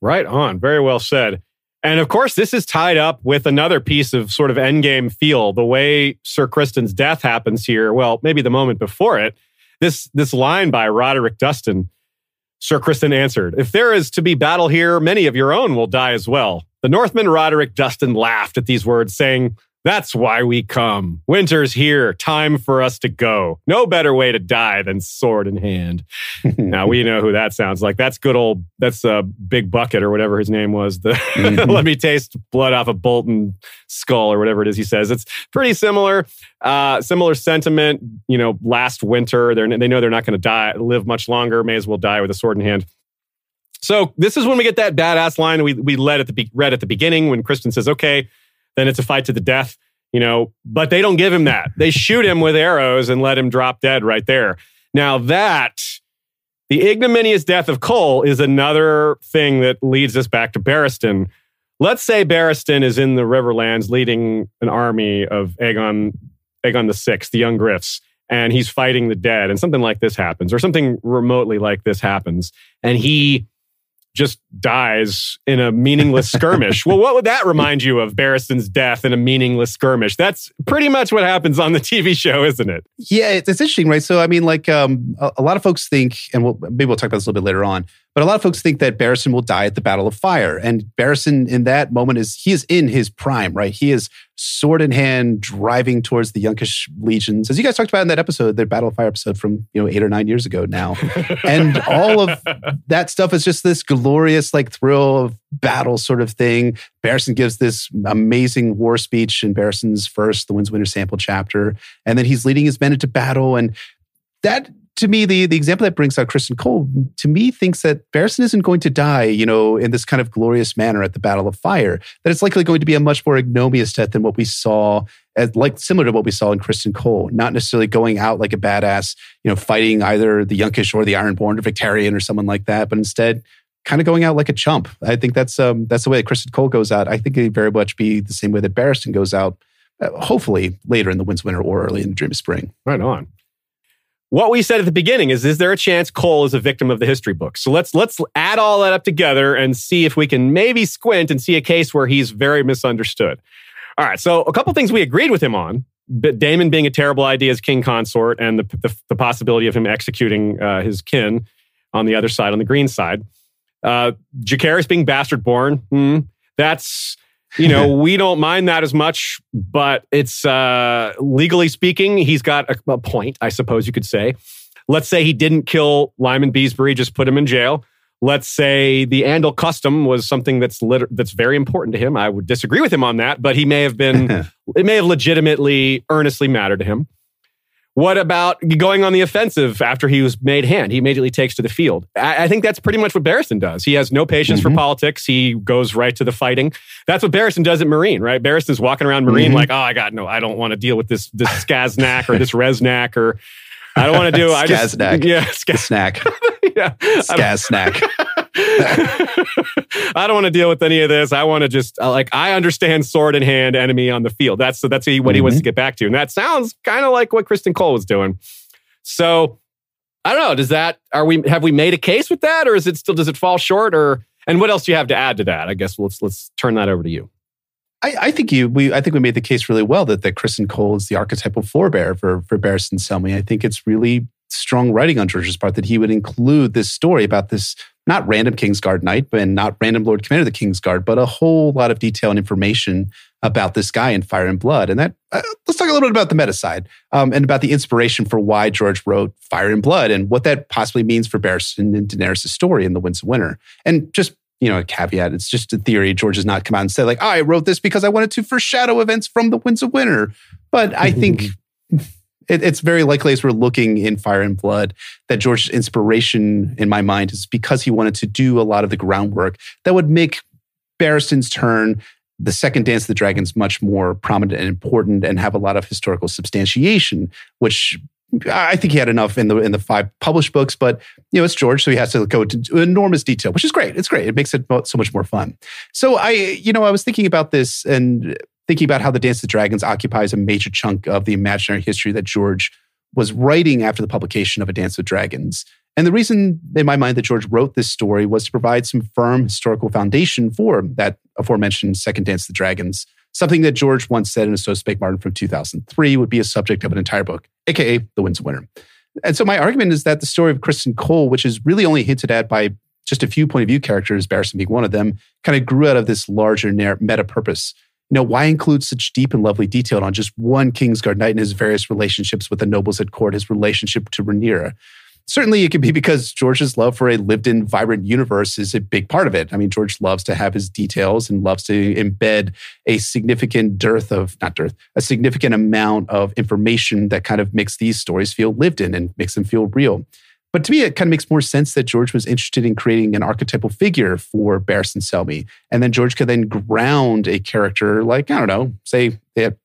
Speaker 1: Right on. Very well said. And of course, this is tied up with another piece of sort of endgame feel. The way Sir Criston's death happens here, well, maybe the moment before it. This this line by Roderick Dustin, Sir Criston answered, If there is to be battle here, many of your own will die as well. The Northman Roderick Dustin laughed at these words, saying, That's why we come. Winter's here. Time for us to go. No better way to die than sword in hand. [laughs] now we know who that sounds like. That's good old, that's a big bucket or whatever his name was. The [laughs]
Speaker 2: Mhm.
Speaker 1: let me taste blood off a Bolton skull or whatever it is he says. It's pretty similar, uh, similar sentiment. You know, last winter, they're, they know they're not going to die, live much longer. May as well die with a sword in hand. So this is when we get that badass line we we led at the be- read at the beginning when Criston says, "Okay, then it's a fight to the death." You know, but they don't give him that. They shoot him with arrows and let him drop dead right there. Now that the ignominious death of Cole is another thing that leads us back to Barristan. Let's say Barristan is in the Riverlands leading an army of Aegon, Aegon the Sixth, the Young Griffs, and he's fighting the dead, and something like this happens, or something remotely like this happens, and he just dies in a meaningless [laughs] skirmish. well, what would that remind you of Barristan's death in a meaningless skirmish? That's pretty much what happens on the TV show, isn't it?
Speaker 2: Yeah, it's, it's interesting, right? So, I mean, like um, a, a lot of folks think, and we'll, maybe we'll talk about this a little bit later on, but a lot of folks think that Barristan will die at the Battle of Fire. And Barristan, in that moment, is he is in his prime, right? He is sword in hand, driving towards the Yunkish legions, as you guys talked about in that episode, the Battle of Fire episode from you know eight or nine years ago now. [laughs] and all of that stuff is just this glorious, like thrill of battle sort of thing. Barristan gives this amazing war speech in Barristan's first, the Winds Winter sample chapter, and then he's leading his men into battle. And that, to me, the the example that brings out Criston Cole, to me, thinks that Barristan isn't going to die, you know, in this kind of glorious manner at the Battle of Fire. That it's likely going to be a much more ignominious death than what we saw, as, like similar to what we saw in Criston Cole. Not necessarily going out like a badass, you know, fighting either the Yunkish or the Ironborn or Victarion or someone like that, but instead kind of going out like a chump. I think that's um, that's the way that Criston Cole goes out. I think it very much be the same way that Barristan goes out. Uh, hopefully later in the Winds Winter or early in the Dream of Spring.
Speaker 1: Right on. What we said at the beginning is: Is there a chance Cole is a victim of the history book? So let's let's add all that up together and see if we can maybe squint and see a case where he's very misunderstood. All right. So a couple things we agreed with him on: Daemon being a terrible idea as king consort, and the the, the possibility of him executing uh, his kin on the other side, on the green side. Uh, Jacaerys being bastard born. Hmm, that's you know, [laughs] we don't mind that as much, but it's uh, legally speaking, he's got a, a point, I suppose you could say. Let's say he didn't kill Lyman Beesbury, just put him in jail. Let's say the Andal custom was something that's lit- that's very important to him. I would disagree with him on that, but he may have been, [laughs] it may have legitimately, earnestly mattered to him. What about going on the offensive after he was made hand? He immediately takes to the field. I, I think that's pretty much what Barristan does. He has no patience
Speaker 2: Mm-hmm.
Speaker 1: for politics. He goes right to the fighting. That's what Barristan does at Meereen, right? Barristan's walking around Meereen
Speaker 2: Mhm.
Speaker 1: like, oh, I got no, I don't want to deal with this this Skaznak or this Reznak or I don't want to do. I just
Speaker 2: Skaznak. [laughs]
Speaker 1: yeah,
Speaker 2: snack. [laughs]
Speaker 1: yeah. I don't-
Speaker 2: Skaz snack. [laughs] [laughs]
Speaker 1: I don't want to deal with any of this. I want to just uh, like I understand sword in hand enemy on the field. That's that's what he
Speaker 2: Mm-hmm.
Speaker 1: wants to get back to, and that sounds kind of like what Criston Cole was doing. So I don't know. Does that are we have we made a case with that, or is it still does it fall short? Or and what else do you have to add to that? I guess let's let's turn that over to you.
Speaker 2: I, I think you we I think we made the case really well that that Criston Cole is the archetypal forebear for for Barristan Selmy. I think it's really strong writing on George's part that he would include this story about this not random Kingsguard knight, but not random Lord Commander of the Kingsguard, but a whole lot of detail and information about this guy in Fire and Blood. And that uh, let's talk a little bit about the meta side um, and about the inspiration for why George wrote Fire and Blood and what that possibly means for Barristan and Daenerys' story in The Winds of Winter. And just you know, a caveat. It's just a theory. George has not come out and said, like, oh, I wrote this because I wanted to foreshadow events from the Winds of Winter. But I think [laughs] it, it's very likely, as we're looking in Fire and Blood, that George's inspiration, in my mind, is because he wanted to do a lot of the groundwork that would make Barristan's turn, the second Dance of the Dragons, much more prominent and important, and have a lot of historical substantiation, which I think he had enough in the in the five published books, but you know it's George, so he has to go to enormous detail, which is great. It's great. It makes it so much more fun. So I, you know, I was thinking about this and thinking about how the Dance of the Dragons occupies a major chunk of the imaginary history that George was writing after the publication of A Dance with Dragons. And the reason, in my mind, that George wrote this story was to provide some firm historical foundation for that aforementioned Second Dance of the Dragons. Something that George once said in a So Spake Martin from 2003 would be a subject of an entire book, aka The Winds of Winter. And so my argument is that the story of Criston Cole, which is really only hinted at by just a few point of view characters, Barristan being one of them, kind of grew out of this larger meta purpose. You know, why include such deep and lovely detail on just one Kingsguard knight and his various relationships with the nobles at court, his relationship to Rhaenyra? Certainly, it could be because George's love for a lived in, vibrant universe is a big part of it. I mean, George loves to have his details and loves to embed a significant dearth of, not dearth, a significant amount of information that kind of makes these stories feel lived in and makes them feel real. But to me, it kind of makes more sense that George was interested in creating an archetypal figure for Barristan Selmy. And then George could then ground a character like, I don't know, say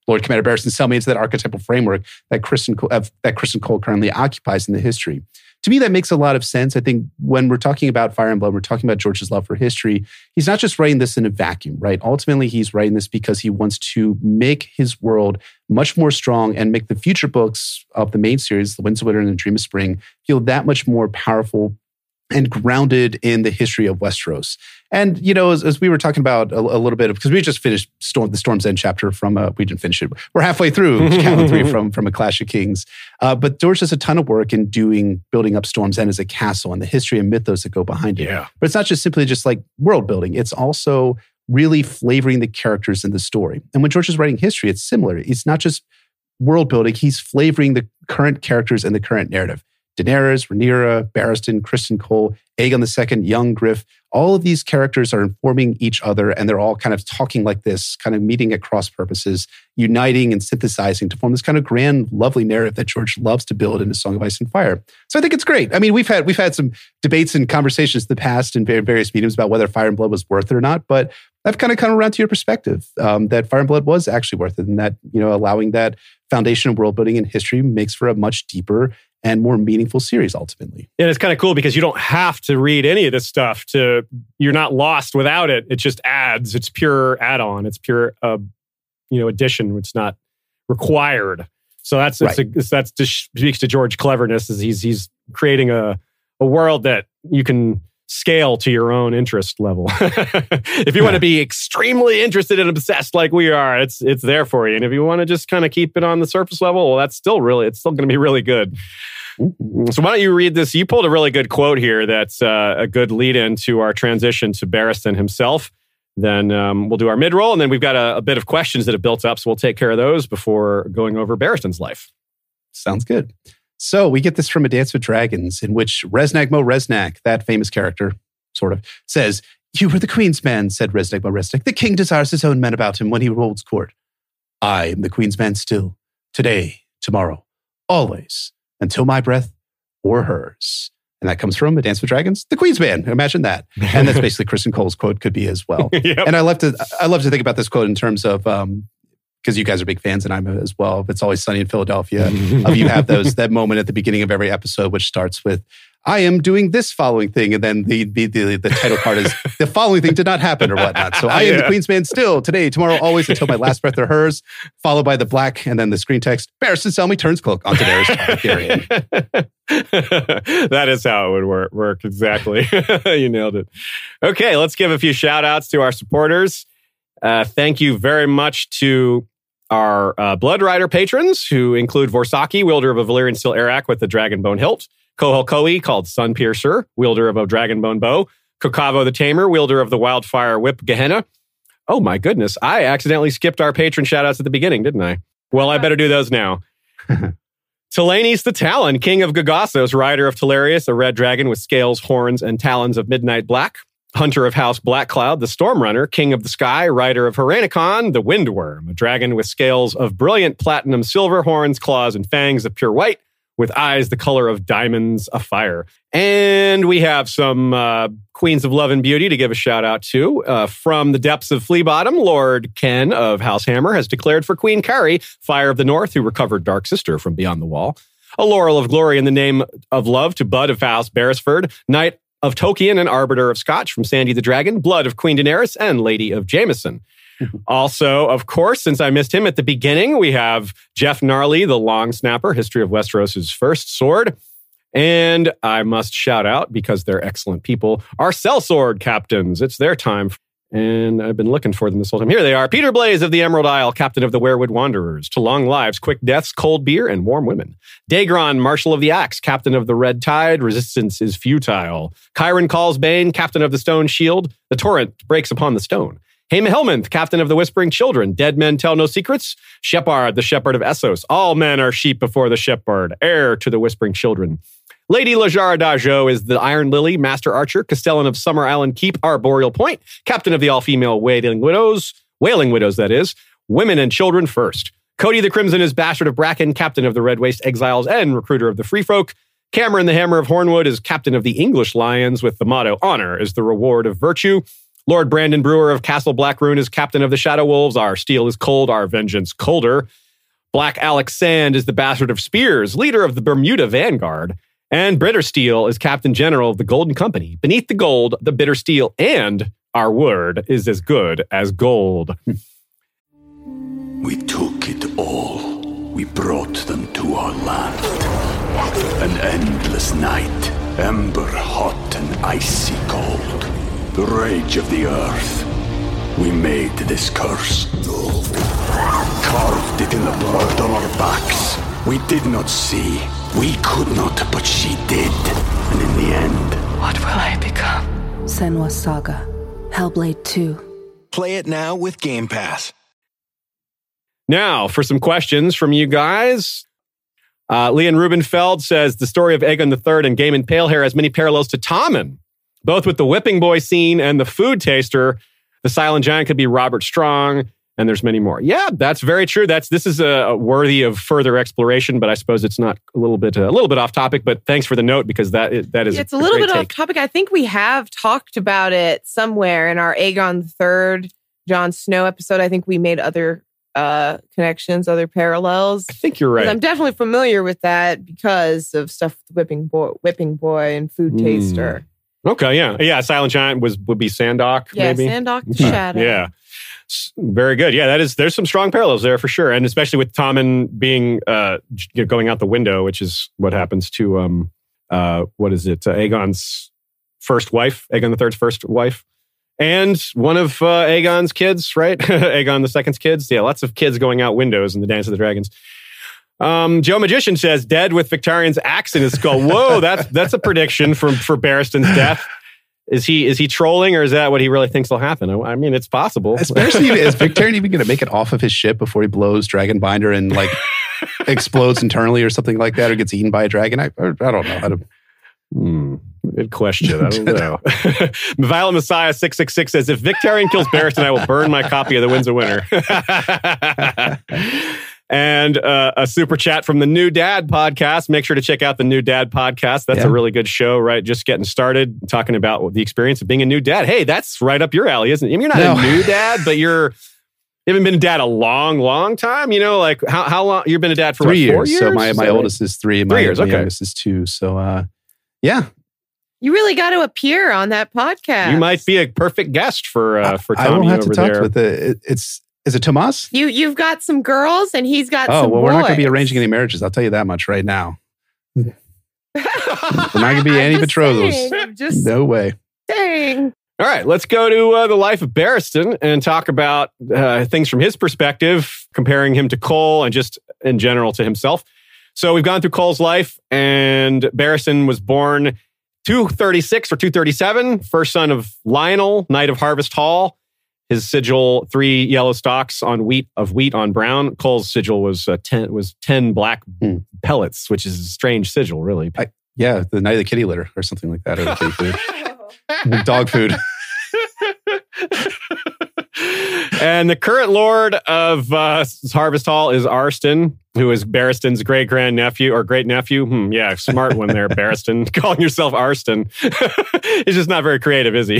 Speaker 2: Lord Commander Barristan Selmy into that archetypal framework that Criston, Cole, that Criston Cole currently occupies in the history. To me, that makes a lot of sense. I think when we're talking about Fire and Blood, we're talking about George's love for history. He's not just writing this in a vacuum, right? Ultimately, he's writing this because he wants to make his world much more strong and make the future books of the main series, The Winds of Winter and The Dream of Spring, feel that much more powerful and grounded in the history of Westeros. And, you know, as, as we were talking about a, a little bit of, because we just finished Storm, the Storm's End chapter from, uh, we didn't finish it. We're halfway through [laughs] Chapter 3 from, from A Clash of Kings. Uh, but George does a ton of work in doing, building up Storm's End as a castle and the history and mythos that go behind it.
Speaker 1: Yeah.
Speaker 2: But it's not just simply just like world building. It's also really flavoring the characters in the story. And when George is writing history, it's similar. It's not just world building, he's flavoring the current characters and the current narrative. Daenerys, Rhaenyra, Barristan, Criston Cole, Aegon II, Young Griff, all of these characters are informing each other and they're all kind of talking like this, kind of meeting at cross purposes, uniting and synthesizing to form this kind of grand, lovely narrative that George loves to build in A Song of Ice and Fire. So I think it's great. I mean, we've had we've had some debates and conversations in the past in various mediums about whether Fire and Blood was worth it or not, but I've kind of come around to your perspective um, that Fire and Blood was actually worth it, and that you know allowing that foundation of world building and history makes for a much deeper and more meaningful series ultimately.
Speaker 1: And it's kind of cool because you don't have to read any of this stuff to you're not lost without it. It just adds. It's pure add-on. It's pure uh, you know addition. It's not required. So that's it's
Speaker 2: Right.
Speaker 1: a, that's just speaks to George cleverness. Is he's he's creating a a world that you can scale to your own interest level. [laughs] if you want to be extremely interested and obsessed like we are, it's it's there for you. And if you want to just kind of keep it on the surface level, well, that's still really it's still going to be really good. So why don't you read this? You pulled a really good quote here that's uh, a good lead in to our transition to Barristan himself. Then um, we'll do our mid roll, and then we've got a, a, bit of questions that have built up, so we'll take care of those before going over Barristan's life.
Speaker 2: Sounds good. So we get this from A Dance with Dragons, in which Reznak mo Reznak, that famous character, sort of, says, You were the Queen's man, said Reznak mo Reznak. The king desires his own men about him when he holds court. I am the Queen's man still, today, tomorrow, always, until my breath or hers. And that comes from A Dance with Dragons, the Queen's Band. Imagine that. And that's [laughs] basically Criston Cole's quote could be as well. [laughs] yep. And I love to I love to think about this quote in terms of um, because you guys are big fans and I'm as well. It's always sunny in Philadelphia. of you have those [laughs] that moment at the beginning of every episode, which starts with I am doing this following thing. And then the, the, the, the title card is the following thing did not happen or whatnot. So I am yeah. the Queen's man still today, tomorrow, always until my last breath or hers, followed by the black and then the screen text. Barristan Selmy turns cloak onto Daenerys [laughs]
Speaker 1: that is how it would work. Work exactly. [laughs] you nailed it. Okay, let's give a few shout outs to our supporters. Uh, thank you very much to our uh, Blood Rider patrons, who include Vorsaki, wielder of a Valyrian steel arak with the Dragonbone hilt. Koholkoi, called Sun Piercer, wielder of a dragonbone bow. Kokavo the Tamer, wielder of the wildfire whip Gehenna. Oh my goodness, I accidentally skipped our patron shoutouts at the beginning, didn't I? Well, I better do those now. [laughs] Talanis the Talon, king of Gagasos, rider of Telarius, a red dragon with scales, horns, and talons of midnight black. Hunter of House Black Cloud, the Stormrunner, king of the sky, rider of Haranikon, the Windworm, a dragon with scales of brilliant platinum silver, horns, claws, and fangs of pure white with eyes the color of diamonds afire. And we have some uh, Queens of Love and Beauty to give a shout out to. Uh, from the depths of Flea Bottom, Lord Ken of House Hammer has declared for Queen Carrie, Fire of the North, who recovered Dark Sister from beyond the wall. A laurel of glory in the name of love to Bud of House Beresford, Knight of Tolkien and Arbiter of Scotch from Sandy the Dragon, Blood of Queen Daenerys, and Lady of Jameson. [laughs] also, of course, since I missed him at the beginning, we have Jeff Gnarly, the long snapper, History of Westeros' first sword. And I must shout out, because they're excellent people, our sellsword captains. It's their time. And I've been looking for them this whole time. Here they are Peter Blaze of the Emerald Isle, captain of the Weirwood Wanderers, to long lives, quick deaths, cold beer, and warm women. Daegron, marshal of the Axe, captain of the Red Tide, resistance is futile. Chiron calls Bane, captain of the Stone Shield, the torrent breaks upon the stone. Haim Helminth, captain of the Whispering Children. Dead men tell no secrets. Shepard, the shepherd of Essos. All men are sheep before the shepherd, heir to the Whispering Children. Lady Lajara Dajo is the Iron Lily, Master Archer, Castellan of Summer Island Keep, Arboreal Point, Captain of the all-female Wailing Widows, Wailing Widows, that is. Women and children first. Cody the Crimson is Bastard of Bracken, Captain of the Red Waste Exiles and Recruiter of the Free Folk. Cameron the Hammer of Hornwood is Captain of the English Lions with the motto, Honor is the reward of virtue. Lord Brandon Brewer of Castle Blackroon is captain of the Shadow Wolves. Our steel is cold, our vengeance colder. Black Alex Sand is the bastard of Spears, leader of the Bermuda Vanguard. And Bitter Steel is captain general of the Golden Company. Beneath the gold, the bitter steel, and our word is as good as gold.
Speaker 5: we took it all. We brought them to our land. An endless night, ember hot and icy cold the rage of the earth. We made this curse. Carved it in the blood on our backs. We did not see. We could not, but she did. And in the end,
Speaker 3: what will I become?
Speaker 6: Senua Saga. Hellblade 2.
Speaker 7: Play it now with Game Pass.
Speaker 1: Now, for some questions from you guys. Uh, Leon Rubenfeld says the story of Aegon III and Game Gaemon Palehair has many parallels to Tommen both with the whipping boy scene and the food taster. The silent giant could be Robert Strong, and there's many more. Yeah, that's very true. That's this is a, worthy of further exploration, but I suppose it's not a little bit a little bit off topic. But thanks for the note because that that is
Speaker 4: it's a, a little bit take. off topic. I think we have talked about it somewhere in our Aegon Third Jon Snow episode. I think we made other uh connections, other parallels.
Speaker 1: I think you're right.
Speaker 4: I'm definitely familiar with that because of stuff with whipping boy, whipping boy, and food mm. Taster.
Speaker 1: Okay, yeah, yeah. Silent Giant was would be Sandoq.
Speaker 4: Yeah,
Speaker 1: maybe?
Speaker 4: Sandoq the [laughs] Shadow.
Speaker 1: yeah, very good. Yeah, that is. There's some strong parallels there for sure, and especially with Tommen being uh, going out the window, which is what happens to um uh what is it uh, Aegon's first wife, Aegon the Third's first wife, and one of uh, Aegon's kids, right? [laughs] Aegon the Second's kids. Yeah, lots of kids going out windows in the Dance of the Dragons. Um, Joe Magician says dead with Victarion's axe in his skull. Whoa, that's that's a prediction for for Barristan's death. Is he is he trolling or is that what he really thinks will happen? I, I mean, it's possible.
Speaker 2: Especially is [laughs] Victarion even going to make it off of his ship before he blows Dragonbinder and like [laughs] explodes internally or something like that, or gets eaten by a dragon? I, I don't know how to.
Speaker 1: Hmm, good question. I don't [laughs] know. Violet Messiah six six six says if Victarion kills Barristan, I will burn my copy of The Winds of Winter. And uh, a super chat from the New Dad podcast. Make sure to check out the New Dad podcast. That's
Speaker 2: Yeah.
Speaker 1: a really good show, right? Just getting started, talking about the experience of being a new dad. Hey, that's right up your alley, isn't it? I mean, you're not
Speaker 2: No.
Speaker 1: a new dad, but you're you haven't been a dad a long, long time. You know, like how how long you've been a dad for?
Speaker 2: three
Speaker 1: what, four
Speaker 2: years. So my,
Speaker 1: Is
Speaker 2: my
Speaker 1: that right?
Speaker 2: oldest is three. and
Speaker 1: Three
Speaker 2: my,
Speaker 1: years,
Speaker 2: my
Speaker 1: okay.
Speaker 2: youngest is two. So uh, yeah,
Speaker 4: You really got to appear on that podcast.
Speaker 1: You might be a perfect guest for uh, for
Speaker 2: I
Speaker 1: Tommy
Speaker 2: will have to talk
Speaker 1: there.
Speaker 2: with the. It, it's is it Tomas?
Speaker 4: You you've got some girls and he's got
Speaker 2: Oh
Speaker 4: some
Speaker 2: well, we're not going to be arranging any marriages. I'll tell you that much right now. [laughs] We're not going to be
Speaker 4: I'm
Speaker 2: any
Speaker 4: just
Speaker 2: betrothals.
Speaker 4: saying, I'm just [laughs]
Speaker 2: No way.
Speaker 4: Dang.
Speaker 1: All right, let's go to uh, the life of Barristan and talk about uh, things from his perspective, comparing him to Cole and just in general to himself. So we've gone through Cole's life, and Barristan was born 236 or 237, first son of Lyonel, Knight of Harvest Hall. His sigil, three yellow stalks on wheat of wheat on brown. Cole's sigil was uh, ten was ten black
Speaker 2: Hmm.
Speaker 1: pellets, which is a strange sigil, really.
Speaker 2: Yeah, the knight of the kitty litter or something like that, or the kitty food, [laughs] dog food. [laughs]
Speaker 1: and the current lord of uh, Harvest Hall is Arstan, who is Barristan's great grandnephew or great nephew. Hmm, yeah, smart one there, [laughs] Barristan. [laughs] Calling yourself Arstan. [laughs] He's just not very creative, is he?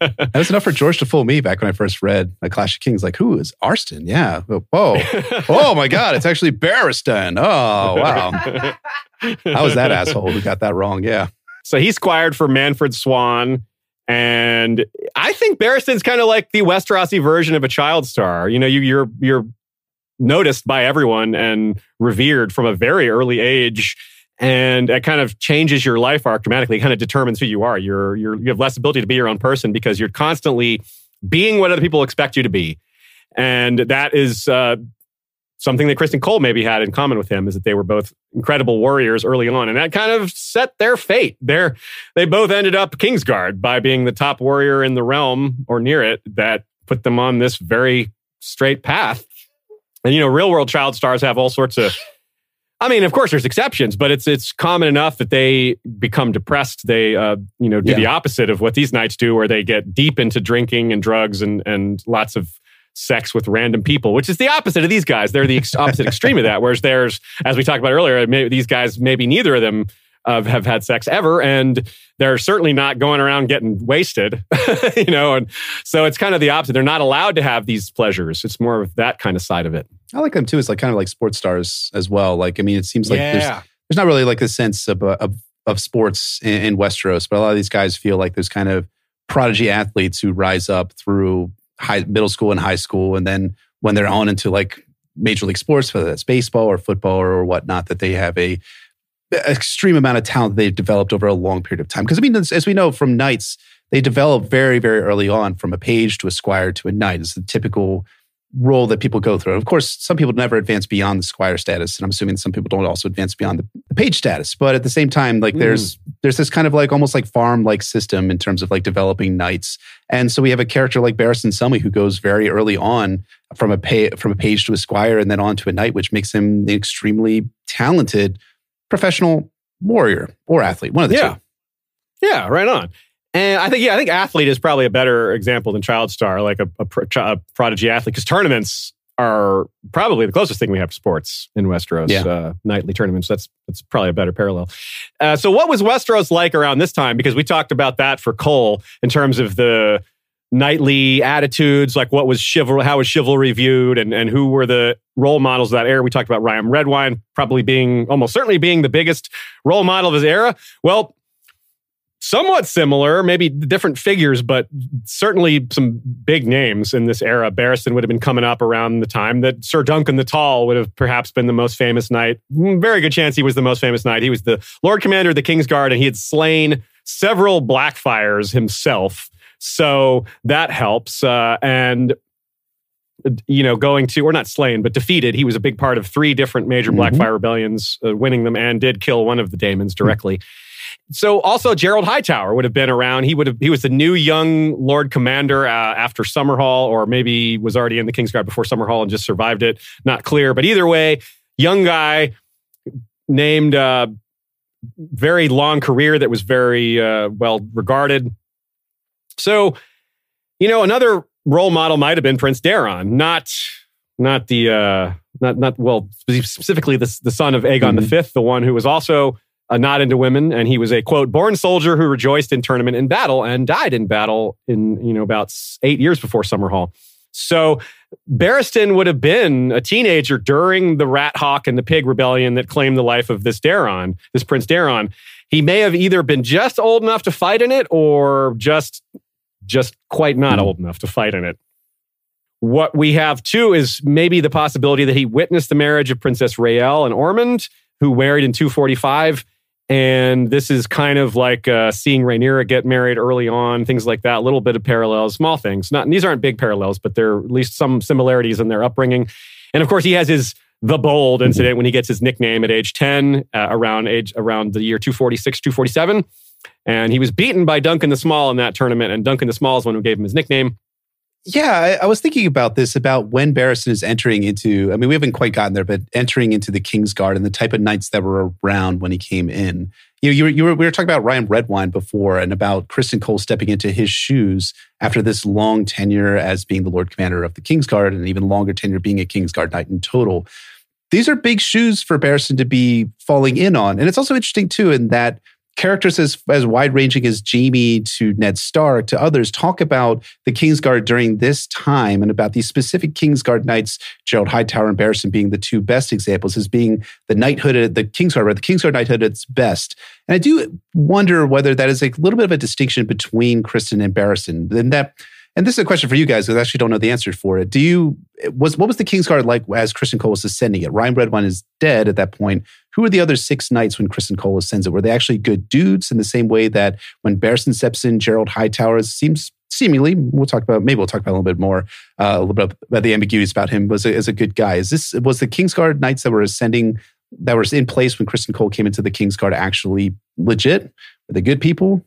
Speaker 2: That was enough for George to fool me back when I first read A Clash of Kings. Like, who is Arstan? Yeah. Whoa. oh my God. It's actually Barristan. Oh, wow. I was that asshole who got that wrong. Yeah.
Speaker 1: So he squired for Manfred Swann. And I think Barristan's kind of like the Westerosi version of a child star. You know, you, you're you're noticed by everyone and revered from a very early age. And it kind of changes your life arc dramatically. It kind of determines who you are. You're you're you have less ability to be your own person because you're constantly being what other people expect you to be. And that is uh, something that Criston Cole maybe had in common with him is that they were both incredible warriors early on, and that kind of set their fate. They're, they both ended up Kingsguard by being the top warrior in the realm or near it. That put them on this very straight path. And you know, real world child stars have all sorts of. I mean, of course, there's exceptions, but it's it's common enough that they become depressed. They, uh, you know, do
Speaker 2: Yeah.
Speaker 1: the opposite of what these knights do, where they get deep into drinking and drugs and and lots of sex with random people, which is the opposite of these guys. They're the ex- opposite extreme of that. Whereas there's, as we talked about earlier, maybe these guys, maybe neither of them uh, have had sex ever, and they're certainly not going around getting wasted, [laughs] you know. And so it's kind of the opposite. They're not allowed to have these pleasures. It's more of that kind of side of it.
Speaker 2: I like them too. It's like kind of like sports stars as well. Like, I mean, it seems like there's, there's not really like a sense of, uh, of, of sports in, in Westeros, but a lot of these guys feel like there's kind of prodigy athletes who rise up through high, middle school and high school. And then when they're on into like major league sports, whether that's baseball or football or whatnot, that they have a extreme amount of talent they've developed over a long period of time. Because I mean, as as we know from knights, they develop very, very early on from a page to a squire to a knight. It's the typical role that people go through. Of course, some people never advance beyond the squire status, and I'm assuming some people don't also advance beyond the, the page status. But at the same time, like hmm. there's there's this kind of like almost like farm like system in terms of like developing knights. And so we have a character like Barristan Selmy who goes very early on from a pay, from a page to a squire and then on to a knight, which makes him an extremely talented professional warrior or athlete. One of the
Speaker 1: Yeah.
Speaker 2: two.
Speaker 1: Yeah, right on. And I think, yeah, I think athlete is probably a better example than child star, like a, a, pro- a prodigy athlete, because tournaments are probably the closest thing we have to sports in Westeros.
Speaker 2: Yeah.
Speaker 1: Uh, knightly tournaments. That's that's probably a better parallel. Uh, so, what was Westeros like around this time? Because we talked about that for Cole in terms of the knightly attitudes, like what was chivalry, how was chivalry viewed, and and who were the role models of that era. We talked about Ryam Redwyne probably being almost certainly being the biggest role model of his era. Well, somewhat similar, maybe different figures, but certainly some big names in this era. Barristan would have been coming up around the time that Sir Duncan the Tall would have perhaps been the most famous knight. Mm, Very good chance he was the most famous knight. He was the Lord Commander of the King's Guard, and he had slain several Blackfyres himself. So that helps. Uh, and you know, going to, or not slain, but defeated. He was a big part of three different major
Speaker 2: Mhm.
Speaker 1: Blackfyre rebellions, uh, winning them, and did kill one of the Daemons directly. So also Gerold Hightower would have been around. He would have he was the new young Lord Commander uh, after Summerhall, or maybe was already in the Kingsguard before Summerhall and just survived it. Not clear, but either way, young guy named uh, very long career that was very uh, well regarded. So, you know, another role model might have been Prince Daeron, not not the uh, not not well specifically the the son of Aegon
Speaker 2: Mhm.
Speaker 1: V, the one who was also uh, not into women, and he was a quote born soldier who rejoiced in tournament and battle and died in battle in you know about eight years before Summerhall. So Barristan would have been a teenager during the Rat Hawk and the Pig Rebellion that claimed the life of this Daeron, this Prince Daeron. He may have either been just old enough to fight in it, or just just quite not old enough to fight in it. What we have too is maybe the possibility that he witnessed the marriage of Princess Rhaelle and Ormund, who married in 245. And this is kind of like uh, seeing Rhaenyra get married early on, things like that. A little bit of parallels, small things. Not these aren't big parallels, but there are at least some similarities in their upbringing. And of course, he has his the bold incident when he gets his nickname at age 10, uh, around age around the year 246, 247. And he was beaten by Duncan the Small in that tournament. And Duncan the Small is the one who gave him his nickname.
Speaker 2: Yeah, I, I was thinking about this about when Barristan is entering into. I mean, we haven't quite gotten there, but entering into the King's Guard and the type of knights that were around when he came in. You know, you were, you were we were talking about Ryam Redwyne before, and about Criston Cole stepping into his shoes after this long tenure as being the Lord Commander of the King's Guard, and even longer tenure being a King's Guard knight in total. These are big shoes for Barristan to be falling in on, and it's also interesting too in that characters as as wide ranging as Jaime to Ned Stark to others talk about the Kingsguard during this time and about these specific Kingsguard knights, Gerold Hightower and Barristan being the two best examples, as being the knighthood, at- the Kingsguard, or the Kingsguard knighthood at its best. And I do wonder whether that is a little bit of a distinction between Criston and Barristan. And that, and this is a question for you guys because I actually don't know the answer for it. Do you was what was the Kingsguard like as Criston Cole was ascending it? Ryam Redwyne is dead at that point. Who are the other six knights when Criston Cole ascends it? Were they actually good dudes in the same way that when Barristan steps in, Gerold Hightower seems seemingly we'll talk about maybe we'll talk about a little bit more uh, a little bit about the ambiguities about him was a, as a good guy. Is this was the Kingsguard knights that were ascending that were in place when Criston Cole came into the Kingsguard actually legit? Were they good people?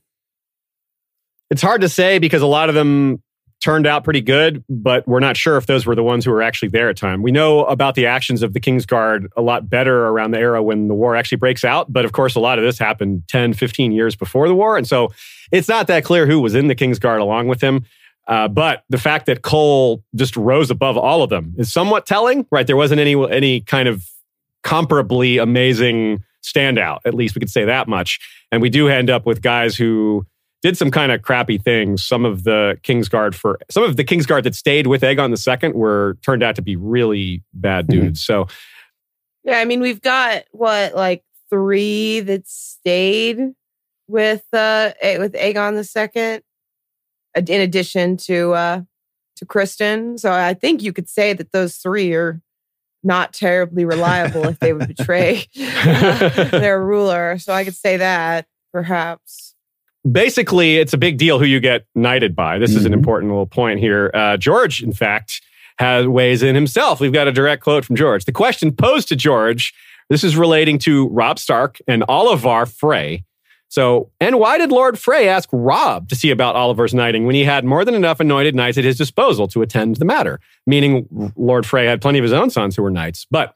Speaker 1: It's hard to say because a lot of them turned out pretty good, but we're not sure if those were the ones who were actually there at time. We know about the actions of the King's Guard a lot better around the era when the war actually breaks out, but of course a lot of this happened 10, 15 years before the war, and so it's not that clear who was in the King's Guard along with him. Uh, but the fact that Cole just rose above all of them is somewhat telling, right? There wasn't any any kind of comparably amazing standout. At least we could say that much. And we do end up with guys who did some kind of crappy things. Some of the Kingsguard for some of the Kingsguard that stayed with Aegon the Second were turned out to be really bad
Speaker 2: Mhm.
Speaker 1: dudes. So
Speaker 4: Yeah, I mean, we've got what like three that stayed with uh with Aegon the Second, in addition to uh to Criston. So I think you could say that those three are not terribly reliable if they would betray [laughs] [laughs] their ruler. So I could say that perhaps.
Speaker 1: Basically, it's a big deal who you get knighted by. This is an
Speaker 2: Mhm.
Speaker 1: important little point here. Uh, George, in fact, has weighs in himself. We've got a direct quote from George. The question posed to George. This is relating to Robb Stark and Olyvar Frey. So, and why did Lord Frey ask Robb to see about Olyvar's knighting when he had more than enough anointed knights at his disposal to attend the matter? Meaning, Lord Frey had plenty of his own sons who were knights. But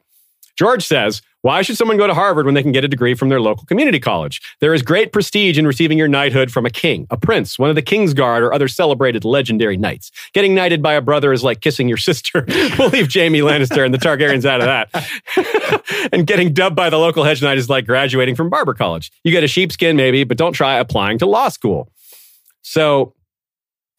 Speaker 1: George says, why should someone go to Harvard when they can get a degree from their local community college? There is great prestige in receiving your knighthood from a king, a prince, one of the King's Guard, or other celebrated legendary knights. Getting knighted by a brother is like kissing your [laughs] sister. we'll leave Jaime Lannister and the Targaryens out of that. [laughs] and getting dubbed by the local hedge knight is like graduating from barber college. You get a sheepskin, maybe, but don't try applying to law school. So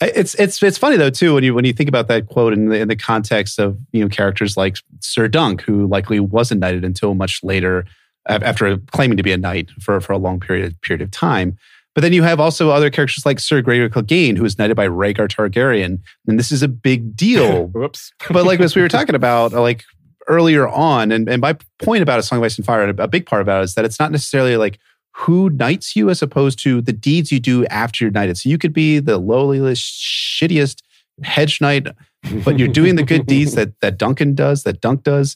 Speaker 2: It's it's it's funny though too when you when you think about that quote in the in the context of you know characters like Sir Dunk, who likely wasn't knighted until much later after claiming to be a knight for for a long period period of time. But then you have also other characters like Sir Gregor Clegane, who was knighted by Rhaegar Targaryen, and this is a big deal. [laughs]
Speaker 1: whoops. [laughs]
Speaker 2: but like as we were talking about, uh, like earlier on, and, and my point about a song of ice and fire, a big part about it is that it's not necessarily like who knights you as opposed to the deeds you do after you're knighted. So you could be the lowliest, shittiest hedge knight, but you're doing the good deeds that that Duncan does, that Dunk does.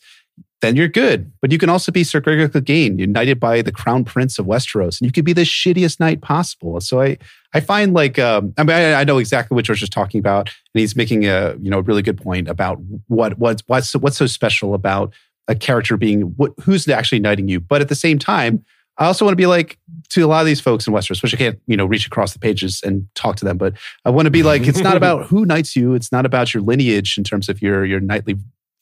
Speaker 2: then you're good. But you can also be Sir Gregor Clegane, united by the Crown Prince of Westeros, and you could be the shittiest knight possible. So I, I find like, um, I mean, I, I know exactly what George is talking about, and he's making a, you know, really good point about what, what, what's, what's so special about a character being what, who's actually knighting you. But at the same time, I also want to be like to a lot of these folks in Westeros, which I can't, you know, reach across the pages and talk to them. But I want to be like, it's not about [laughs] who knights you. It's not about your lineage in terms of your your knightly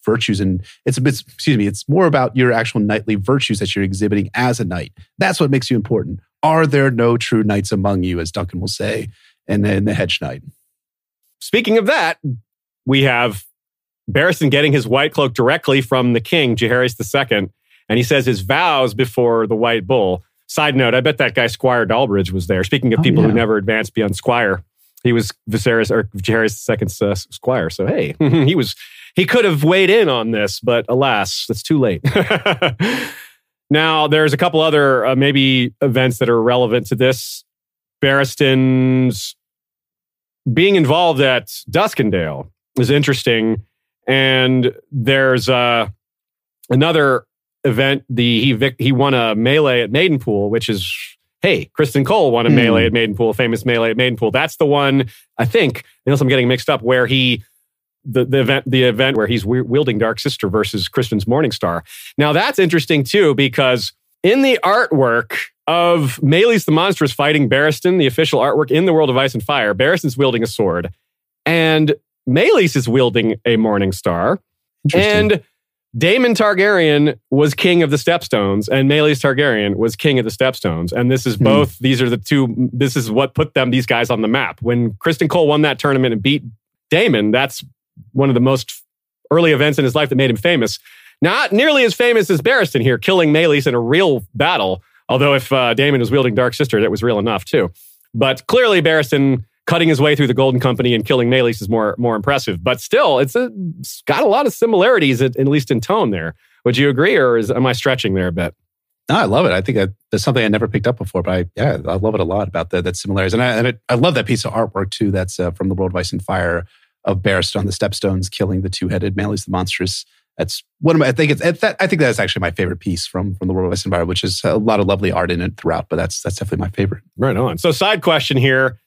Speaker 2: virtues and it's a bit excuse me it's more about your actual knightly virtues that you're exhibiting as a knight that's what makes you important are there no true knights among you as duncan will say and then the hedge knight
Speaker 1: Speaking of that, we have Barristan getting his white cloak directly from the king, Jaehaerys II, and he says his vows before the white bull. Side note, I bet that guy Squire Dalbridge was there. Speaking of
Speaker 2: Oh,
Speaker 1: people
Speaker 2: yeah.
Speaker 1: who never advanced beyond Squire, he was Viserys or Jaehaerys II's uh, Squire. So hey, [laughs] he was he could have weighed in on this, but alas, it's too late. [laughs] now there's a couple other uh, maybe events that are relevant to this. Barristan's being involved at Duskendale is interesting, and there's uh, another event. The he vic- he won a melee at Maidenpool, which is hey, Criston Cole won a
Speaker 2: Hmm.
Speaker 1: melee at Maidenpool, a famous melee at Maidenpool. That's the one I think, unless I'm getting mixed up, where he the, the event the event where he's wi- wielding Dark Sister versus Criston's Morningstar. Now that's interesting too because in the artwork of Maelys the Monstrous fighting Barristan, the official artwork in the World of Ice and Fire, Barristan's wielding a sword, and Maelys is wielding a Morningstar,
Speaker 2: Interesting.
Speaker 1: and Daemon Targaryen was king of the Stepstones, and Maelys Targaryen was king of the Stepstones. And this is
Speaker 2: Hmm.
Speaker 1: both, these are the two, this is what put them, these guys on the map. When Criston Cole won that tournament and beat Daemon, that's one of the most early events in his life that made him famous. Not nearly as famous as Barristan here, killing Maelys in a real battle. Although if uh, Daemon was wielding Dark Sister, that was real enough too. But clearly, Barristan cutting his way through the Golden Company and killing Maelys is more more impressive. But still, it's, a, it's got a lot of similarities, at, at least in tone. There, would you agree, or is, am I stretching there a bit?
Speaker 2: No, I love it. I think that, that's something I never picked up before, but I, yeah, I love it a lot about the, that similarities. And I, and I, I love that piece of artwork too. That's uh, from the World of Ice and Fire of Barristan on the Stepstones killing the two-headed Maelys the Monstrous. That's one of my, I think it's, that, I think that's actually my favorite piece from, from the World of Ice and Fire, which is a lot of lovely art in it throughout, but that's, that's definitely my favorite.
Speaker 1: Right on. So, side question here.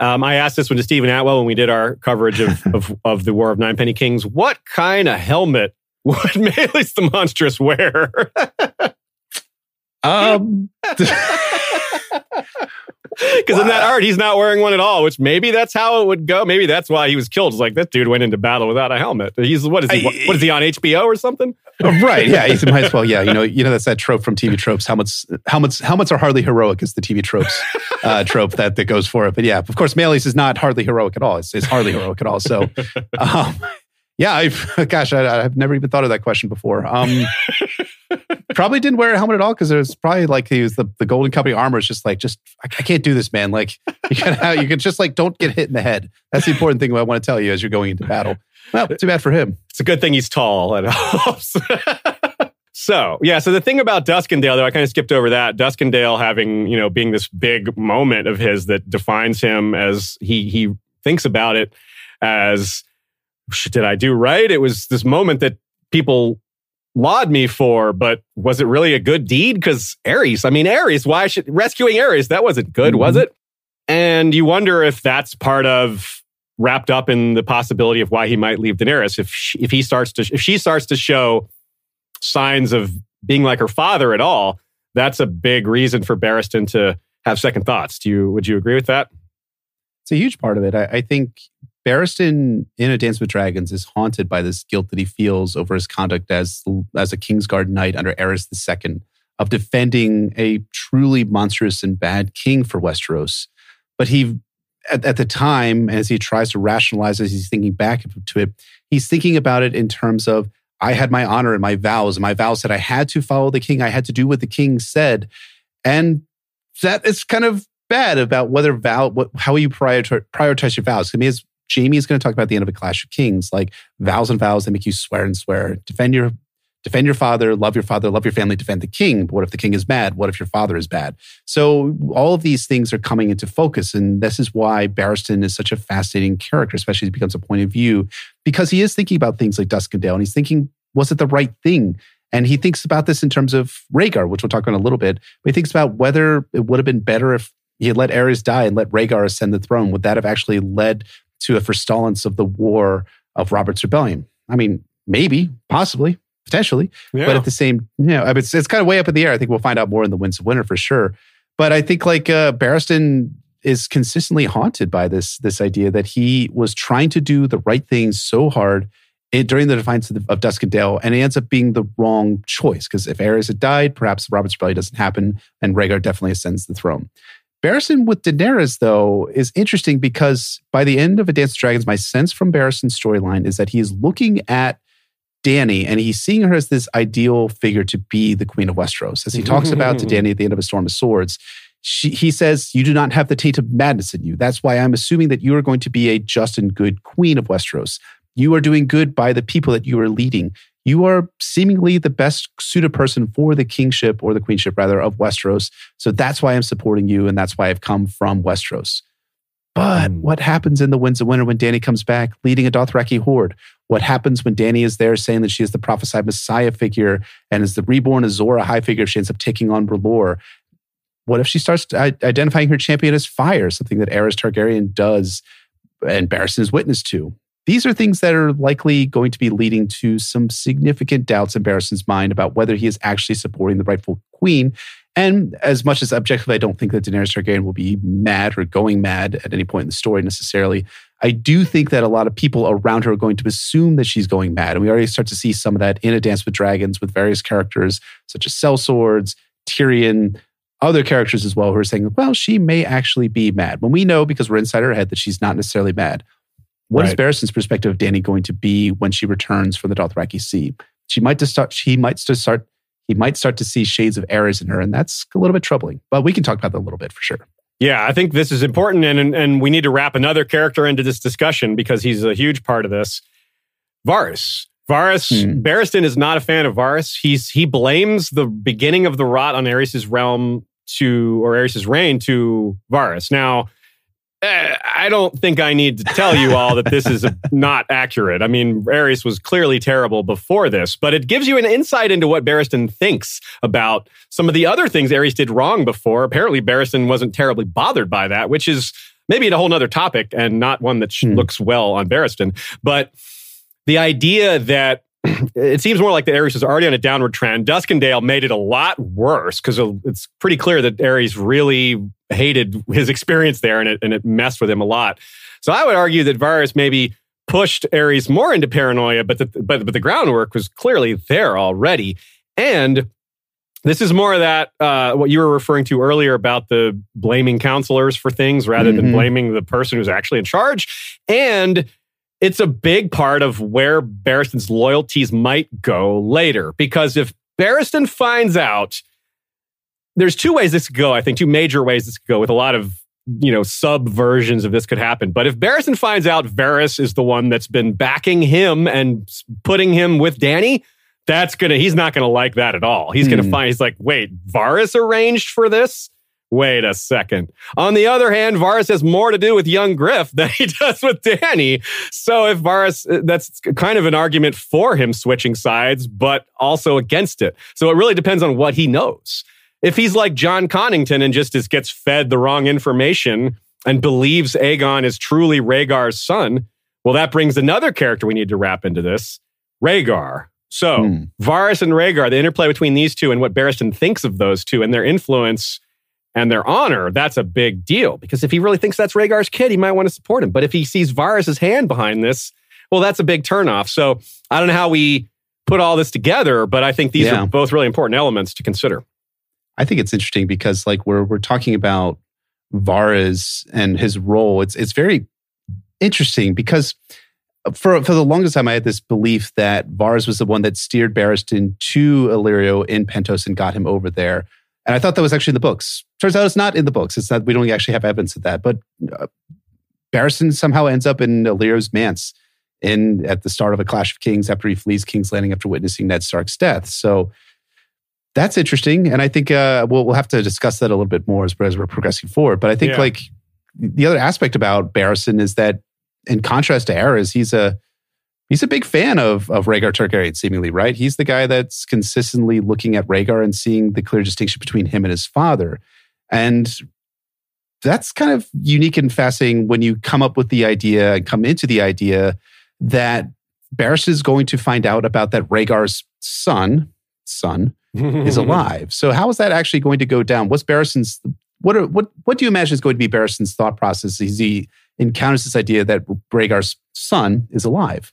Speaker 1: Um, I asked this one to Steven Attewell when we did our coverage of, [laughs] of, of the War of Nine Penny Kings. What kind of helmet would [laughs] Maelys the Monstrous wear? [laughs]
Speaker 2: Um, [laughs]
Speaker 1: Because in that art, he's not wearing one at all, which maybe that's how it would go. Maybe that's why he was killed. It's like, that dude went into battle without a helmet. He's, what is he? What, what is he on HBO or something?
Speaker 2: right. Yeah. You might as well. Yeah. You know, you know, that's that trope from TV tropes. Helmets, helmets, helmets are hardly heroic is the TV tropes uh, [laughs] trope that, that goes for it. But yeah, of course, Maelys is not hardly heroic at all. It's, it's hardly heroic at all. So, [laughs] um, yeah, I've, gosh, I, I've never even thought of that question before. Um, probably didn't wear a helmet at all because there's probably like he was the, the Golden Company armor is just like, just, I, I can't do this, man. Like, you can, you can just like, don't get hit in the head. That's the important thing I want to tell you as you're going into battle. Well, too bad for him.
Speaker 1: It's a good thing he's tall. [laughs] It helps. so, yeah. So the thing about Duskendale, though, I kind of skipped over that. Duskendale having, you know, being this big moment of his that defines him as he he thinks about it as, did I do right? It was this moment that people laud me for, but was it really a good deed? Because Aerys, I mean, Aerys, why should rescuing Aerys? That wasn't good, was mm-hmm. it? And you wonder if that's part of wrapped up in the possibility of why he might leave Daenerys if she, if he starts to if she starts to show signs of being like her father at all. That's a big reason for Barristan to have second thoughts. Do you would you agree with that?
Speaker 2: It's a huge part of it. I, I think Barristan in A Dance with Dragons is haunted by this guilt that he feels over his conduct as as a Kingsguard knight under Aerys II of defending a truly monstrous and bad king for Westeros. But he, at, at the time, as he tries to rationalize as he's thinking back to it, he's thinking about it in terms of I had my honor and my vows. And my vows said I had to follow the king. I had to do what the king said. And that is kind of bad about whether vow, what, how you prioritize, your vows. I mean, as Jaime is going to talk about the end of A Clash of Kings, like vows and vows that make you swear and swear. Defend your defend your father, love your father, love your family, defend the king. But what if the king is bad? What if your father is bad? So all of these things are coming into focus. And this is why Barristan is such a fascinating character, especially as he becomes a point of view, because he is thinking about things like Duskendale and he's thinking, was it the right thing? And he thinks about this in terms of Rhaegar, which we'll talk about in a little bit. But he thinks about whether it would have been better if he had let Aerys die and let Rhaegar ascend the throne. Would that have actually led to a forestallance of the war of Robert's rebellion? I mean, maybe, possibly, potentially.
Speaker 1: Yeah.
Speaker 2: But at the same, you know, it's, it's kind of way up in the air. I think we'll find out more in the Winds of Winter for sure. But I think like uh, Barristan is consistently haunted by this this idea that he was trying to do the right thing so hard in, during the defiance of, the, of Duskendale, and it ends up being the wrong choice. Because if Aerys had died, perhaps Robert's Rebellion doesn't happen, and Rhaegar definitely ascends the throne. Barristan with Daenerys, though, is interesting because by the end of A Dance of Dragons, my sense from Barristan's storyline is that he is looking at Dany and he's seeing her as this ideal figure to be the Queen of Westeros. As he mm-hmm. talks about to [laughs] Dany at the end of A Storm of Swords, she, he says, You do not have the taint of madness in you. That's why I'm assuming that you are going to be a just and good Queen of Westeros. You are doing good by the people that you are leading. You are seemingly the best suited person for the kingship or the queenship, rather, of Westeros. So that's why I'm supporting you. And that's why I've come from Westeros. But hmm. what happens in the Winds of Winter when Dany comes back leading a Dothraki horde? What happens when Dany is there saying that she is the prophesied Messiah figure and is the reborn Azor Ahai figure she ends up taking on R'hllor? What if she starts identifying her champion as fire, something that Aerys Targaryen does and Barristan is witness to? These are things that are likely going to be leading to some significant doubts in Barristan's mind about whether he is actually supporting the rightful queen. And as much as objectively, I don't think that Daenerys Targaryen will be mad or going mad at any point in the story necessarily. I do think that a lot of people around her are going to assume that she's going mad. And we already start to see some of that in A Dance with Dragons with various characters such as Sellswords, Tyrion, other characters as well who are saying, well, she may actually be mad. When we know, because we're inside her head, that she's not necessarily mad. What right. is Barristan's perspective of Dany going to be when she returns from the Dothraki Sea? She might just start. She might just start. He might start to see shades of Aerys in her, and that's a little bit troubling. But we can talk about that a little bit for sure.
Speaker 1: Yeah, I think this is important, and, and and we need to wrap another character into this discussion because he's a huge part of this. Varys. Varys hmm. Barristan is not a fan of Varys. He's he blames the beginning of the rot on Aerys's realm to or Aerys's reign to Varys. Now, I don't think I need to tell you all that this is [laughs] not accurate. I mean, Aerys was clearly terrible before this, but it gives you an insight into what Barristan thinks about some of the other things Aerys did wrong before. Apparently, Barristan wasn't terribly bothered by that, which is maybe a whole other topic and not one that hmm. looks well on Barristan. But the idea that [clears throat] it seems more like the Aerys is already on a downward trend. Duskendale made it a lot worse because it's pretty clear that Aerys really hated his experience there and it, and it messed with him a lot. So I would argue that Varys maybe pushed Aerys more into paranoia, but the, but, but the groundwork was clearly there already. And this is more of that, uh, what you were referring to earlier about the blaming counselors for things rather mm-hmm. than blaming the person who's actually in charge. And it's a big part of where Barristan's loyalties might go later. Because if Barristan finds out, there's two ways this could go, I think, two major ways this could go with a lot of you know, sub versions of this could happen. But if Barristan finds out Varys is the one that's been backing him and putting him with Dany, that's gonna he's not gonna like that at all. He's gonna hmm. find he's like, wait, Varys arranged for this? Wait a second. On the other hand, Varys has more to do with young Griff than he [laughs] does with Dany. So if Varys, uh, that's kind of an argument for him switching sides, but also against it. So it really depends on what he knows. If he's like Jon Connington and just is, gets fed the wrong information and believes Aegon is truly Rhaegar's son, well, that brings another character we need to wrap into this Rhaegar. So, hmm. Varys and Rhaegar, the interplay between these two and what Barristan thinks of those two and their influence and their honor, that's a big deal. Because if he really thinks that's Rhaegar's kid, he might want to support him. But if he sees Varys's hand behind this, well, that's a big turnoff. So I don't know how we put all this together, but I think these yeah. are both really important elements to consider.
Speaker 2: I think it's interesting because like we're we're talking about Varys and his role. It's it's very interesting because for for the longest time I had this belief that Varys was the one that steered Barristan to Illyrio in Pentos and got him over there. And I thought that was actually in the books. Turns out it's not in the books. It's not, we don't actually have evidence of that. But uh, Barristan somehow ends up in Illyrio's manse in at the start of a Clash of Kings after he flees King's Landing after witnessing Ned Stark's death. So that's interesting. And I think uh, we'll, we'll have to discuss that a little bit more as, as we're progressing forward. But I think yeah. like the other aspect about Barristan is that in contrast to Aerys, he's a He's a big fan of, of Rhaegar Targaryen, seemingly, right? He's the guy that's consistently looking at Rhaegar and seeing the clear distinction between him and his father. And that's kind of unique and fascinating when you come up with the idea and come into the idea that Barristan is going to find out about that Rhaegar's son, son, is [laughs] alive. So how is that actually going to go down? What's Barristan's what are, what what do you imagine is going to be Barristan's thought process as he encounters this idea that Rhaegar's son is alive?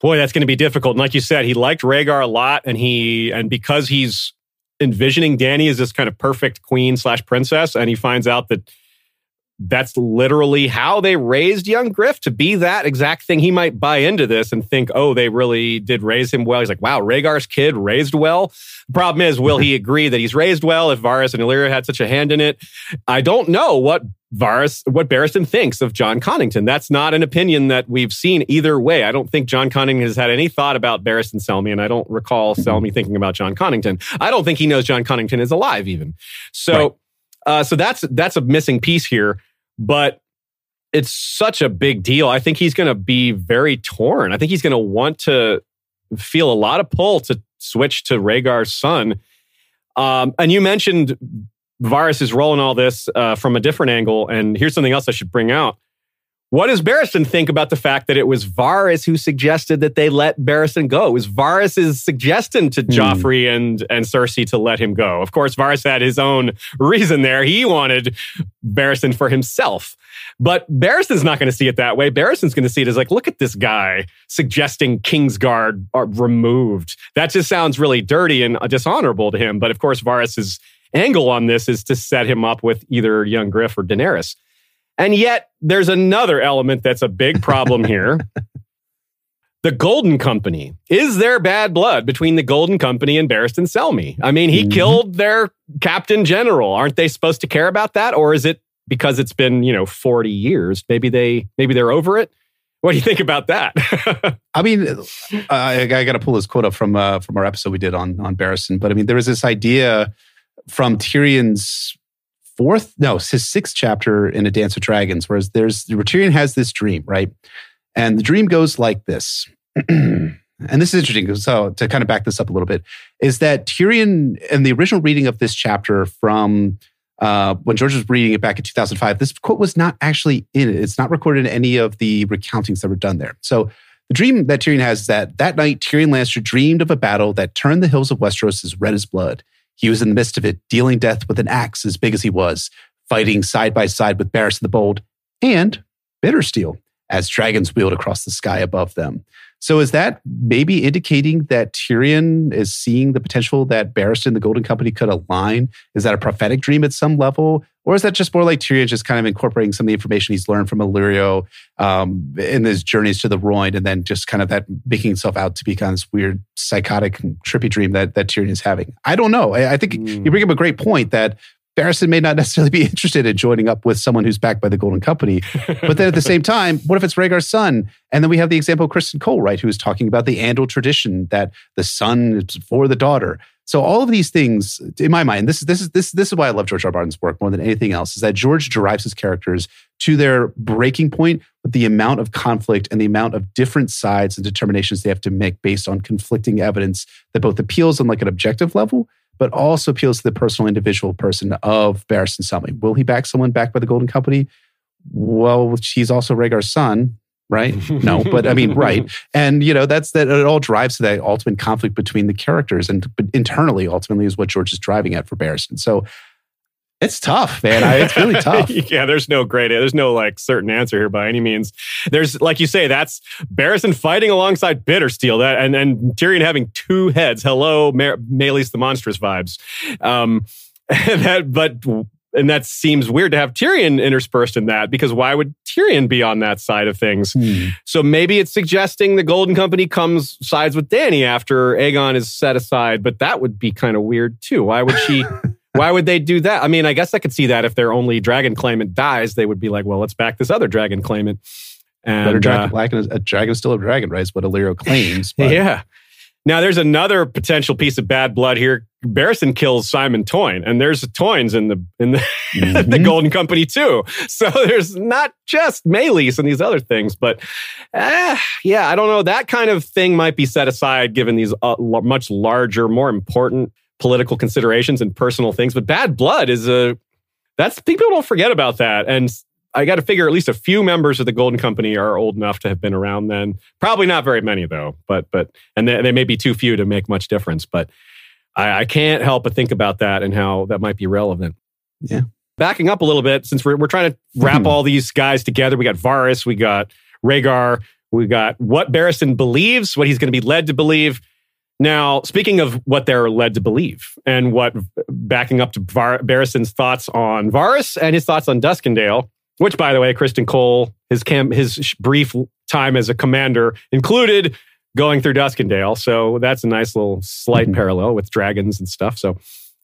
Speaker 1: Boy, that's going to be difficult. And like you said, he liked Rhaegar a lot, and he and because he's envisioning Dany as this kind of perfect queen slash princess, and he finds out that that's literally how they raised young Griff to be that exact thing. He might buy into this and think, oh, they really did raise him well. He's like, wow, Rhaegar's kid raised well. The problem is, will he agree that he's raised well if Varys and Illyrio had such a hand in it? I don't know what Varys, what Barristan thinks of Jon Connington. That's not an opinion that we've seen either way. I don't think Jon Connington has had any thought about Barristan Selmy, and I don't recall Selmy thinking about Jon Connington. I don't think he knows Jon Connington is alive even. So, right. uh, so that's that's a missing piece here but it's such a big deal. I think he's going to be very torn. I think he's going to want to feel a lot of pull to switch to Rhaegar's son. Um, and you mentioned Varys' role in all this uh, from a different angle. And here's something else I should bring out. What does Barristan think about the fact that it was Varys who suggested that they let Barristan go? It was Varys' suggestion to hmm. Joffrey mm. and, and Cersei to let him go. Of course, Varys had his own reason there. He wanted Barristan for himself. But Barristan's not going to see it that way. Barristan's going to see it as like, look at this guy suggesting Kingsguard are removed. That just sounds really dirty and dishonorable to him. But of course, Varys' angle on this is to set him up with either young Griff or Daenerys. And yet, there's another element that's a big problem here. [laughs] the Golden Company. Is there bad blood between the Golden Company and Barristan Selmy? I mean, he mm-hmm. killed their captain general. Aren't they supposed to care about that? Or is it because it's been, you know, 40 years? Maybe they maybe they're over it. What do you think about that? [laughs]
Speaker 2: I mean, I, I got to pull this quote up from uh, from our episode we did on on Barristan. But I mean, there was this idea from Tyrion's fourth, no, his sixth chapter in A Dance with Dragons, whereas there's Tyrion has this dream, right? And the dream goes like this. [clears throat] and this is interesting. So to kind of back this up a little bit, is that Tyrion in the original reading of this chapter from uh, when George was reading it back in 2005, this quote was not actually in it. It's not recorded in any of the recountings that were done there. So the dream that Tyrion has is that that night Tyrion Lannister dreamed of a battle that turned the hills of Westeros as red as blood. He was in the midst of it, dealing death with an axe as big as he was, fighting side by side with Barristan the Bold and Bittersteel as dragons wheeled across the sky above them. So is that maybe indicating that Tyrion is seeing the potential that Barristan and the Golden Company could align? Is that a prophetic dream at some level? Or is that just more like Tyrion just kind of incorporating some of the information he's learned from Illyrio um, in his journeys to the Rhoyne and then just kind of that making himself out to be kind of this weird, psychotic, trippy dream that, that Tyrion is having? I don't know. I, I think mm. you bring up a great point that Barristan may not necessarily be [laughs] interested in joining up with someone who's backed by the Golden Company. But then at the same time, what if it's Rhaegar's son? And then we have the example of Criston Cole, right, who is talking about the Andal tradition that the son is for the daughter. So all of these things, in my mind, this is this is this this is why I love George R. R. Martin's work more than anything else, is that George derives his characters to their breaking point with the amount of conflict and the amount of different sides and determinations they have to make based on conflicting evidence that both appeals on like an objective level but also appeals to the personal individual person of Barristan Selmy. Will he back someone backed by the Golden Company? Well, she's also Rhaegar's son, right? [laughs] no, but I mean, right. And you know, that's that it all drives to that ultimate conflict between the characters and internally ultimately is what George is driving at for Barristan. So it's tough, man. I, it's really tough. [laughs]
Speaker 1: yeah, there's no great, there's no like certain answer here by any means. There's like you say, that's Barristan fighting alongside Bittersteel, that and and Tyrion having two heads. Hello, Mar- Maelys the monstrous vibes. Um, [laughs] that, but and that seems weird to have Tyrion interspersed in that because why would Tyrion be on that side of things? Hmm. So maybe it's suggesting the Golden Company comes sides with Dany after Aegon is set aside, but that would be kind of weird too. Why would she? [laughs] Why would they do that? I mean, I guess I could see that if their only dragon claimant dies, they would be like, well, let's back this other dragon claimant.
Speaker 2: And, Better dragon, uh, black and a dragon is still a dragon, right? Is what Illyrio claims. [laughs]
Speaker 1: yeah. Now, there's another potential piece of bad blood here. Barristan kills Simon Toyne, and there's Toynes in the in the, [laughs] mm-hmm. the Golden Company too. So [laughs] there's not just Maelys and these other things, but uh, yeah, I don't know. That kind of thing might be set aside given these uh, much larger, more important political considerations and personal things. But bad blood is a that's people don't forget about that, and I got to figure at least a few members of the Golden Company are old enough to have been around then. Probably not very many though, but but and they, they may be too few to make much difference. But I, I, can't help but think about that and how that might be relevant.
Speaker 2: Yeah.
Speaker 1: Backing up a little bit, since we're we're trying to wrap hmm. all these guys together, we got Varys, we got Rhaegar, we got what Barristan believes, what he's going to be led to believe. Now, speaking of what they're led to believe and what backing up to Var- Barristan's thoughts on Varys and his thoughts on Duskendale, which, by the way, Criston Cole, his cam- his brief time as a commander included going through Duskendale. So that's a nice little slight mm-hmm. parallel with dragons and stuff. So,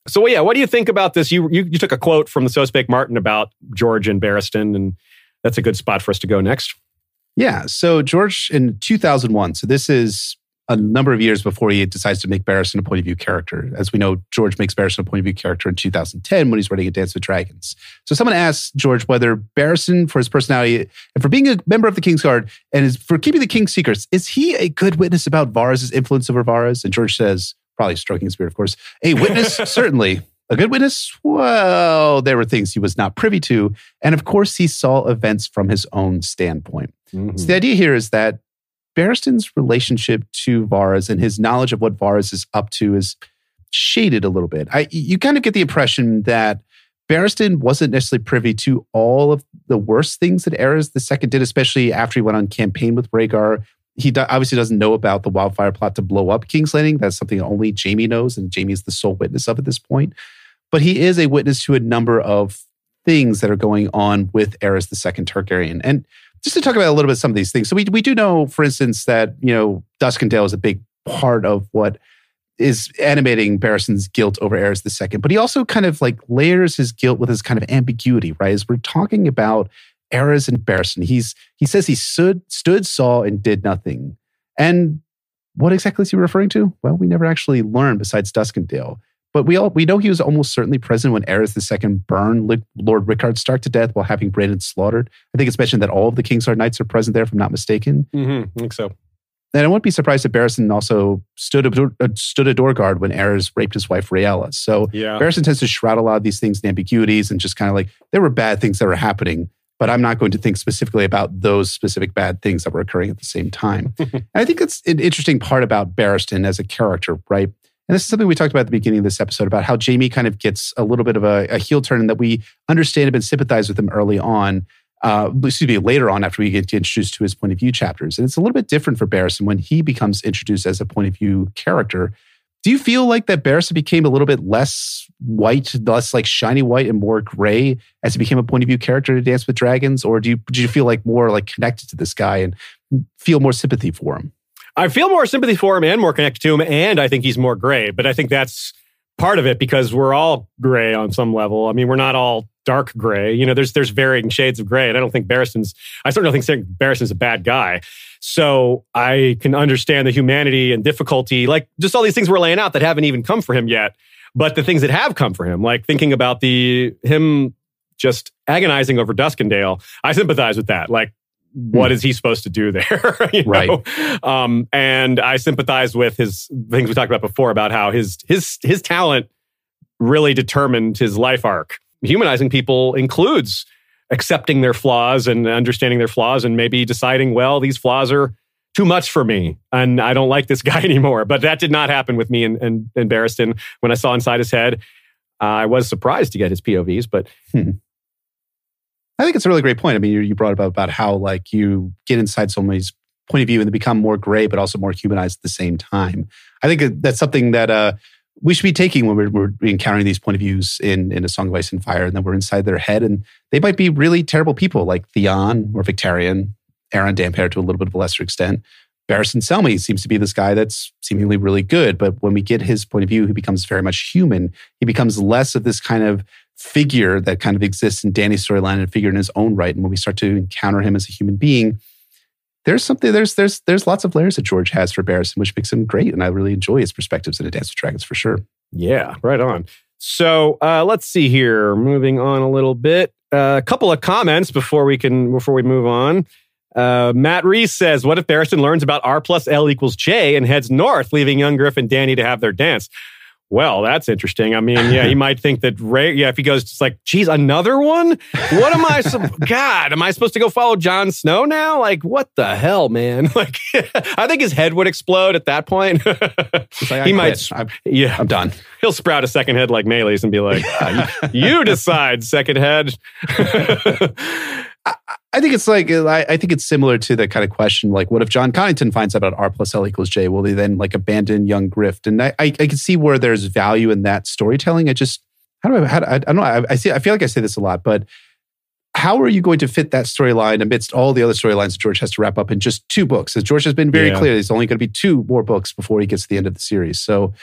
Speaker 1: so yeah, what do you think about this? You you, you took a quote from the So Spake Martin about George and Barristan, and that's a good spot for us to go next.
Speaker 2: Yeah. So George in 2001. So this is a number of years before he decides to make Barristan a point of view character. As we know, George makes Barristan a point of view character in 2010 when he's writing A Dance with Dragons. So someone asked George whether Barristan, for his personality and for being a member of the Kingsguard and is, for keeping the king's secrets, is he a good witness about Varys' influence over Varys? And George says, probably stroking his beard, of course, a witness, [laughs] certainly. A good witness? Well, there were things he was not privy to. And of course, he saw events from his own standpoint. Mm-hmm. So the idea here is that Barristan's relationship to Varys and his knowledge of what Varys is up to is shaded a little bit. I, you kind of get the impression that Barristan wasn't necessarily privy to all of the worst things that Aerys II did, especially after he went on campaign with Rhaegar. He do- obviously doesn't know about the wildfire plot to blow up King's Landing. That's something only Jaime knows, and Jaime is the sole witness of at this point. But he is a witness to a number of things that are going on with Aerys II Targaryen. And just to talk about a little bit some of these things. So we we do know, for instance, that you know Duskendale is a big part of what is animating Barristan's guilt over Aerys the second, but he also kind of like layers his guilt with his kind of ambiguity, right? As we're talking about Aerys and Barristan, he's he says he stood, stood, saw, and did nothing. And what exactly is he referring to? Well, we never actually learn besides Duskendale. But we all we know he was almost certainly present when Aerys II burned Lord Rickard Stark to death while having Brandon slaughtered. I think it's mentioned that all of the Kingsguard Knights are present there, if I'm not mistaken.
Speaker 1: Mm-hmm, I think so.
Speaker 2: And I wouldn't be surprised if Barristan also stood a, uh, stood a door guard when Aerys raped his wife Rhaella. So yeah. Barristan tends to shroud a lot of these things in ambiguities and just kind of like there were bad things that were happening, but I'm not going to think specifically about those specific bad things that were occurring at the same time. [laughs] I think that's an interesting part about Barristan as a character, right? And this is something we talked about at the beginning of this episode about how Jaime kind of gets a little bit of a, a heel turn and that we understand and sympathize with him early on. Uh, excuse me, later on after we get introduced to his point of view chapters. And it's a little bit different for Barristan when he becomes introduced as a point of view character. Do you feel like that Barristan became a little bit less white, less like shiny white and more gray as he became a point of view character to Dance with Dragons? Or do you, do you feel like more like connected to this guy and feel more sympathy for him?
Speaker 1: I feel more sympathy for him and more connected to him, and I think he's more gray. But I think that's part of it because we're all gray on some level. I mean, we're not all dark gray. You know, there's there's varying shades of gray, and I don't think Barristan's. I certainly don't think Barristan's a bad guy. So I can understand the humanity and difficulty, like just all these things we're laying out that haven't even come for him yet. But the things that have come for him, like thinking about the him just agonizing over Duskendale, I sympathize with that. Like what hmm. he supposed to do there? [laughs] you know? Right. Um, and I sympathize with his things we talked about before about how his his his talent really determined his life arc. Humanizing people includes accepting their flaws and understanding their flaws and maybe deciding, well, these flaws are too much for me and I don't like this [laughs] guy anymore. But that did not happen with me and, and, and Barristan when I saw inside his head. Uh, I was surprised to get his POVs, but hmm.
Speaker 2: I think it's a really great point. I mean, you, you brought up about how like you get inside somebody's point of view and they become more gray, but also more humanized at the same time. I think that's something that uh, we should be taking when we're, we're, encountering these point of views in, in a Song of Ice and Fire, and then we're inside their head, and they might be really terrible people like Theon or Victarion, Aeron Damphair to a little bit of a lesser extent. Barristan Selmy seems to be this guy that's seemingly really good, but when we get his point of view, he becomes very much human. He becomes less of this kind of figure that kind of exists in Dany's storyline and figure in his own right. And when we start to encounter him as a human being, there's something there's there's there's lots of layers that George has for Barristan, which makes him great, and I really enjoy his perspectives in A Dance with Dragons for sure.
Speaker 1: Yeah, right on. So uh, let's see here. Moving on a little bit. Uh, a couple of comments before we can before we move on. Uh, Matt Reese says, "What if Barristan learns about R plus L equals J and heads north, leaving young Griff and Dany to have their dance?" Well, that's interesting. I mean, yeah, he [laughs] might think that Ray. Yeah, if he goes, just like, geez, another one. What am I? [laughs] So, God, am I supposed to go follow Jon Snow now? Like, what the hell, man? [laughs] Like, I think his head would explode at that point.
Speaker 2: Like,
Speaker 1: he might.
Speaker 2: I'm,
Speaker 1: Yeah,
Speaker 2: I'm done.
Speaker 1: he'll sprout a second head like Maelys and be like, "Ah, you, you decide, second head."
Speaker 2: I think it's like uh, I, I think it's similar to the kind of question like, what if Jon Connington finds out about R plus L equals J? Will they then like abandon young Griff? And I, I, I can see where there's value in that storytelling. I just how do I how do, I, I don't know. I, I see. I feel like I say this a lot, but how are you going to fit that storyline amidst all the other storylines George has to wrap up in just two books? As George has been very
Speaker 1: Yeah.
Speaker 2: clear, there's only going to be two more books before he gets to the end of the series. So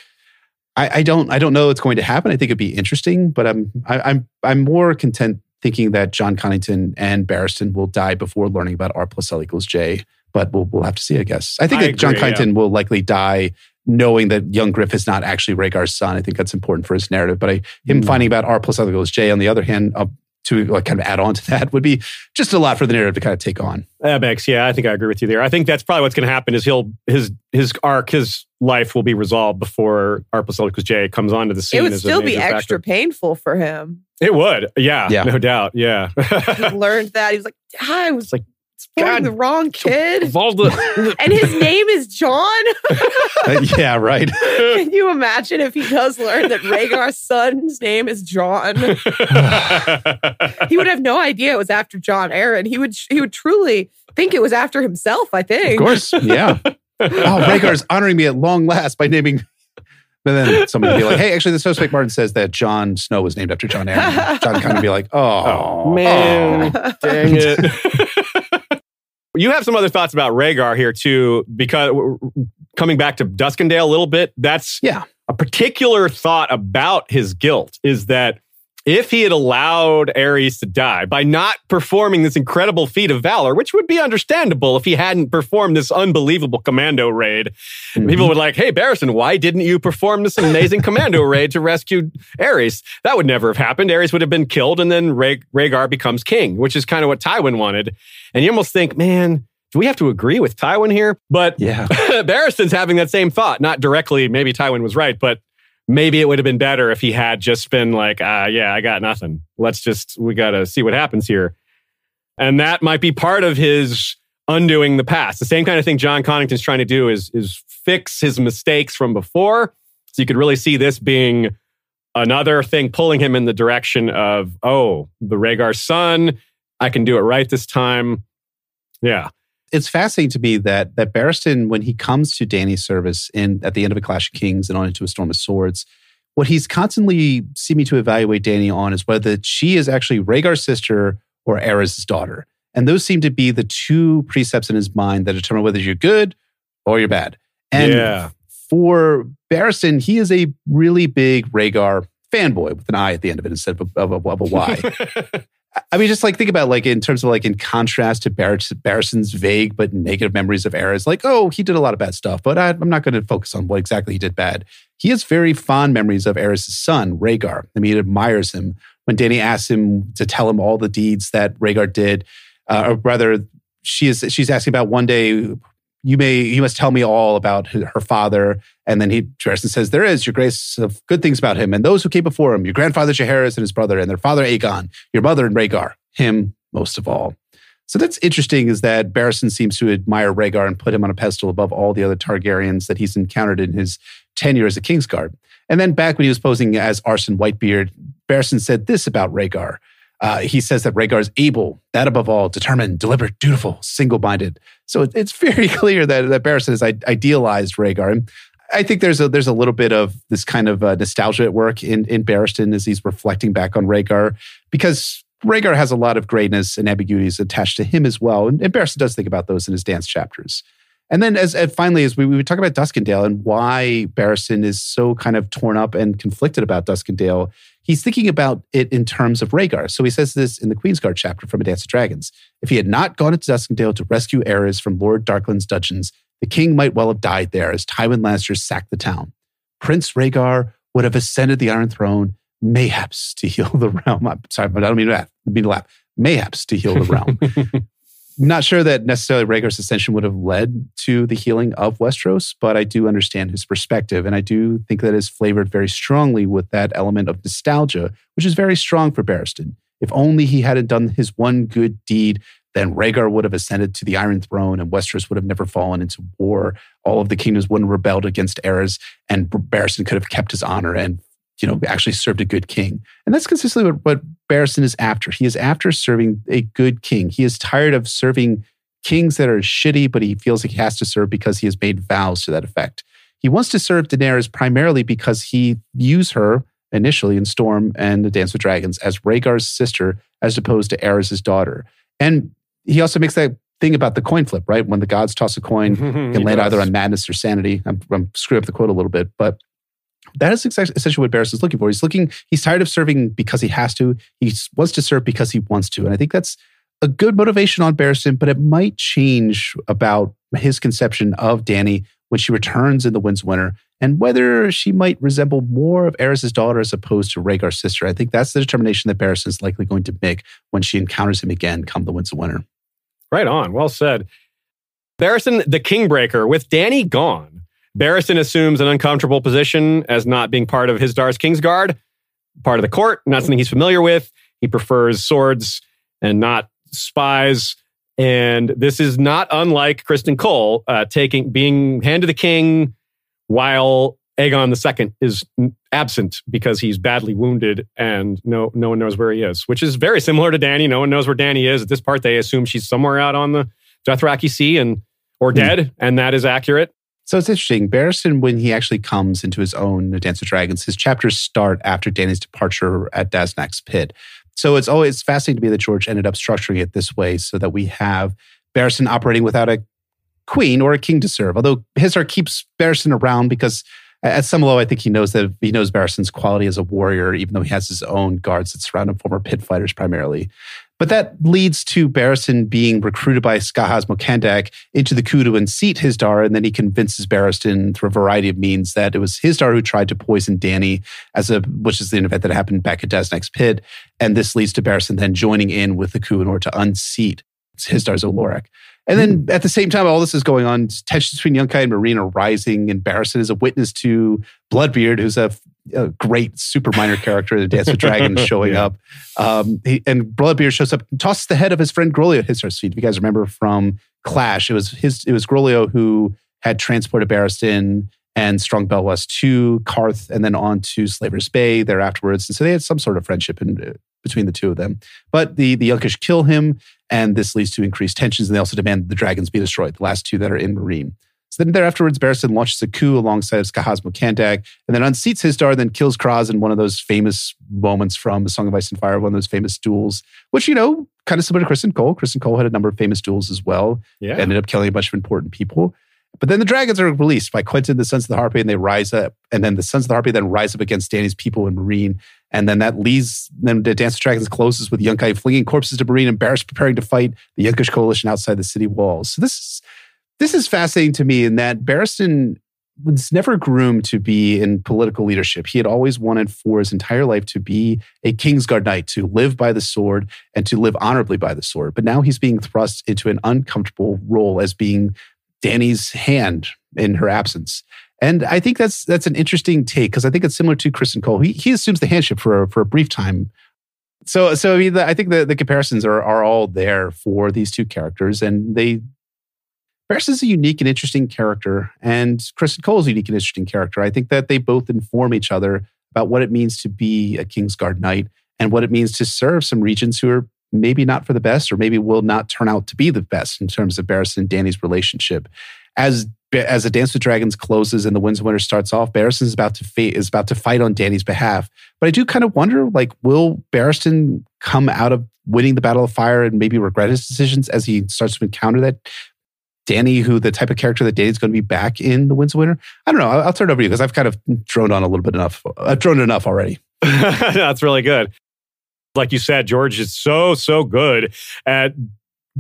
Speaker 2: I, I don't I don't know it's going to happen. I think it'd be interesting, but I'm I, I'm I'm more content thinking that Jon Connington and Barristan will die before learning about R plus L equals J. But we'll we'll have to see, I guess. I think
Speaker 1: I
Speaker 2: that Jon
Speaker 1: agree, yeah.
Speaker 2: Connington will likely die knowing that young Griff is not actually Rhaegar's son. I think that's important for his narrative. But I, him
Speaker 1: Mm.
Speaker 2: finding about R plus L equals J, on the other hand, uh, to like kind of add on to that would be just a lot for the narrative to kind of take on.
Speaker 1: That makes, yeah, I think I agree with you there. I think that's probably what's going to happen is he'll his his arc, his life will be resolved before Arpus J comes onto the scene.
Speaker 4: It would
Speaker 1: as a
Speaker 4: still be extra
Speaker 1: factor.
Speaker 4: painful for him.
Speaker 1: It would, yeah,
Speaker 2: Yeah.
Speaker 1: no doubt, yeah.
Speaker 4: He learned that he was like, I was
Speaker 1: like,
Speaker 4: supporting
Speaker 1: God.
Speaker 4: the wrong kid,
Speaker 1: Of all the- [laughs]
Speaker 4: and his name is Jon. [laughs]
Speaker 2: Uh, yeah, right.
Speaker 4: Can you imagine if he does learn that Rhaegar's son's name is Jon? [laughs] he would have no idea it was after Jon Arryn. He would he would truly think it was after himself. I think.
Speaker 2: Of course, yeah. oh, Rhaegar's honoring me at long last by naming. But then somebody would be like, "Hey, actually, the So Spake Martin says that Jon Snow was named after Jon Arryn." Jon kind of be like, "Oh,
Speaker 1: Oh, man, dang it. You have some other thoughts about Rhaegar here too, because coming back to Duskendale a little bit, that's
Speaker 2: Yeah.
Speaker 1: a particular thought about his guilt is that if he had allowed Aerys to die by not performing this incredible feat of valor, which would be understandable if he hadn't performed this unbelievable commando raid,
Speaker 2: Mm-hmm.
Speaker 1: people would like, hey, Barristan, why didn't you perform this amazing commando raid to rescue Aerys? That would never have happened. Aerys would have been killed, and then Rha- Rhaegar becomes king, which is kind of what Tywin wanted. And you almost think, man, do we have to agree with Tywin here? But
Speaker 2: yeah." [laughs]
Speaker 1: Barristan's having that same thought. Not directly, maybe Tywin was right, but maybe it would have been better if he had just been like, ah, yeah, I got nothing. Let's just, we got to see what happens here. And that might be part of his undoing the past. The same kind of thing Jon Connington's trying to do is, is fix his mistakes from before. So you could really see this being another thing pulling him in the direction of, oh, the Rhaegar's son. I can do it right this time. Yeah.
Speaker 2: It's fascinating to me that that Barristan, when he comes to Dany's service in at the end of a Clash of Kings and on into a Storm of Swords, what he's constantly seeming to evaluate Dany on is whether she is actually Rhaegar's sister or Aerys' daughter. And those seem to be the two precepts in his mind that determine whether you're good or you're bad. And
Speaker 1: yeah.
Speaker 2: for Barristan, he is a really big Rhaegar fanboy with an I at the end of it instead of a, of a, of a Y. [laughs] I mean, just like think about like in terms of like in contrast to Barris- Barristan's vague but negative memories of Aerys, like, oh, he did a lot of bad stuff, but I, I'm not going to focus on what exactly he did bad. He has very fond memories of Aerys' son, Rhaegar. I mean, he admires him. When Dany asks him to tell him all the deeds that Rhaegar did, uh, or rather, she is she's asking about one day. You may you must tell me all about her her father, and then he Barristan says there is your grace of good things about him and those who came before him, your grandfather Jaehaerys and his brother, and their father Aegon, your mother and Rhaegar, him most of all. So that's interesting is that Barristan seems to admire Rhaegar and put him on a pedestal above all the other Targaryens that he's encountered in his tenure as a Kingsguard. And then back when he was posing as Arstan Whitebeard, Barristan said this about Rhaegar. Uh, he says that Rhaegar is able, that above all, determined, deliberate, dutiful, single-minded. So it- it's [laughs] very clear that, that Barristan has idealized Rhaegar. And I think there's a there's a little bit of this kind of uh, nostalgia at work in in Barristan as he's reflecting back on Rhaegar because Rhaegar has a lot of greatness and ambiguities attached to him as well, and, and Barristan does think about those in his dance chapters. And then, as finally, as we, we talk about Duskendale and why Barristan is so kind of torn up and conflicted about Duskendale, he's thinking about it in terms of Rhaegar. So he says this in the Queensguard chapter from A Dance of Dragons. If he had not gone into Duskendale to rescue Aerys from Lord Darklyn's dungeons, the king might well have died there as Tywin Lannister sacked the town. Prince Rhaegar would have ascended the Iron Throne, mayhaps to heal the [laughs] realm. I'm sorry, but I don't mean to laugh. I mean to laugh. Mayhaps to heal the realm. [laughs] not sure that necessarily Rhaegar's ascension would have led to the healing of Westeros, but I do understand his perspective. And I do think that is flavored very strongly with that element of nostalgia, which is very strong for Barristan. If only he hadn't done his one good deed, then Rhaegar would have ascended to the Iron Throne and Westeros would have never fallen into war. All of the kingdoms wouldn't have rebelled against Aerys, and Barristan could have kept his honor and you know, actually served a good king. And that's consistently what, what Barristan is after. He is after serving a good king. He is tired of serving kings that are shitty, but he feels like he has to serve because he has made vows to that effect. He wants to serve Daenerys primarily because he views her initially in Storm and The Dance with Dragons as Rhaegar's sister as opposed to Aerys' daughter. And he also makes that thing about the coin flip, right? When the gods toss a coin, [laughs] can land either on madness or sanity. I'm, I'm screwing up the quote a little bit, but that is essentially what Barris is looking for. He's looking, he's tired of serving because he has to. He wants to serve because he wants to. And I think that's a good motivation on Barristan, but it might change about his conception of Dany when she returns in the Winds Winter and whether she might resemble more of Aerys' daughter as opposed to Rhaegar's sister. I think that's the determination that Barristan is likely going to make when she encounters him again come the Winds Winter.
Speaker 1: Right on. Well said. Barristan, the Kingbreaker, with Dany gone, Barristan assumes an uncomfortable position as not being part of Hizdahr's Kingsguard, part of the court, not something he's familiar with. He prefers swords and not spies. And this is not unlike Criston Cole uh, taking being hand to the king while Aegon II is absent because he's badly wounded and no no one knows where he is, which is very similar to Dany. No one knows where Dany is. At this part, they assume she's somewhere out on the Dothraki Sea and or hmm. dead, mm. and that is accurate.
Speaker 2: So it's interesting. Barristan, when he actually comes into his own Dance of Dragons, his chapters start after Dany's departure at Daznak's pit. So it's always fascinating to me that George ended up structuring it this way so that we have Barristan operating without a queen or a king to serve. Although Hizdahr keeps Barristan around because at some level, I think he knows that he knows Barristan's quality as a warrior, even though he has his own guards that surround him, former pit fighters primarily. But that leads to Barristan being recruited by Skahaz Mokandak into the coup to unseat Hizdahr, and then he convinces Barristan through a variety of means that it was Hizdahr who tried to poison Dany, as a which is the event that happened back at Daznak's pit, and this leads to Barristan then joining in with the coup in order to unseat Hizdahr's Oloraq. And then hmm. at the same time, all this is going on. Tensions between Yunkai and Meereen are rising, and Barristan is a witness to Bloodbeard, who's a, a great super minor character in the Dance with Dragons [laughs] showing yeah. up. Um, he, and Bloodbeard shows up, and tosses the head of his friend Groleo at his feet. If you guys remember from Clash, it was his it was Groleo who had transported Barristan and Strong Belwas to Qarth and then on to Slaver's Bay there afterwards. And so they had some sort of friendship in, between the two of them. But the, the Yunkish kill him, and this leads to increased tensions. And they also demand the dragons be destroyed, the last two that are in Meereen. So then there afterwards, Barristan launches a coup alongside Skahaz Mokandak and then unseats Hizdahr, then kills Kraz in one of those famous moments from The Song of Ice and Fire, one of those famous duels, which, you know, kind of similar to Criston Cole. Criston Cole had a number of famous duels as well.
Speaker 1: Yeah.
Speaker 2: Ended up killing a bunch of important people. But then the dragons are released by Quentyn, the Sons of the Harpy, and they rise up. And then the Sons of the Harpy then rise up against Dany's people and Meereen. And then that leads them to Dance of Dragons closes with Yunkai flinging corpses to Meereen and Barris preparing to fight the Yunkish coalition outside the city walls. So this is this is fascinating to me in that Barristan was never groomed to be in political leadership. He had always wanted for his entire life to be a Kingsguard knight, to live by the sword and to live honorably by the sword. But now he's being thrust into an uncomfortable role as being Dany's hand in her absence. And I think that's that's an interesting take because I think it's similar to Criston Cole. He he assumes the handship for for a brief time. So so I mean I think the, the comparisons are are all there for these two characters, and they Barris is a unique and interesting character, and Criston Cole is a unique and interesting character. I think that they both inform each other about what it means to be a Kingsguard knight and what it means to serve some regions who are maybe not for the best, or maybe will not turn out to be the best in terms of Barristan and Dany's relationship. As as a Dance with Dragons closes and the Winds of Winter starts off, Barristan is about to fight is about to fight on Dany's behalf. But I do kind of wonder, like, will Barristan come out of winning the Battle of Fire and maybe regret his decisions as he starts to encounter that Dany, who the type of character that Dany's going to be back in the Winds of Winter? I don't know. I'll, I'll turn it over to you because I've kind of droned on a little bit enough. I've droned enough already. [laughs]
Speaker 1: That's really good. Like you said, George is so, so good at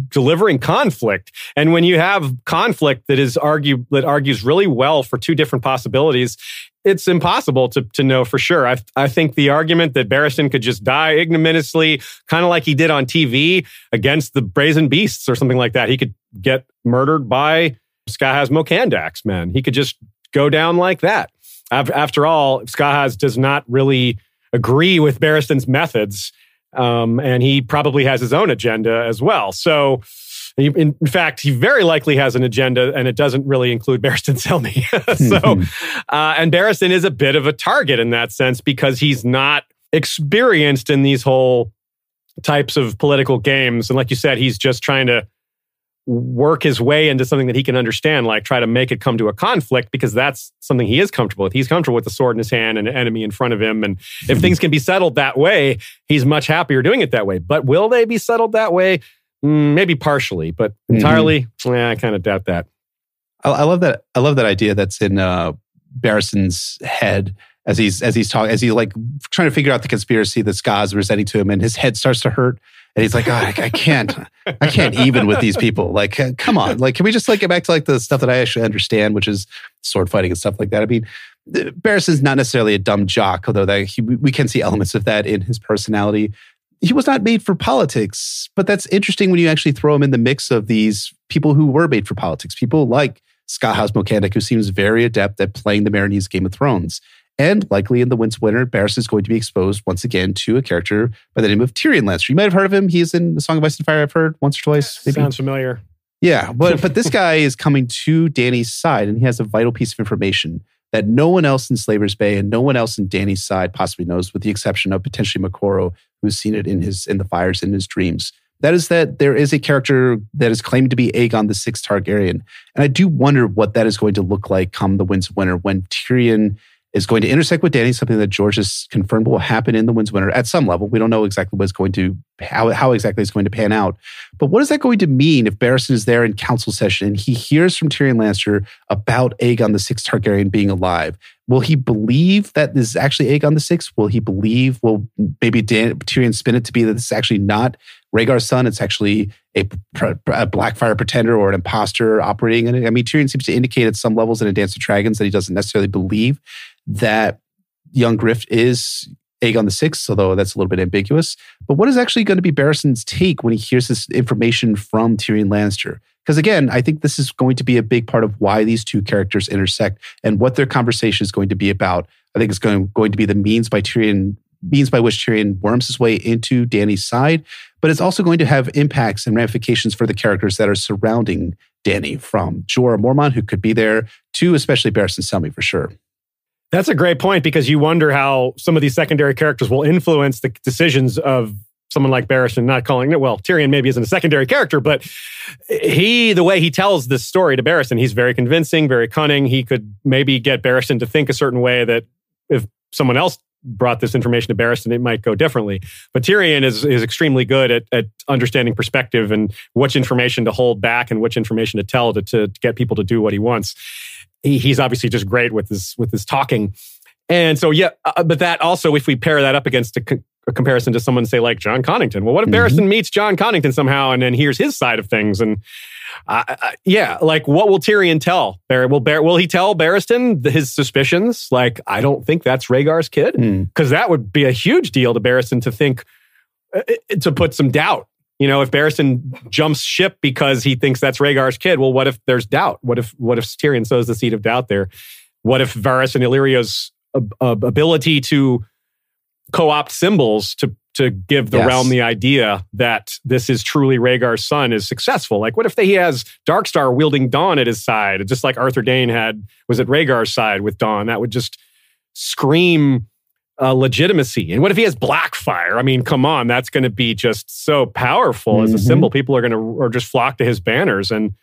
Speaker 1: delivering conflict. And when you have conflict that is argue that argues really well for two different possibilities, it's impossible to, to know for sure. I, I think the argument that Barristan could just die ignominiously, kind of like he did on TV against the Brazen Beasts or something like that. He could get murdered by Skahaz Mokandax, man. He could just go down like that. After all, Skahaz does not really agree with Barristan's methods um, and he probably has his own agenda as well. So, in, fact, he very likely has an agenda, and it doesn't really include Barristan [laughs] Selmy. [laughs] so, [laughs] uh, and Barristan is a bit of a target in that sense because he's not experienced in these whole types of political games. And like you said, he's just trying to work his way into something that he can understand, like try to make it come to a conflict because that's something he is comfortable with. He's comfortable with the sword in his hand and an enemy in front of him. And if things can be settled that way, he's much happier doing it that way. But will they be settled that way? Mm, maybe partially, but mm-hmm. entirely, mm-hmm. yeah, I kind of doubt that.
Speaker 2: I, I, love that. I love that idea that's in uh, Barristan's head as he's as he's talking as he like trying to figure out the conspiracy that Ska's presenting to him, and his head starts to hurt and he's like, oh, I, I, can't, I can't even with these people. Like, come on, like, can we just like get back to like the stuff that I actually understand, which is sword fighting and stuff like that? I mean, Barristan's not necessarily a dumb jock, although that he, we can see elements of that in his personality. He was not made for politics, but that's interesting when you actually throw him in the mix of these people who were made for politics. People like Skahaz Mokandax, who seems very adept at playing the Meereenese Game of Thrones. And likely in the Winds of Winter, Barris is going to be exposed once again to a character by the name of Tyrion Lannister. You might have heard of him. He's in the Song of Ice and Fire. I've heard once or twice.
Speaker 1: Maybe. Sounds familiar.
Speaker 2: Yeah, but but this guy is coming to Dany's side, and he has a vital piece of information that no one else in Slaver's Bay and no one else in Dany's side possibly knows, with the exception of potentially Moqorro, who's seen it in his in the fires in his dreams. That is that there is a character that is claimed to be Aegon the Sixth Targaryen, and I do wonder what that is going to look like come the Winds of Winter when Tyrion is going to intersect with Dany, something that George has confirmed will happen in the Winds Winter at some level. We don't know exactly what's going to how how exactly it's going to pan out. But what is that going to mean if Barristan is there in council session and he hears from Tyrion Lannister about Aegon the Sixth Targaryen being alive? Will he believe that this is actually Aegon the Sixth? Will he believe? Will maybe Dan, Tyrion spin it to be that this is actually not Rhaegar's son? It's actually a, a Blackfyre pretender or an imposter operating in it. I mean, Tyrion seems to indicate at some levels in A Dance of Dragons that he doesn't necessarily believe that young Griff is Aegon the Sixth, although that's a little bit ambiguous. But what is actually going to be Barristan's take when he hears this information from Tyrion Lannister? Because again, I think this is going to be a big part of why these two characters intersect and what their conversation is going to be about. I think it's going, going to be the means by Tyrion means by which Tyrion worms his way into Dany's side, but it's also going to have impacts and ramifications for the characters that are surrounding Dany, from Jorah Mormont, who could be there, to especially Barristan Selmy for sure.
Speaker 1: That's a great point because you wonder how some of these secondary characters will influence the decisions of someone like Barristan, not calling it, well, Tyrion maybe isn't a secondary character, but he, the way he tells this story to Barristan, he's very convincing, very cunning. He could maybe get Barristan to think a certain way that if someone else brought this information to Barristan, it might go differently. But Tyrion is, is extremely good at, at understanding perspective and which information to hold back and which information to tell to, to get people to do what he wants he, he's obviously just great with his with his talking. And so, yeah, uh, but that also, if we pair that up against a, co- a, comparison to someone, say, like Jon Connington, well, what if mm-hmm. Barristan meets Jon Connington somehow and then hears his side of things? And uh, uh, yeah, like what will Tyrion tell? Bar- will, Bar- will he tell Barristan his suspicions? Like, I don't think that's Rhaegar's kid, because hmm. mm. that would be a huge deal to Barristan to think, uh, uh, to put some doubt you know, if Barristan jumps ship because he thinks that's Rhaegar's kid, well, what if there's doubt? What if what if Tyrion sows the seed of doubt there? What if Varys and Illyrio's ability to co-opt symbols to to give the yes. realm the idea that this is truly Rhaegar's son is successful? Like, what if he has Darkstar wielding Dawn at his side, just like Arthur Dayne had was at Rhaegar's side with Dawn? That would just scream uh, legitimacy. And what if he has Blackfyre? I mean, come on, that's going to be just so powerful mm-hmm. as a mm-hmm. symbol. People are going to or just flock to his banners, and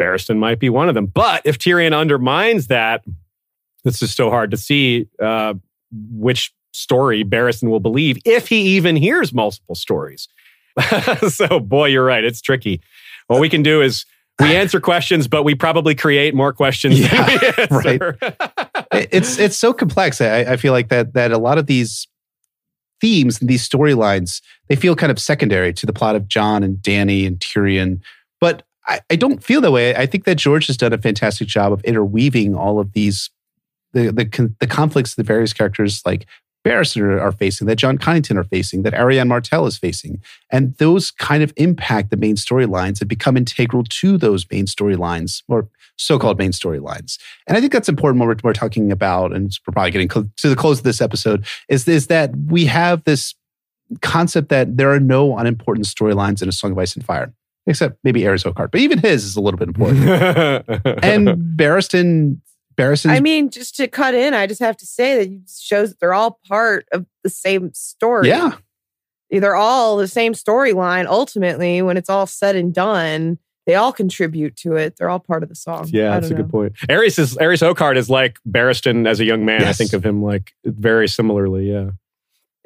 Speaker 1: Barristan might be one of them. But if Tyrion undermines that, this is so hard to see uh, which story Barristan will believe if he even hears multiple stories. [laughs] so, boy, you're right. It's tricky. What we can do is we answer questions, but we probably create more questions.
Speaker 2: Yeah,
Speaker 1: than we [laughs] answer.
Speaker 2: It- it's it's so complex. I, I feel like that that a lot of these themes and these storylines they feel kind of secondary to the plot of Jon and Dany and Tyrion, but I, I don't feel that way. I think that George has done a fantastic job of interweaving all of these the the, the conflicts of the various characters like Barristan are facing, that Jon Connington are facing, that Arianne Martell is facing. And those kind of impact the main storylines and become integral to those main storylines or so called main storylines. And I think that's important when we're, we're talking about, and we're probably getting cl- to the close of this episode, is, is that we have this concept that there are no unimportant storylines in A Song of Ice and Fire, except maybe Arys Oakheart. But even his is a little bit important. [laughs] and Barristan. Barristan.
Speaker 4: I mean, just to cut in, I just have to say that it shows that they're all part of the same story.
Speaker 2: Yeah.
Speaker 4: They're all the same storyline. Ultimately, when it's all said and done, they all contribute to it. They're all part of the song.
Speaker 1: Yeah,
Speaker 4: I
Speaker 1: that's a
Speaker 4: don't
Speaker 1: good point. Arys is Arys Oakheart is like Barristan as a young man. I think of him like very similarly. Yeah.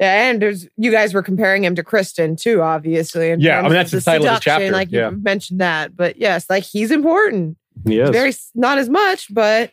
Speaker 4: Yeah, and there's you guys were comparing him to Criston too, obviously. in
Speaker 1: Yeah, I mean, that's the title of the chapter,
Speaker 4: Like
Speaker 1: yeah.
Speaker 4: you mentioned that, but yes, like he's important.
Speaker 1: He is.
Speaker 4: Very not as much, but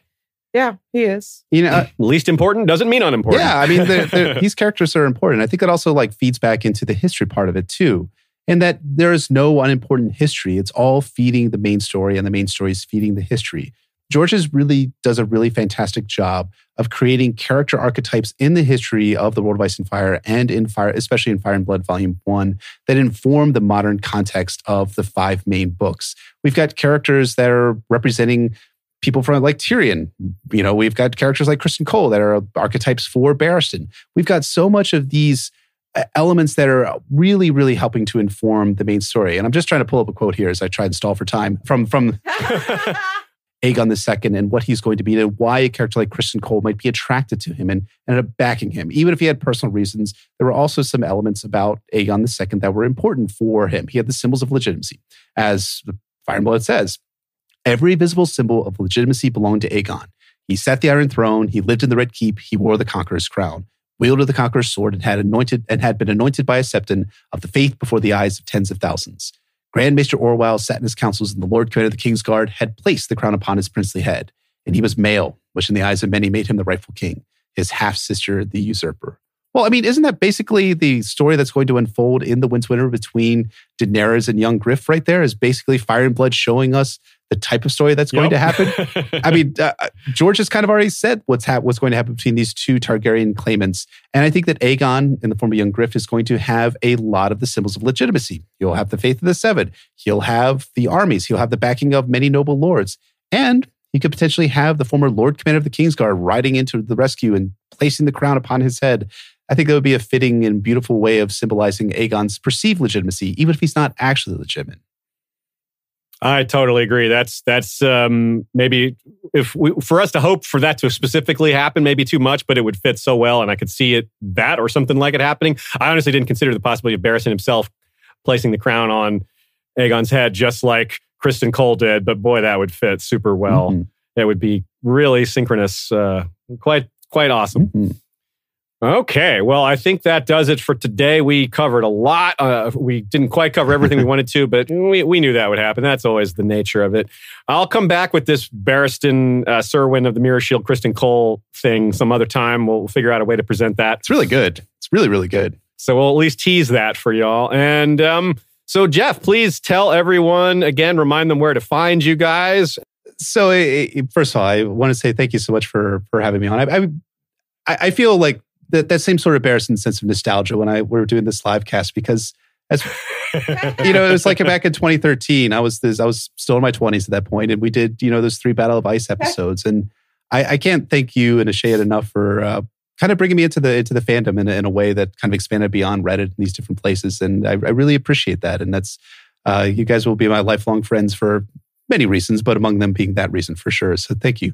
Speaker 4: yeah, he is.
Speaker 2: you know, uh,
Speaker 1: Least important doesn't mean unimportant.
Speaker 2: Yeah, I mean, they're, they're, [laughs] these characters are important. I think it also like feeds back into the history part of it too, and that there is no unimportant history. It's all feeding the main story, and the main story is feeding the history. George's really does a really fantastic job of creating character archetypes in the history of the World of Ice and Fire and in Fire, especially in Fire and Blood Volume One, that inform the modern context of the five main books. We've got characters that are representing people from like Tyrion. You know, we've got characters like Criston Cole that are archetypes for Barristan. We've got so much of these uh, elements that are really, really helping to inform the main story. And I'm just trying to pull up a quote here as I try and stall for time from from [laughs] Aegon the Second and what he's going to be and why a character like Criston Cole might be attracted to him and ended up backing him. Even if he had personal reasons, there were also some elements about Aegon the Second that were important for him. He had the symbols of legitimacy. As Fire and Blood says, every visible symbol of legitimacy belonged to Aegon. He sat the Iron Throne, he lived in the Red Keep, he wore the Conqueror's crown, wielded the Conqueror's sword, and had anointed and had been anointed by a septon of the faith before the eyes of tens of thousands. Grand Maester Orwyle sat in his councils, and the Lord Commander of the King's Guard had placed the crown upon his princely head. And he was male, which in the eyes of many made him the rightful king, his half sister, the usurper. Well, I mean, isn't that basically the story that's going to unfold in the Windswinter between Daenerys and young Griff right there? Is basically Fire and Blood showing us the type of story that's going to happen? I mean, [laughs] uh, George has kind of already said what's hap- what's going to happen between these two Targaryen claimants, and I think that Aegon, in the form of young Griff, is going to have a lot of the symbols of legitimacy. He'll have the faith of the Seven. He'll have the armies. He'll have the backing of many noble lords, and he could potentially have the former Lord Commander of the Kingsguard riding into the rescue and placing the crown upon his head. I think that would be a fitting and beautiful way of symbolizing Aegon's perceived legitimacy, even if he's not actually legitimate.
Speaker 1: I totally agree. That's that's um, maybe if we for us to hope for that to specifically happen, maybe too much, but it would fit so well, and I could see it that or something like it happening. I honestly didn't consider the possibility of Barristan himself placing the crown on Aegon's head, just like Criston Cole did. But boy, that would fit super well.
Speaker 2: Mhm.
Speaker 1: It would be really synchronous, uh, quite quite awesome.
Speaker 2: Mhm.
Speaker 1: Okay, well, I think that does it for today. We covered a lot. Uh, we didn't quite cover everything we [laughs] wanted to, but we, we knew that would happen. That's always the nature of it. I'll come back with this Barristan uh, Serwyn of the Mirror Shield, Criston Cole thing some other time. We'll figure out a way to present that.
Speaker 2: It's really good. It's really, really good.
Speaker 1: So we'll at least tease that for y'all. And um, so, Jeff, please tell everyone again, remind them where to find you guys.
Speaker 2: so eh, eh, first of all, I want to say thank you so much for for having me on. I I, I feel like that that same sort of embarrassing sense of nostalgia when I we were doing this live cast because as you know, it was like back in 2013. I was this I was still in my 20s at that point, and we did you know those three Battle of Ice episodes, and I, I can't thank you and Ashayed enough for. Uh, Kind of bringing me into the into the fandom in a, in a way that kind of expanded beyond Reddit and these different places, and I, I really appreciate that. And that's uh, you guys will be my lifelong friends for many reasons, but among them being that reason for sure. So thank you.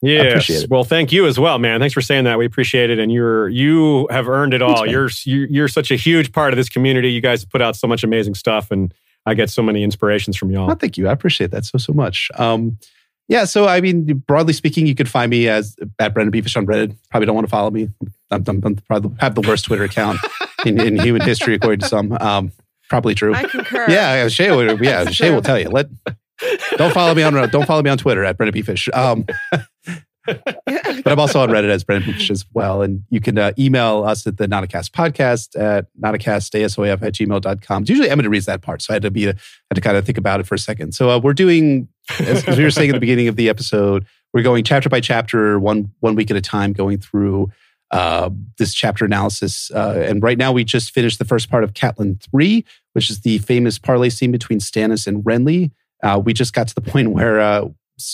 Speaker 1: Yes.
Speaker 2: appreciate it.
Speaker 1: Well, thank you as well, man. Thanks for saying that. We appreciate it, and you're you have earned it all.
Speaker 2: man.
Speaker 1: You're you- you're such a huge part of this community. You guys put out so much amazing stuff, and I get so many inspirations from y'all.
Speaker 2: Well, thank you. I appreciate that so so much. Um, yeah. So I mean, broadly speaking, you could find me as at Brynden Bfish on Reddit. Probably don't want to follow me. I'm, I'm, I'm probably have the worst Twitter account in, in human history, according to some. Um, probably true.
Speaker 4: I concur.
Speaker 2: Yeah, yeah, Shay will. Yeah, Shay will tell you. Let don't follow me on don't follow me on Twitter at Brynden B. Fish. Um, [laughs] but I'm also on Reddit as Brynden Fish as well. And you can uh, email us at the Nauticast podcast at nauticastASOF at gmail.com. Usually Emma reads that part. So I had to be, had to kind of think about it for a second. So uh, we're doing, as, as we were saying at the beginning of the episode, we're going chapter by chapter, one, one week at a time, going through uh, this chapter analysis. Uh, and right now, we just finished the first part of Catelyn 3, which is the famous parlay scene between Stannis and Renly. Uh, we just got to the point [laughs] where uh,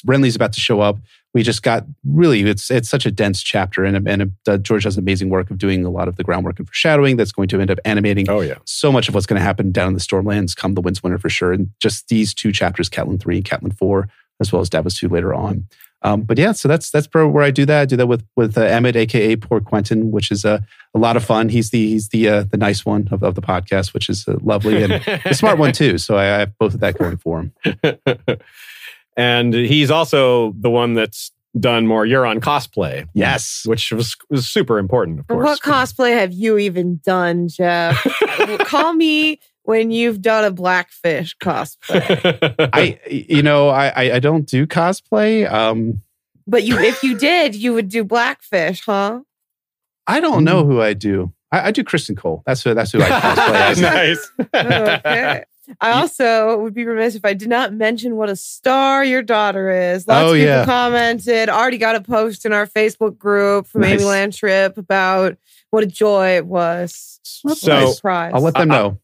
Speaker 2: Renly's about to show up. We just got really, it's it's such a dense chapter. And, and uh, George does amazing work of doing a lot of the groundwork and foreshadowing that's going to end up animating
Speaker 1: oh, yeah.
Speaker 2: so much of what's going to happen down in the Stormlands come the Winds Winter for sure. And just these two chapters, Catelyn 3 and Catelyn 4, as well as Davos 2 later on. Um, but yeah, so that's that's where I do that. I do that with with uh, Emmett, aka Poor Quentyn, which is a, a lot of fun. He's the he's the uh, the nice one of, of the podcast, which is uh, lovely and [laughs] the smart one too. So I, I have both of that going for him. [laughs]
Speaker 1: and he's also the one that's done more Euron cosplay.
Speaker 2: Yes,
Speaker 1: which was was super important. Of course.
Speaker 4: What cosplay have you even done, Jeff? [laughs] Call me when you've done a blackfish cosplay. [laughs]
Speaker 2: I, you know, I, I don't do cosplay. Um,
Speaker 4: but you, if you did, you would do blackfish, huh?
Speaker 2: I don't know who I do. I, I do Criston Cole. That's who. That's who I cosplay as. [laughs]
Speaker 1: nice.
Speaker 4: okay. I also would be remiss if I did not mention what a star your daughter is. Lots
Speaker 2: oh,
Speaker 4: of people
Speaker 2: yeah.
Speaker 4: commented. Already got a post in our Facebook group from
Speaker 2: Nice.
Speaker 4: Amy Landtrip about what a joy it was. That's
Speaker 1: So,
Speaker 4: nice.
Speaker 2: I'll let them
Speaker 1: I-
Speaker 2: know.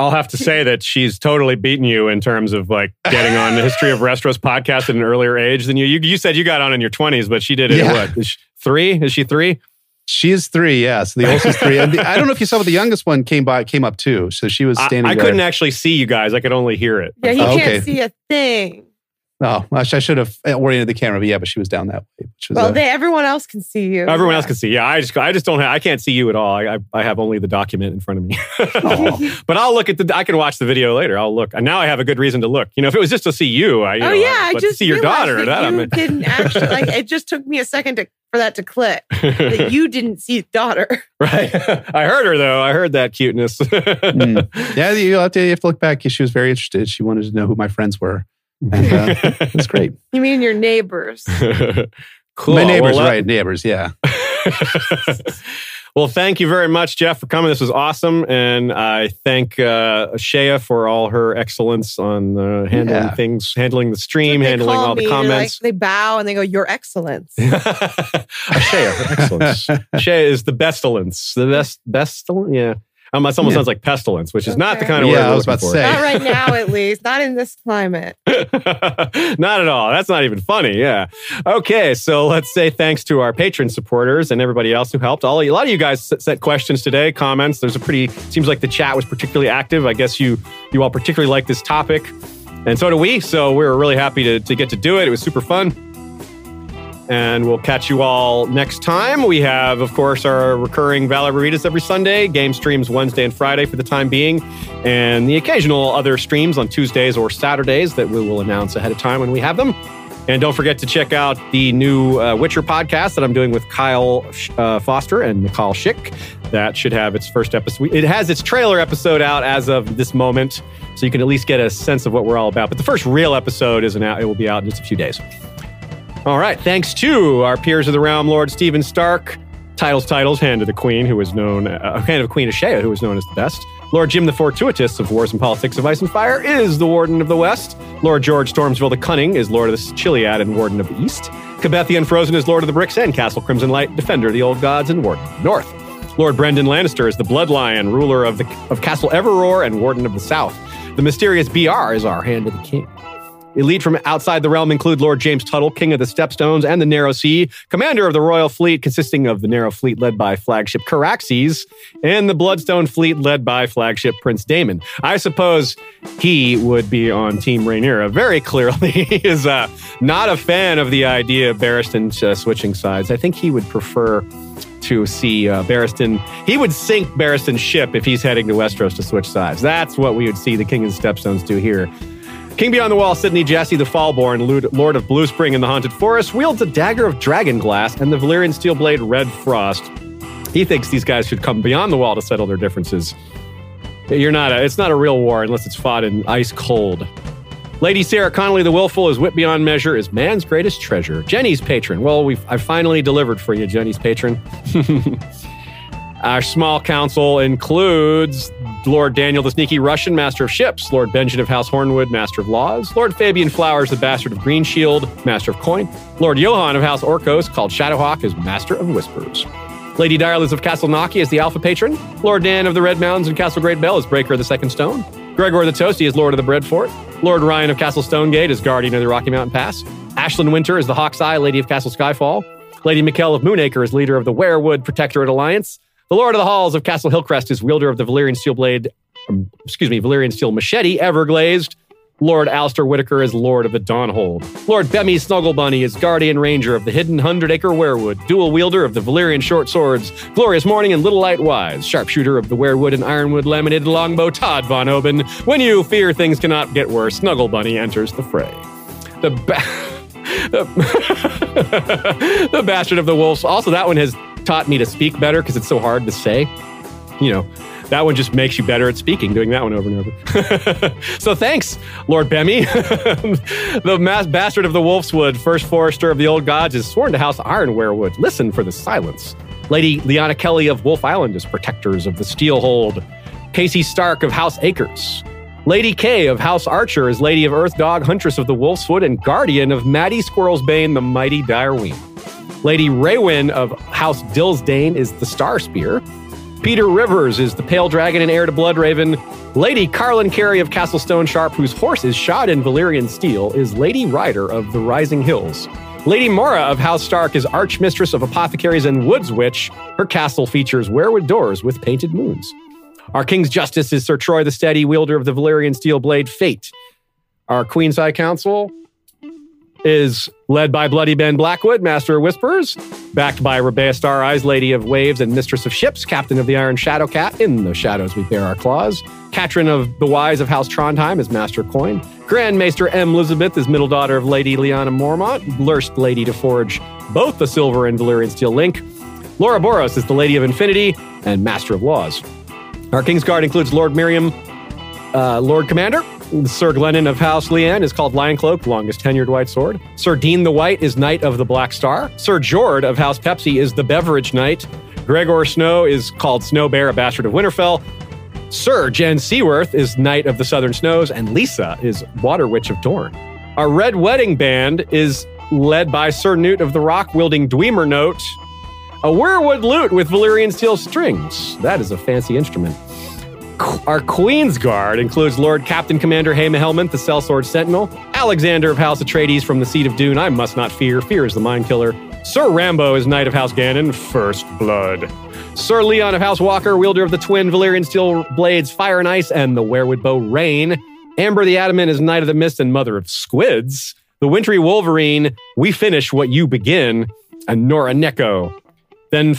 Speaker 1: I'll have to say that she's totally beaten you in terms of like getting on the History of Westeros podcast at an earlier age than you. You, you said you got on in your 20s, but she did it
Speaker 2: Yeah.
Speaker 1: at what? Is she three? Is she three?
Speaker 2: She is three. yes. The oldest is three. And the, I don't know if you saw, but the youngest one came by, came up too. So she was
Speaker 1: I,
Speaker 2: standing
Speaker 1: I
Speaker 2: there.
Speaker 1: couldn't actually see you guys. I could only hear it.
Speaker 4: yeah, he
Speaker 2: Oh,
Speaker 4: can't
Speaker 2: okay.
Speaker 4: see a thing.
Speaker 2: Oh, I sh- I should have oriented the camera, but yeah, but she was down that way. Which was
Speaker 4: Well,
Speaker 2: uh,
Speaker 4: they, everyone else can see you.
Speaker 1: Everyone
Speaker 4: Yeah.
Speaker 1: else can see. Yeah, I just I just don't have I can't see you at all. I I, I have only the document in front of me. [laughs] [laughs] but I'll look at the I can watch the video later. I'll look. And now I have a good reason to look. You know, if it was just to see you, I you
Speaker 4: Oh
Speaker 1: know,
Speaker 4: yeah,
Speaker 1: I,
Speaker 4: I just
Speaker 1: to see your daughter.
Speaker 4: That
Speaker 1: That,
Speaker 4: you
Speaker 1: I mean,
Speaker 4: didn't actually like. It just took me a second to for that to click [laughs] that you didn't see daughter.
Speaker 1: right. I heard her though. I heard that cuteness.
Speaker 2: mm. yeah, you have, to, you have to look back. She was very interested. She wanted to know who my friends were. And uh, it's great.
Speaker 4: You mean your neighbors? [laughs]
Speaker 1: cool.
Speaker 2: My neighbors,
Speaker 1: Well,
Speaker 2: right? Neighbors, yeah. [laughs]
Speaker 1: well, thank you very much, Jeff, for coming. This was awesome, and I thank uh, Shea for all her excellence on uh, handling
Speaker 2: Yeah.
Speaker 1: things, handling the stream,
Speaker 4: They
Speaker 1: handling all the
Speaker 4: they're
Speaker 1: comments.
Speaker 4: Like, they bow and they go, "Your Excellence." [laughs]
Speaker 1: A Shea, her excellence. Shea is the bestalence, the best, bestalence. Yeah, um, that almost
Speaker 2: Yeah.
Speaker 1: sounds like pestilence, which is not the
Speaker 4: Okay.
Speaker 1: kind of
Speaker 2: Yeah,
Speaker 1: word
Speaker 2: I
Speaker 1: we're
Speaker 2: was about
Speaker 1: looking
Speaker 2: to say.
Speaker 4: Not right now, at least. Not in this climate. [laughs]
Speaker 1: Not at all. That's not even funny. Yeah. Okay. So let's say thanks to our patron supporters and everybody else who helped. All a lot of you guys s- sent questions today, comments. There's a pretty seems like the chat was particularly active. I guess you you all particularly like this topic, and so do we. So we were really happy to to get to do it. It was super fun. And we'll catch you all next time. We have, of course, our recurring Valor Burritos every Sunday, game streams Wednesday and Friday for the time being, and the occasional other streams on Tuesdays or Saturdays that we will announce ahead of time when we have them. And don't forget to check out the new uh, Witcher podcast that I'm doing with Kyle uh, Foster and Nicole Schick. That should have its first episode. It has its trailer episode out as of this moment, so you can at least get a sense of what we're all about. But the first real episode isn't out; it will be out in just a few days. All right. Thanks to our peers of the realm, Lord Stephen Stark. Titles, titles, Hand of the Queen, who was known, uh, Hand of Queen Ashea, who was known as the best. Lord Jim the Fortuitous of Wars and Politics of Ice and Fire is the Warden of the West. Lord George Stormsville the Cunning is Lord of the Chiliad and Warden of the East. Cabethia Unfrozen is Lord of the Bricks and Castle Crimson Light, Defender of the Old Gods and Warden of the North. Lord Brendan Lannister is the Blood Lion, ruler of the of Castle Everroar and Warden of the South. The mysterious BR is our Hand of the King. Elite from outside the realm include Lord James Tuttle, King of the Stepstones and the Narrow Sea, commander of the Royal Fleet, consisting of the Narrow Fleet led by flagship Caraxes, and the Bloodstone Fleet led by flagship Prince Daemon. I suppose he would be on Team Rhaenyra. Very clearly, [laughs] he is uh, not a fan of the idea of Barristan uh, switching sides. I think he would prefer to see uh, Barristan. He would sink Barristan's ship if he's heading to Westeros to switch sides. That's what we would see the King of the Stepstones do here. King Beyond the Wall, Sidney Jesse the Fallborn, Lord- of Blue Spring in the Haunted Forest, wields a dagger of dragon glass and the Valyrian steel blade Red Frost. He thinks these guys should come beyond the wall to settle their differences. You're not a, it's not a real war unless it's fought in ice cold. Lady Sarah Connolly the Willful is wit beyond measure, is man's greatest treasure. Jenny's patron. Well, we've I finally delivered for you, Jenny's patron. [laughs] Our small council includes Lord Daniel the Sneaky Russian, Master of Ships, Lord Benjamin of House Hornwood, Master of Laws, Lord Fabian Flowers, the Bastard of Green Shield, Master of Coin, Lord Johann of House Orcos, called Shadowhawk, is Master of Whispers. Lady Direliz of Castle Naki is the Alpha Patron. Lord Dan of the Red Mountains and Castle Great Bell is Breaker of the Second Stone. Gregor the Toasty is Lord of the Bread Fort. Lord Ryan of Castle Stonegate is Guardian of the Rocky Mountain Pass. Ashlyn Winter is the Hawk's Eye, Lady of Castle Skyfall. Lady Mikkel of Moonacre is leader of the Werewood Protectorate Alliance. The Lord of the Halls of Castle Hillcrest is wielder of the Valyrian Steel Blade, um, excuse me, Valyrian Steel Machete, Everglazed. Lord Alistair Whitaker is Lord of the Dawnhold. Lord Bemmy Snugglebunny is Guardian Ranger of the Hidden Hundred Acre Werewood, dual wielder of the Valyrian Short Swords, Glorious Morning and Little Light Wise, sharpshooter of the Werewood and Ironwood Laminated Longbow Todd Von Oben. When you fear things cannot get worse, Snugglebunny enters the fray. The ba- [laughs] the, [laughs] the Bastard of the Wolves. Also, that one has taught me to speak better because it's so hard to say. You know, that one just makes you better at speaking, doing that one over and over. [laughs] so thanks, Lord Bemmy. [laughs] the mass bastard of the Wolfswood, first forester of the old gods, is sworn to House Ironwerewood. Listen for the silence. Lady Liana Kelly of Wolf Island is protectors of the Steelhold. Casey Stark of House Acres. Lady Kay of House Archer is Lady of Earth Dog, Huntress of the Wolfswood, and Guardian of Maddie Squirrel's Bane, the Mighty Direween. Lady Raywin of House Dillsdane is the Star Spear. Peter Rivers is the Pale Dragon and heir to Bloodraven. Lady Carlin Carey of Castle Stone Sharp, whose horse is shod in Valyrian steel, is Lady Rider of the Rising Hills. Lady Mora of House Stark is Archmistress of Apothecaries and Woods Witch. Her castle features werewood doors with painted moons. Our King's Justice is Sir Troy the Steady, wielder of the Valyrian steel blade Fate. Our Queen's High Council is led by Bloody Ben Blackwood, Master of Whispers, backed by Rebea Star Eyes, Lady of Waves and Mistress of Ships, Captain of the Iron Shadow Cat. In the shadows we bear our claws. Katrin of the Wise of House Trondheim is Master Coin. Grand Maester M. Elizabeth is middle daughter of Lady Liana Mormont, Lurst Lady to forge both the silver and Valyrian steel link. Laura Boros is the Lady of Infinity and Master of Laws. Our King's Guard includes Lord Miriam, uh, Lord Commander. Sir Glennon of House Leanne is called Lion Cloak, longest tenured white sword. Sir Dean the White is Knight of the Black Star. Sir Jord of House Pepsi is the Beverage Knight. Gregor Snow is called Snow Bear, a bastard of Winterfell. Sir Jen Seaworth is Knight of the Southern Snows, and Lisa is Water Witch of Dorne. Our Red Wedding Band is led by Sir Newt of the Rock, wielding Dwemer Note, a werewood lute with Valyrian steel strings. That is a fancy instrument. Our Queen's Guard includes Lord Captain Commander Hayma Helmont, the Sellsword Sentinel, Alexander of House Atreides from the Seat of Dune, I must not fear, fear is the mind killer. Sir Rambo is Knight of House Gannon, First Blood. Sir Leon of House Walker, wielder of the twin Valyrian steel blades Fire and Ice and the Werewood Bow Rain. Amber the Adamant is Knight of the Mist and Mother of Squids. The Wintry Wolverine, We Finish What You Begin, and Nora Neko. Then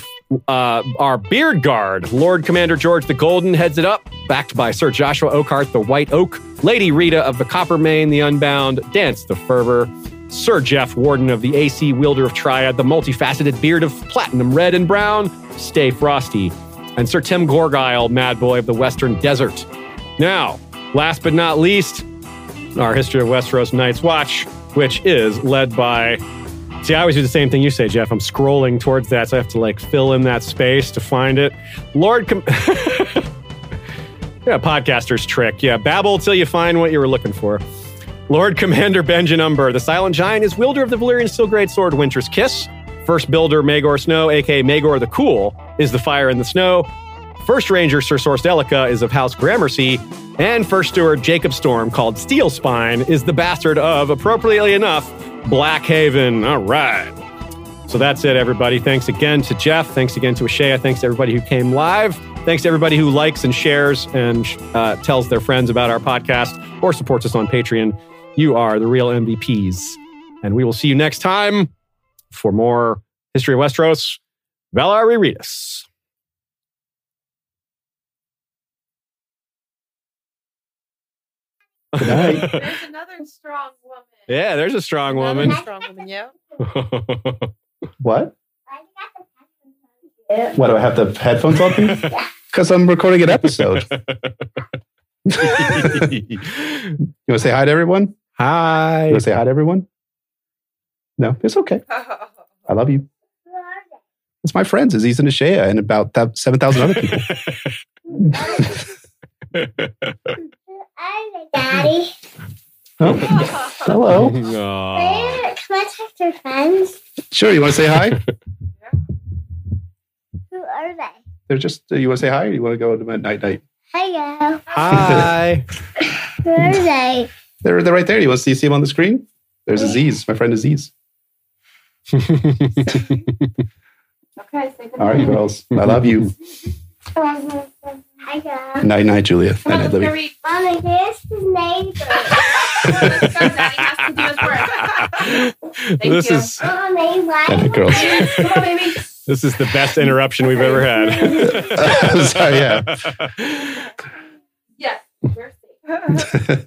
Speaker 1: uh, our beard guard, Lord Commander George the Golden, heads it up, backed by Sir Joshua Oakhart, the White Oak, Lady Rita of the Copper Mane, the Unbound, Dance the Fervor, Sir Jeff Warden of the AC, wielder of Triad, the multifaceted beard of Platinum Red and Brown, Stay Frosty, and Sir Tim Gorgile, Mad Boy of the Western Desert. Now, last but not least, our History of Westeros Night's Watch, which is led by See, I always do the same thing you say, Jeff. I'm scrolling towards that, so I have to like fill in that space to find it. Lord, Com- [laughs] yeah, podcaster's trick. Yeah, babble till you find what you were looking for. Lord Commander Benjen Umber, the Silent Giant, is wielder of the Valyrian Steel Great Sword Winter's Kiss. First builder Magor Snow, aka Magor the Cool, is the Fire in the Snow. First Ranger Sir Source Delica is of House Gramercy. And First Steward Jacob Storm, called Steel Spine, is the bastard of, appropriately enough, Black Haven. All right. So that's it, everybody. Thanks again to Jeff. Thanks again to Ashaya. Thanks to everybody who came live. Thanks to everybody who likes and shares and uh, tells their friends about our podcast or supports us on Patreon. You are the real MVPs. And we will see you next time for more History of Westeros. Valar Rereadus.
Speaker 2: Good night. [laughs]
Speaker 4: There's another strong woman.
Speaker 1: Yeah, there's a strong woman.
Speaker 4: Another strong woman, yeah. [laughs]
Speaker 2: What? What do I have the headphones on? [laughs] Because I'm recording an episode. you want to say hi to everyone?
Speaker 1: Hi.
Speaker 2: You want to say hi to everyone? No, it's okay. I love you. It's my friends, Aziz and Ashea, and about 7,000 other people.
Speaker 8: Daddy.
Speaker 2: Oh, hello.
Speaker 1: Aw. [laughs]
Speaker 8: Can I talk to your friends?
Speaker 2: Sure, you want to say hi? [laughs]
Speaker 8: Who are they?
Speaker 2: They're just, uh, you want to say hi or you want to go to night night?
Speaker 8: Hello.
Speaker 1: Hi. [laughs]
Speaker 8: Who are they?
Speaker 2: They're, they're right there. You want to see, see them on the screen? There's Aziz, my friend Aziz.
Speaker 4: Okay, say
Speaker 2: All right, girls. I love you.
Speaker 8: Hello.
Speaker 2: Night night, Julia. Night night, Libby.
Speaker 8: Mommy, here's the neighbor.
Speaker 1: this is
Speaker 8: Mommy, why?
Speaker 2: Night night, girls.
Speaker 4: Come on, baby. [laughs]
Speaker 1: this is the best interruption we've ever had. [laughs] [laughs]
Speaker 2: Sorry, yeah.
Speaker 4: Yes. We're safe.